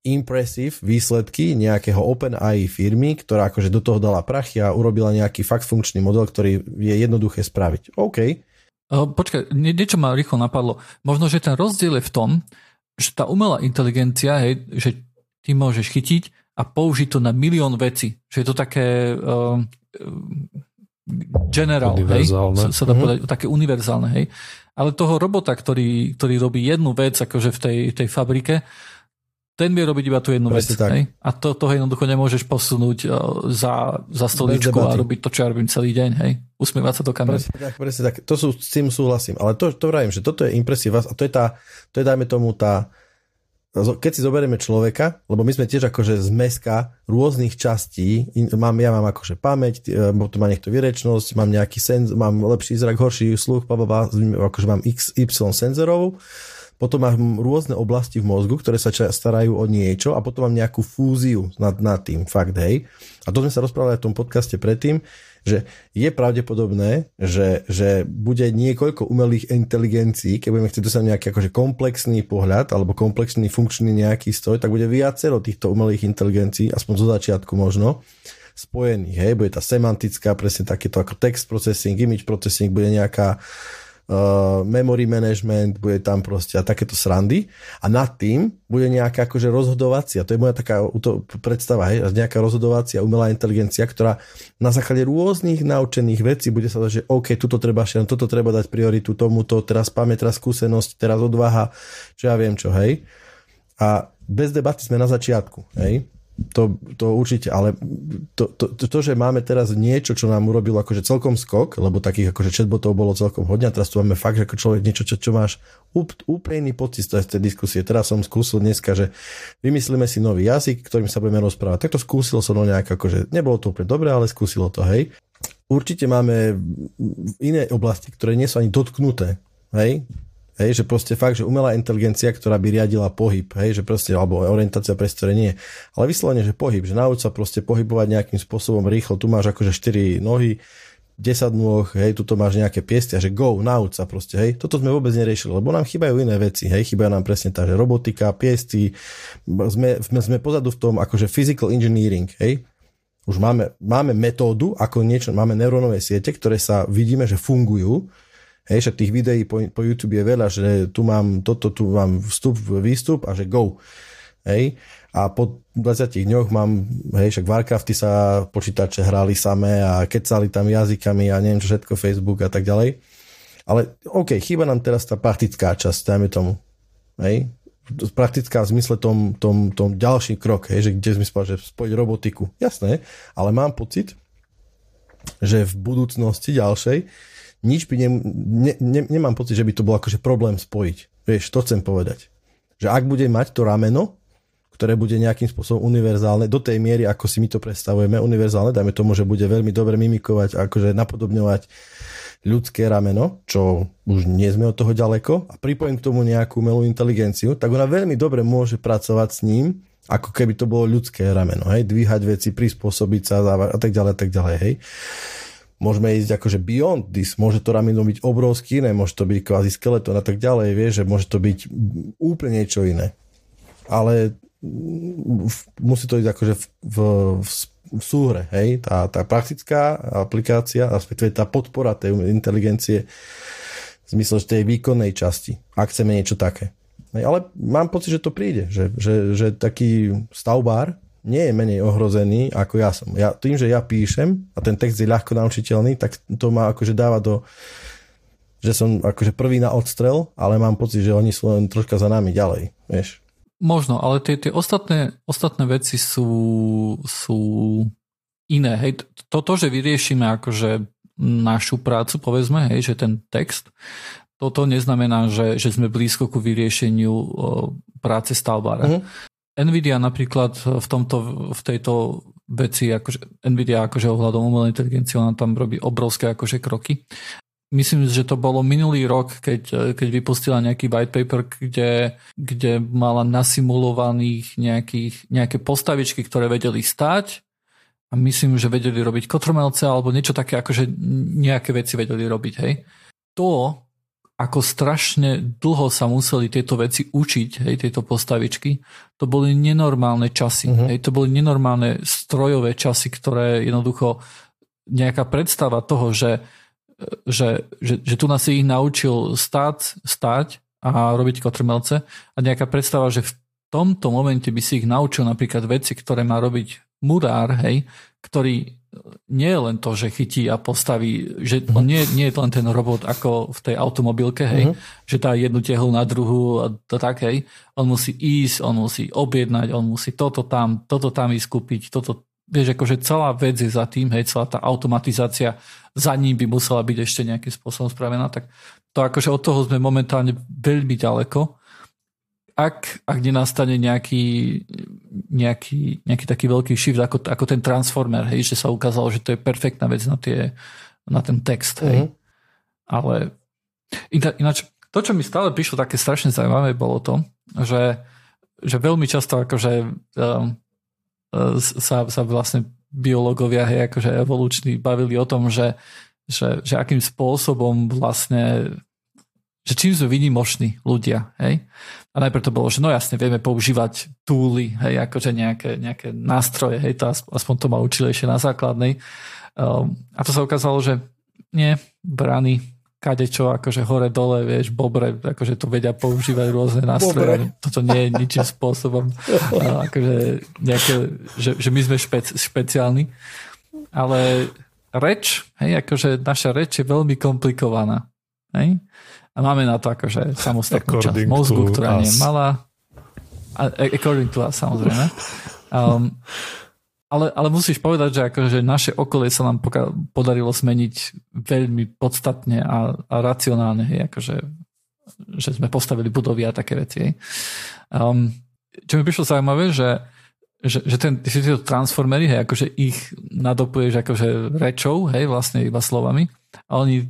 impressive výsledky nejakého OpenAI firmy, ktorá akože do toho dala prachy a urobila nejaký fakt funkčný model, ktorý je jednoduché spraviť. OK.
Počkaj, niečo ma rýchlo napadlo. Možno, že ten rozdiel je v tom, že tá umelá inteligencia, hej, že ty môžeš chytiť a použiť to na milión vecí. Že je to také uh, general, hej, sa, sa dá mm-hmm. povedať, také univerzálne, hej. Ale toho robota, ktorý, ktorý robí jednu vec akože v tej, tej fabrike, ten vie robiť iba tú jednu vec. Hej? A to, toho jednoducho nemôžeš posunúť uh, za, za stoličku a robiť to, čo ja robím celý deň. Hej? Usmievať sa do kamery.
Presne tak, presne tak. To sú, s tým súhlasím. Ale to, to vravím, že toto je impresíva a to je tá, to je dajme tomu tá, keď si zoberieme človeka, lebo my sme tiež akože z meska rôznych častí, mám, ja mám akože pamäť, e, potom má niekto vyrečnosť, mám nejaký senz, mám lepší zrak, horší sluch, bla, bla, akože mám x, y senzorov, potom mám rôzne oblasti v mozgu, ktoré sa starajú o niečo a potom mám nejakú fúziu nad, nad tým, fakt, hej. A to sme sa rozprávali v tom podcaste predtým, že je pravdepodobné, že, že bude niekoľko umelých inteligencií, keď budeme chcieť dosiahnuť nejaký akože komplexný pohľad alebo komplexný funkčný nejaký stroj, tak bude viacero týchto umelých inteligencií, aspoň zo začiatku možno, spojených. Hej? Bude tá semantická, presne takéto ako text processing, image processing, bude nejaká uh, memory management, bude tam proste a takéto srandy a nad tým bude nejaká akože rozhodovacia, to je moja taká predstava, hej, nejaká rozhodovacia umelá inteligencia, ktorá na základe rôznych naučených vecí bude sa dať, že OK, tuto treba šiel, toto treba dať prioritu tomuto, teraz pamäť, teraz skúsenosť, teraz odvaha, čo ja viem čo, hej. A bez debaty sme na začiatku, hej. To, to určite, ale to, to, to, to, že máme teraz niečo, čo nám urobilo akože celkom skok, lebo takých akože chatbotov bolo celkom hodne a teraz tu máme fakt, že ako človek niečo, čo, čo máš úp, úplný pocit z tej diskusie. Teraz som skúsil dneska, že vymyslíme si nový jazyk, ktorým sa budeme rozprávať. Tak to skúsil som no nejak akože, nebolo to úplne dobré, ale skúsilo to, hej. Určite máme iné oblasti, ktoré nie sú ani dotknuté, hej, Hej, že proste fakt, že umelá inteligencia, ktorá by riadila pohyb, hej, že proste, alebo orientácia priestore nie. Ale vyslovene, že pohyb, že nauč sa proste pohybovať nejakým spôsobom rýchlo. Tu máš akože 4 nohy, 10 nôh, hej, tuto máš nejaké piesty a že go, nauč sa proste, hej. Toto sme vôbec neriešili, lebo nám chýbajú iné veci, hej, chýbajú nám presne tá, že robotika, piesty, sme, sme, sme pozadu v tom akože physical engineering, hej. Už máme, máme metódu, ako niečo, máme neurónové siete, ktoré sa vidíme, že fungujú, Hej, však tých videí po, po YouTube je veľa, že tu mám toto, tu mám vstup, výstup a že go. Hej. A po 20 dňoch mám, hej, však Warcrafty sa počítače hrali samé a kecali tam jazykami a neviem čo všetko, Facebook a tak ďalej. Ale OK, chýba nám teraz tá praktická časť, dajme tomu. Hej. Praktická v zmysle tom, tom, tom ďalší krok, hej, že kde sme spali, že spojiť robotiku. Jasné, ale mám pocit, že v budúcnosti ďalšej nič by ne, ne, ne, nemám pocit, že by to bol akože problém spojiť. Vieš, to chcem povedať. Že ak bude mať to rameno, ktoré bude nejakým spôsobom univerzálne, do tej miery, ako si my to predstavujeme, univerzálne, dajme tomu, že bude veľmi dobre mimikovať, akože napodobňovať ľudské rameno, čo už nie sme od toho ďaleko, a pripojím k tomu nejakú umelú inteligenciu, tak ona veľmi dobre môže pracovať s ním, ako keby to bolo ľudské rameno, hej, dvíhať veci, prispôsobiť sa a tak ďalej, a tak ďalej, hej môžeme ísť akože beyond this, môže to rameno byť obrovský iné, môže to byť kvázi skeleton a tak ďalej, vieš, že môže to byť úplne niečo iné. Ale musí to ísť akože v, v, v, v súhre, hej, tá, tá praktická aplikácia, respektíve tá podpora tej inteligencie v zmysle tej výkonnej časti, ak chceme niečo také. Hej, ale mám pocit, že to príde, že, že, že taký stavbár nie je menej ohrozený ako ja som. Ja, tým, že ja píšem a ten text je ľahko naučiteľný, tak to ma akože dáva do že som akože prvý na odstrel, ale mám pocit, že oni sú len troška za nami ďalej, vieš.
Možno, ale tie, tie ostatné, ostatné veci sú, sú iné. Hej, toto, že vyriešime akože našu prácu, povedzme, hej, že ten text, toto neznamená, že, že sme blízko ku vyriešeniu práce stavbára. Uh-huh. Nvidia napríklad v, tomto, v tejto veci, akože Nvidia akože ohľadom umelej inteligencie, ona tam robí obrovské akože kroky. Myslím, že to bolo minulý rok, keď, keď vypustila nejaký white paper, kde, kde mala nasimulovaných nejakých, nejaké postavičky, ktoré vedeli stať a myslím, že vedeli robiť kotromelce alebo niečo také, akože nejaké veci vedeli robiť, hej. To ako strašne dlho sa museli tieto veci učiť, hej, tieto postavičky, to boli nenormálne časy. Uh-huh. Hej, to boli nenormálne strojové časy, ktoré jednoducho nejaká predstava toho, že, že, že, že tu nás si ich naučil stáť, stáť a robiť kotrmelce a nejaká predstava, že v tomto momente by si ich naučil napríklad veci, ktoré má robiť murár, hej, ktorý nie je len to, že chytí a postaví, že on nie, nie je len ten robot ako v tej automobilke, hej, uh-huh. že dá jednu tehlu na druhú a to tak, hej. On musí ísť, on musí objednať, on musí toto tam, toto tam vyskúpiť, toto, vieš, akože celá vec je za tým, hej, celá tá automatizácia za ním by musela byť ešte nejakým spôsobom spravená, tak to akože od toho sme momentálne veľmi ďaleko ak, ak nenastane nejaký, nejaký, nejaký taký veľký shift ako, ako ten Transformer, hej, že sa ukázalo, že to je perfektná vec na, tie, na ten text. Hej. Uh-huh. Ale ináč, to, čo mi stále prišlo také strašne zaujímavé, bolo to, že, že veľmi často akože um, sa, sa vlastne biológovia, hej, akože evoluční bavili o tom, že, že, že akým spôsobom vlastne že čím sme vynimoční ľudia, hej? A najprv to bolo, že no jasne, vieme používať túly, hej, akože nejaké, nejaké nástroje, hej, to aspoň to ma učili ešte na základnej. Um, a to sa ukázalo, že nie, brany, kadečo, akože hore, dole, vieš, bobre, akože to vedia používať rôzne nástroje. Bobre. Toto nie je ničím spôsobom, akože nejaké, že, že my sme špec, špeciálni. Ale reč, hej, akože naša reč je veľmi komplikovaná. Hej? A máme na to akože samostatnú časť mozgu, ktorá nie je malá. According to us, samozrejme. Um, ale, ale musíš povedať, že akože naše okolie sa nám podarilo zmeniť veľmi podstatne a, a racionálne, hej, akože, že sme postavili budovy a také veci. Um, čo mi prišlo zaujímavé, že, že, že ten, tieto transformery, hej, akože ich nadopuješ akože rečou, hej, vlastne iba slovami a oni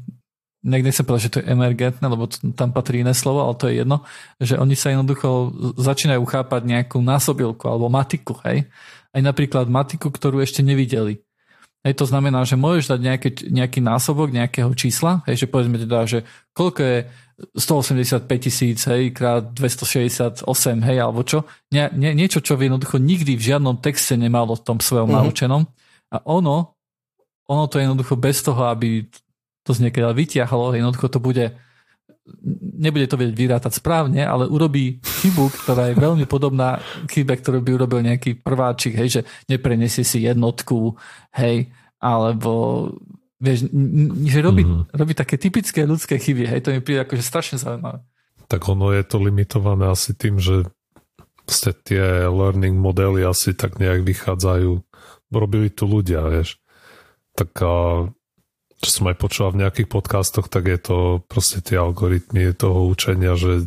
nechcem povedať, že to je emergentné, lebo tam patrí iné slovo, ale to je jedno, že oni sa jednoducho začínajú chápať nejakú násobilku alebo matiku, hej. Aj napríklad matiku, ktorú ešte nevideli. Hej, to znamená, že môžeš dať nejaký, nejaký násobok nejakého čísla, hej, že povedzme teda, že koľko je 185 tisíc, hej, krát 268, hej, alebo čo. Nie, nie, niečo, čo jednoducho nikdy v žiadnom texte nemalo v tom svojom mm-hmm. naučenom. A ono, ono to je jednoducho bez toho, aby to z niekiaľ vyťahlo, jednoducho to bude nebude to vedieť vyrátať správne, ale urobí chybu, ktorá je veľmi podobná chybe, ktorú by urobil nejaký prváčik, hej, že neprenesie si jednotku, hej, alebo vieš, že robí, mm-hmm. robí také typické ľudské chyby, hej, to mi príde akože strašne zaujímavé.
Tak ono je to limitované asi tým, že ste tie learning modely asi tak nejak vychádzajú, robili tu ľudia, vieš. Tak a čo som aj počúval v nejakých podcastoch, tak je to proste tie algoritmy toho učenia, že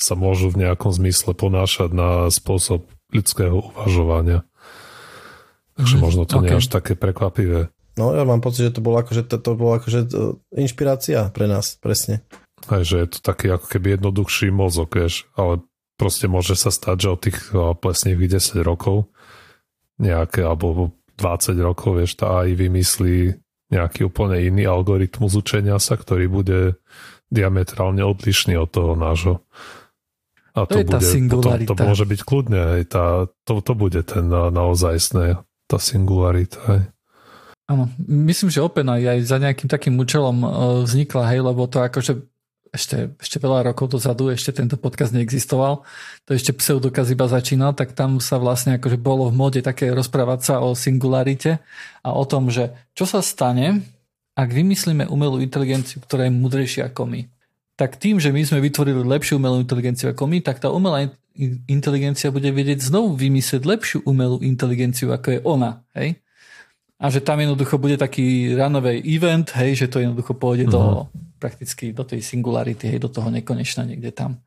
sa môžu v nejakom zmysle ponášať na spôsob ľudského uvažovania. Takže mm, možno to okay. nie je až také prekvapivé.
No ja mám pocit, že to bolo akože, to, to bolo akože inšpirácia pre nás, presne.
Aj, že je to taký ako keby jednoduchší mozog, vieš, ale proste môže sa stať, že od tých e, plesnivých 10 rokov nejaké, alebo 20 rokov, vieš, tá AI vymyslí nejaký úplne iný algoritmus učenia sa, ktorý bude diametrálne odlišný od toho nášho.
A to, to je bude, tá singularita.
Potom, to môže byť kľudne, aj tá, to, to bude ten na, naozajstné, tá singularita. Aj.
Áno, myslím, že OpenAI aj za nejakým takým účelom e, vznikla, hej, lebo to akože ešte, ešte veľa rokov dozadu, ešte tento podcast neexistoval, to ešte pseudokaz iba začínal, tak tam sa vlastne akože bolo v móde také rozprávať sa o singularite a o tom, že čo sa stane, ak vymyslíme umelú inteligenciu, ktorá je mudrejšia ako my. Tak tým, že my sme vytvorili lepšiu umelú inteligenciu ako my, tak tá umelá inteligencia bude vedieť znovu vymyslieť lepšiu umelú inteligenciu ako je ona. Hej? A že tam jednoducho bude taký runový event, hej, že to jednoducho pôjde uh-huh. do mhm prakticky do tej singularity, hej, do toho nekonečna niekde tam.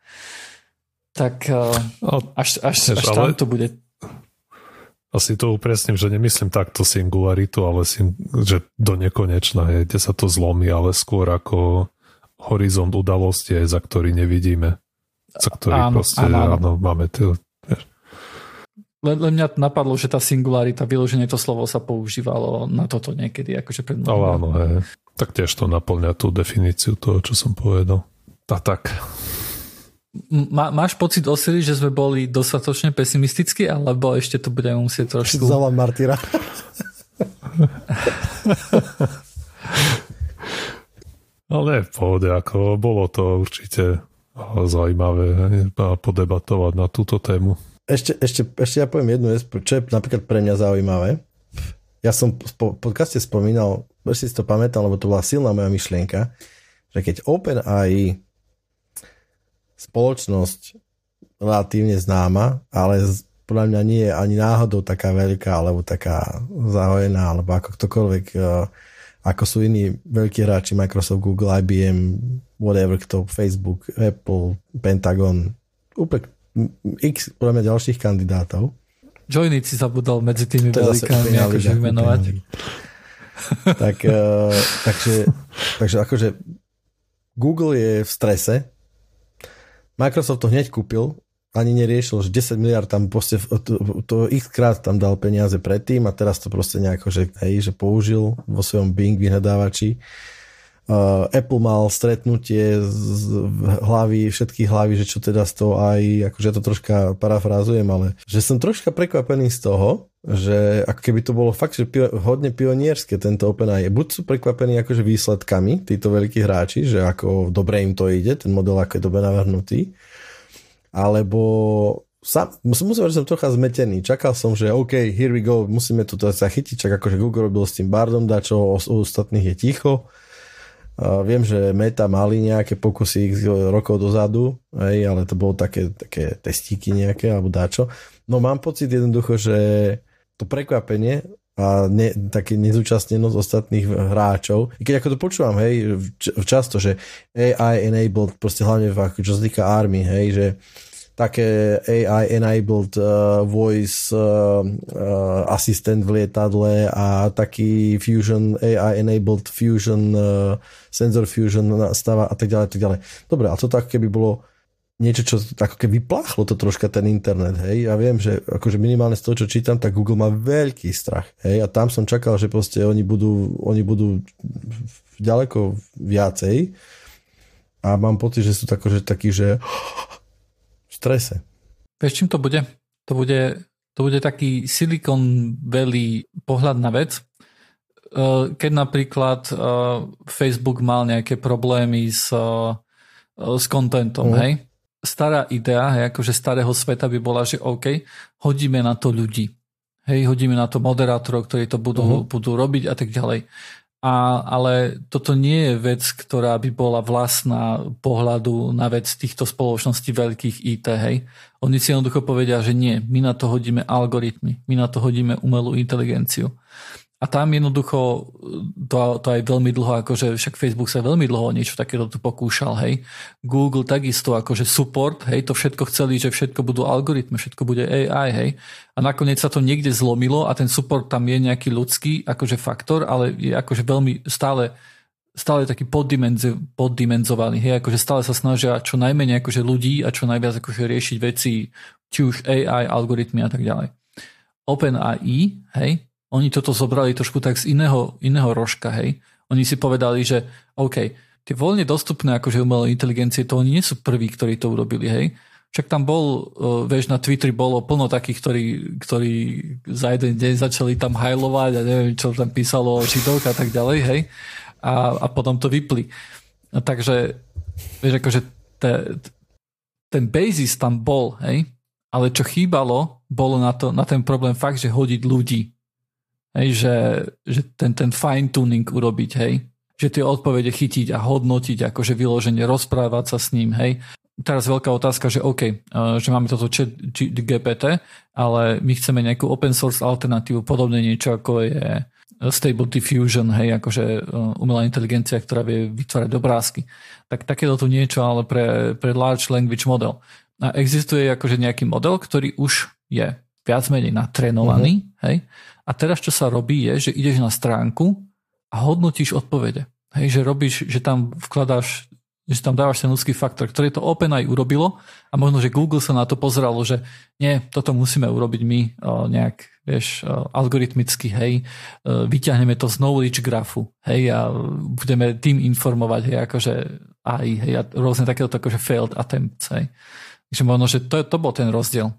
Tak uh, až, až, až tam to bude
asi to upresním, že nemyslím takto singularitu, ale sim, že do nekonečna je, kde sa to zlomí, ale skôr ako horizont udalosti, za ktorý nevidíme. Za ktorý áno, proste áno, áno. máme to.
Len, len mňa napadlo, že tá singularita, vyloženie to slovo sa používalo na toto niekedy, akože pred
Ale áno, hej. Tak tiež to naplňa tú definíciu toho, čo som povedal. A tak.
Má, máš pocit osily, že sme boli dostatočne pesimistickí, alebo ešte to budeme musieť trošku...
Zala Martyra.
Ale v pohode, ako bolo to určite zaujímavé podebatovať na túto tému.
Ešte, ešte, ešte ja poviem jednu vec, čo je napríklad pre mňa zaujímavé. Ja som v podcaste spomínal, ešte si to pamätám, lebo to bola silná moja myšlienka, že keď OpenAI spoločnosť relatívne známa, ale podľa mňa nie je ani náhodou taká veľká, alebo taká zahojená, alebo ako ktokoľvek, e, ako sú iní veľkí hráči, Microsoft, Google, IBM, whatever, kto, Facebook, Apple, Pentagon, úplne x podľa mňa ďalších kandidátov.
Joiny si zabudol medzi tými veľkými akože vymenovať.
tak, uh, takže, takže akože Google je v strese. Microsoft to hneď kúpil, ani neriešil, že 10 miliard tam proste, to, to x krát tam dal peniaze predtým a teraz to proste nejako, že, hej, že použil vo svojom Bing vyhľadávači. Uh, Apple mal stretnutie z hlavy, všetkých hlavy, že čo teda z toho aj, akože to troška parafrázujem, ale že som troška prekvapený z toho, že ako keby to bolo fakt, že pio, hodne pionierské tento OpenAI. Buď sú prekvapení akože výsledkami títo veľkí hráči, že ako dobre im to ide, ten model ako je dobre navrhnutý, alebo sa, musím povedať, že som trocha zmetený. Čakal som, že OK, here we go, musíme to zachytiť, čak akože Google robil s tým Bardom dačo, o, o ostatných je ticho viem, že Meta mali nejaké pokusy rokov dozadu, hej, ale to bolo také, také testíky nejaké alebo dáčo. No mám pocit jednoducho, že to prekvapenie a ne, také nezúčastnenosť ostatných hráčov, i keď ako to počúvam, hej, často, že AI enabled, proste hlavne v, čo sa týka army, hej, že také AI-enabled uh, voice uh, uh, asistent v lietadle a taký fusion, AI-enabled fusion, uh, sensor fusion stáva a tak ďalej, tak ďalej. Dobre, ale toto ako keby bolo niečo, čo ako keby vypláchlo to troška ten internet, hej. Ja viem, že akože minimálne z toho, čo čítam, tak Google má veľký strach, hej. A tam som čakal, že proste oni budú, oni budú ďaleko viacej a mám pocit, že sú tako, že takí, že strese.
Vieš, čím to bude? To bude, to bude taký Silicon Valley pohľad na vec. Eh, keď napríklad eh, Facebook mal nejaké problémy s, eh, s contentom, mm. hej? Stará idea, hej, akože starého sveta by bola, že OK, hodíme na to ľudí. Hej, hodíme na to moderátorov, ktorí to budú, uh-huh. budú robiť a tak ďalej. A, ale toto nie je vec, ktorá by bola vlastná pohľadu na vec týchto spoločností veľkých IT. Hej. Oni si jednoducho povedia, že nie, my na to hodíme algoritmy, my na to hodíme umelú inteligenciu. A tam jednoducho, to, to aj veľmi dlho, akože však Facebook sa veľmi dlho niečo takéto tu pokúšal, hej. Google takisto, akože support, hej, to všetko chceli, že všetko budú algoritmy, všetko bude AI, hej. A nakoniec sa to niekde zlomilo a ten support tam je nejaký ľudský, akože faktor, ale je akože veľmi stále stále taký poddimenzo, poddimenzovaný, hej, akože stále sa snažia čo najmenej akože ľudí a čo najviac akože riešiť veci, či už AI, algoritmy a tak ďalej. OpenAI, hej, oni toto zobrali trošku tak z iného, iného rožka, hej. Oni si povedali, že OK, tie voľne dostupné akože umelé inteligencie, to oni nie sú prví, ktorí to urobili, hej. Však tam bol, uh, vieš, na Twitteri bolo plno takých, ktorí, ktorí za jeden deň začali tam hajlovať a neviem, čo tam písalo o židovk a tak ďalej, hej. A, a potom to vypli. A takže, vieš, akože te, ten basis tam bol, hej. Ale čo chýbalo, bolo na, to, na ten problém fakt, že hodiť ľudí. Hej, že, že ten, ten fine tuning urobiť, hej. Že tie odpovede chytiť a hodnotiť, akože vyloženie, rozprávať sa s ním, hej. Teraz veľká otázka, že OK, eh, že máme toto chat GPT, ale my chceme nejakú open source alternatívu, podobne niečo ako je eh, Stable Diffusion, hej, akože eh, umelá inteligencia, ktorá vie vytvárať obrázky. Tak takéto tu niečo, ale pre, pre Large Language Model. A existuje akože nejaký model, ktorý už je viac menej natrénovaný, uh-huh. hej, a teraz čo sa robí je, že ideš na stránku a hodnotíš odpovede. Hej, že robíš, že tam vkladáš, že tam dávaš ten ľudský faktor, ktorý to OpenAI urobilo a možno, že Google sa na to pozeralo, že nie, toto musíme urobiť my o, nejak, vieš, o, algoritmicky, hej, o, vyťahneme to z knowledge grafu, hej, a budeme tým informovať, hej, akože AI, hej, a rôzne takéto akože failed attempts, hej. Takže možno, že to, to bol ten rozdiel.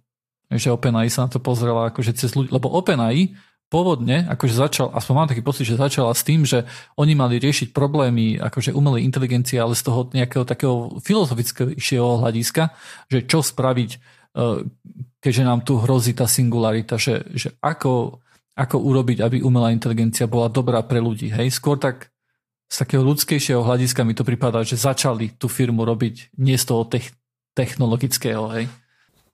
Že OpenAI sa na to pozrela akože cez ľudí, lebo OpenAI pôvodne, akože začal, aspoň mám taký pocit, že začala s tým, že oni mali riešiť problémy akože umelej inteligencie, ale z toho nejakého takého filozofického hľadiska, že čo spraviť, e, keďže nám tu hrozí tá singularita, že, že ako, ako urobiť, aby umelá inteligencia bola dobrá pre ľudí. Hej? Skôr tak z takého ľudskejšieho hľadiska mi to prípada, že začali tú firmu robiť nie z toho tech, technologického. Hej?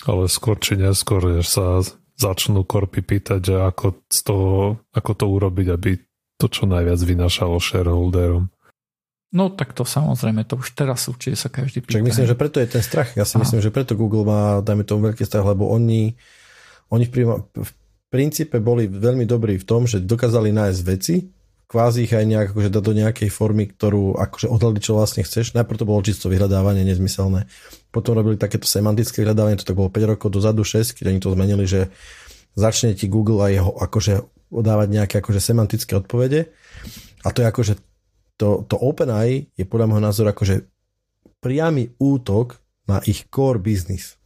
Ale skôr či neskôr sa začnú korpy pýtať, že ako, z toho, ako to urobiť, aby to čo najviac vynašalo shareholderom.
No tak to samozrejme, to už teraz určite sa každý pýta.
Čak myslím, že preto je ten strach. Ja si Aha. myslím, že preto Google má, dajme tomu, veľký strach, lebo oni, oni v, príma, v princípe boli veľmi dobrí v tom, že dokázali nájsť veci, kvázi ich aj nejak akože dať do nejakej formy, ktorú akože odhľadli, čo vlastne chceš. Najprv to bolo čisto vyhľadávanie nezmyselné. Potom robili takéto semantické vyhľadávanie, to tak bolo 5 rokov dozadu, 6, keď oni to zmenili, že začne ti Google aj jeho akože dávať nejaké akože semantické odpovede. A to je akože to, to OpenAI je podľa môjho názoru akože priamy útok na ich core business.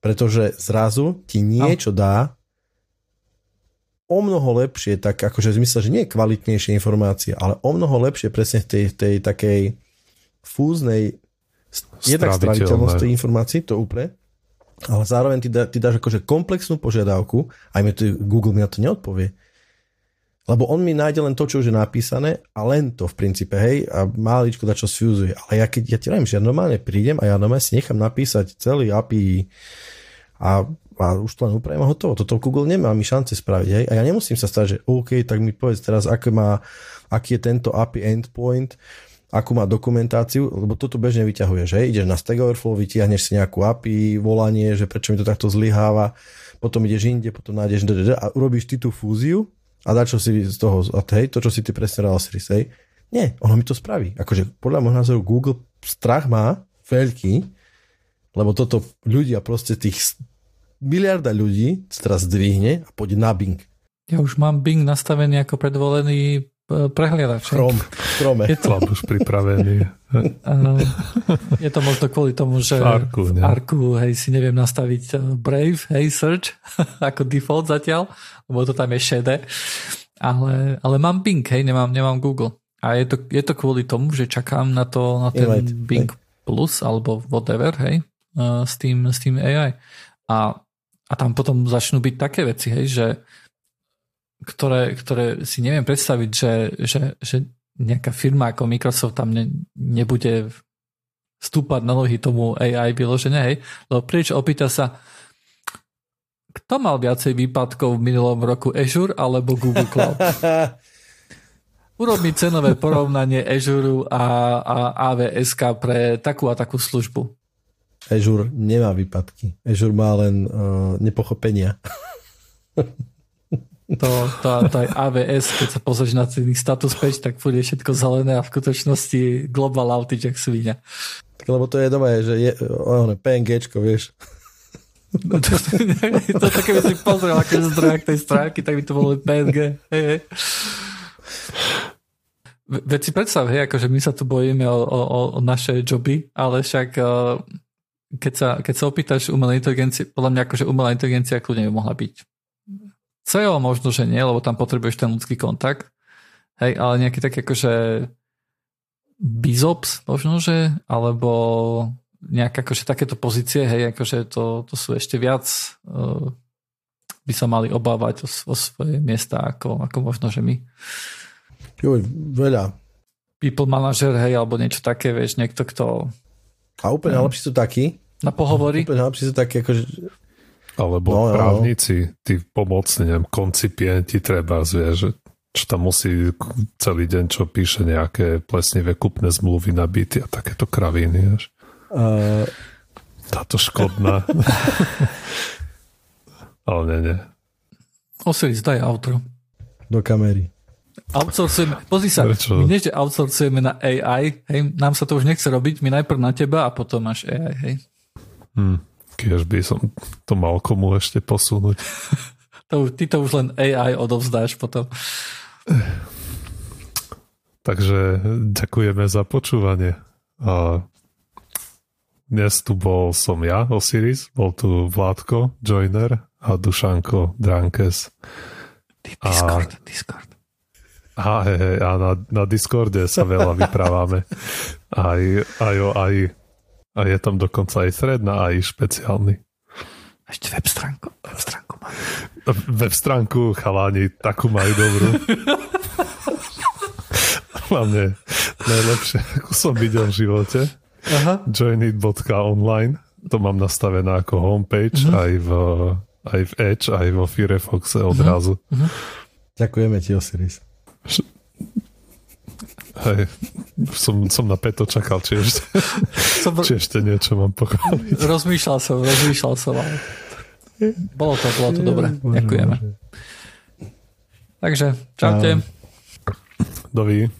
Pretože zrazu ti niečo dá o mnoho lepšie, tak akože v zmysle, že nie kvalitnejšie informácie, ale o mnoho lepšie presne v tej, tej takej fúznej jednak straviteľnosť tej informácií, to úplne, ale zároveň ty, dá, ty dáš akože komplexnú požiadavku, aj mi to, Google mi na to neodpovie. Lebo on mi nájde len to, čo už je napísané a len to v princípe, hej, a máličko da čo sfúzuje. Ale ja keď ja ti že ja normálne prídem a ja normálne si nechám napísať celý API a, a už to len upravím a hotovo. Toto Google nemá mi šance spraviť, hej. A ja nemusím sa stať, že OK, tak mi povedz teraz, aké má, aký je tento API endpoint, akú má dokumentáciu, lebo toto bežne vyťahuješ, hej, ideš na Stack Overflow, vytiahneš si nejakú API, volanie, že prečo mi to takto zlyháva, potom ideš inde, potom nájdeš a urobíš ty tú fúziu a dá čo si z toho, a hej, to, čo si ty presne dal, Siri, hej. Nie, ono mi to spraví. Akože podľa môjho názoru Google strach má veľký, lebo toto ľudia proste tých miliarda ľudí teraz zdvihne a pôjde na Bing.
Ja už mám Bing nastavený ako predvolený e, prehliadač.
Chrom, Chrome.
Je to už pripravený.
je to možno kvôli tomu, že v Arku, v Arku hej, si neviem nastaviť e, Brave, hej, Search ako default zatiaľ, lebo to tam je šedé. Ale, ale mám Bing, hej, nemám, nemám Google. A je to, je to kvôli tomu, že čakám na, to, na ten Invite, Bing hej. Plus alebo whatever, hej, uh, s, tým, s tým AI. A, a tam potom začnú byť také veci, hej, že ktoré, ktoré si neviem predstaviť, že, že, že nejaká firma ako Microsoft tam ne, nebude stúpať na nohy tomu AI vyložene, hej, lebo prieč opýta sa, kto mal viacej výpadkov v minulom roku, Azure alebo Google Cloud? Urob mi cenové porovnanie Azure a, a AWS pre takú a takú službu.
Azure nemá výpadky. Azure má len uh, nepochopenia.
To, to, to aj AWS, keď sa pozrieš na celý status page, tak bude všetko zelené a v skutočnosti global outage, jak svíňa.
Tak lebo to je doma, že je ono, PNGčko, vieš.
No to, to, to keby si pozrel aké zdroj tej stránky, tak by to bolo PNG. Hej, hej. Veď si predstav, hej, akože my sa tu bojíme o, o, o naše joby, ale však uh, keď sa, keď sa opýtaš umelej inteligencie, podľa mňa akože umelá inteligencia kľudne by mohla byť. CEO možno, že nie, lebo tam potrebuješ ten ľudský kontakt. Hej, ale nejaký tak akože bizops možno, že, alebo nejaké akože takéto pozície, hej, akože to, to sú ešte viac uh, by sa mali obávať o, o svoje miesta ako, ako možno, že my.
Jo, veľa.
People manager, hej, alebo niečo také, vieš, niekto, kto...
A úplne najlepší sú takí.
Na pohovory.
Úplne najlepší sú takí, akože...
Alebo no, právnici, no. tí pomocní, neviem, koncipienti treba, že čo tam musí celý deň, čo píše nejaké plesnivé kupné zmluvy na byty a takéto kraviny, vieš. Uh, Táto škodná. Ale nie, nie.
Osiris, daj outro.
Do kamery.
Outsourcujeme, pozri sa, Prečo? my že outsourcujeme na AI, hej, nám sa to už nechce robiť, my najprv na teba a potom máš AI, hej.
Hmm, keď by som to mal komu ešte posunúť.
to, ty to už len AI odovzdáš potom.
Takže ďakujeme za počúvanie. A dnes tu bol som ja, Osiris, bol tu Vládko, Joiner a Dušanko, Drankes.
Discord, a, Discord.
A, he, he, a na, na Discorde sa veľa vyprávame. Aj, aj, aj, a je tam dokonca aj thread na AI špeciálny.
Ešte web stránku. Web stránku.
Web stránku chalani, takú majú dobrú. Hlavne najlepšie, ako som videl v živote.
Aha.
joinit.online to mám nastavené ako homepage uh-huh. aj, v, aj v Edge, aj vo Firefoxe odrazu. Uh-huh.
Ďakujeme ti, Osiris.
Hej, som, som na Peto čakal, či ešte, som... či ešte niečo mám pochváliť.
Rozmýšľal som, rozmýšľal som, ale bolo to, bolo to dobre. Ďakujeme. Takže, čaute.
Dovi.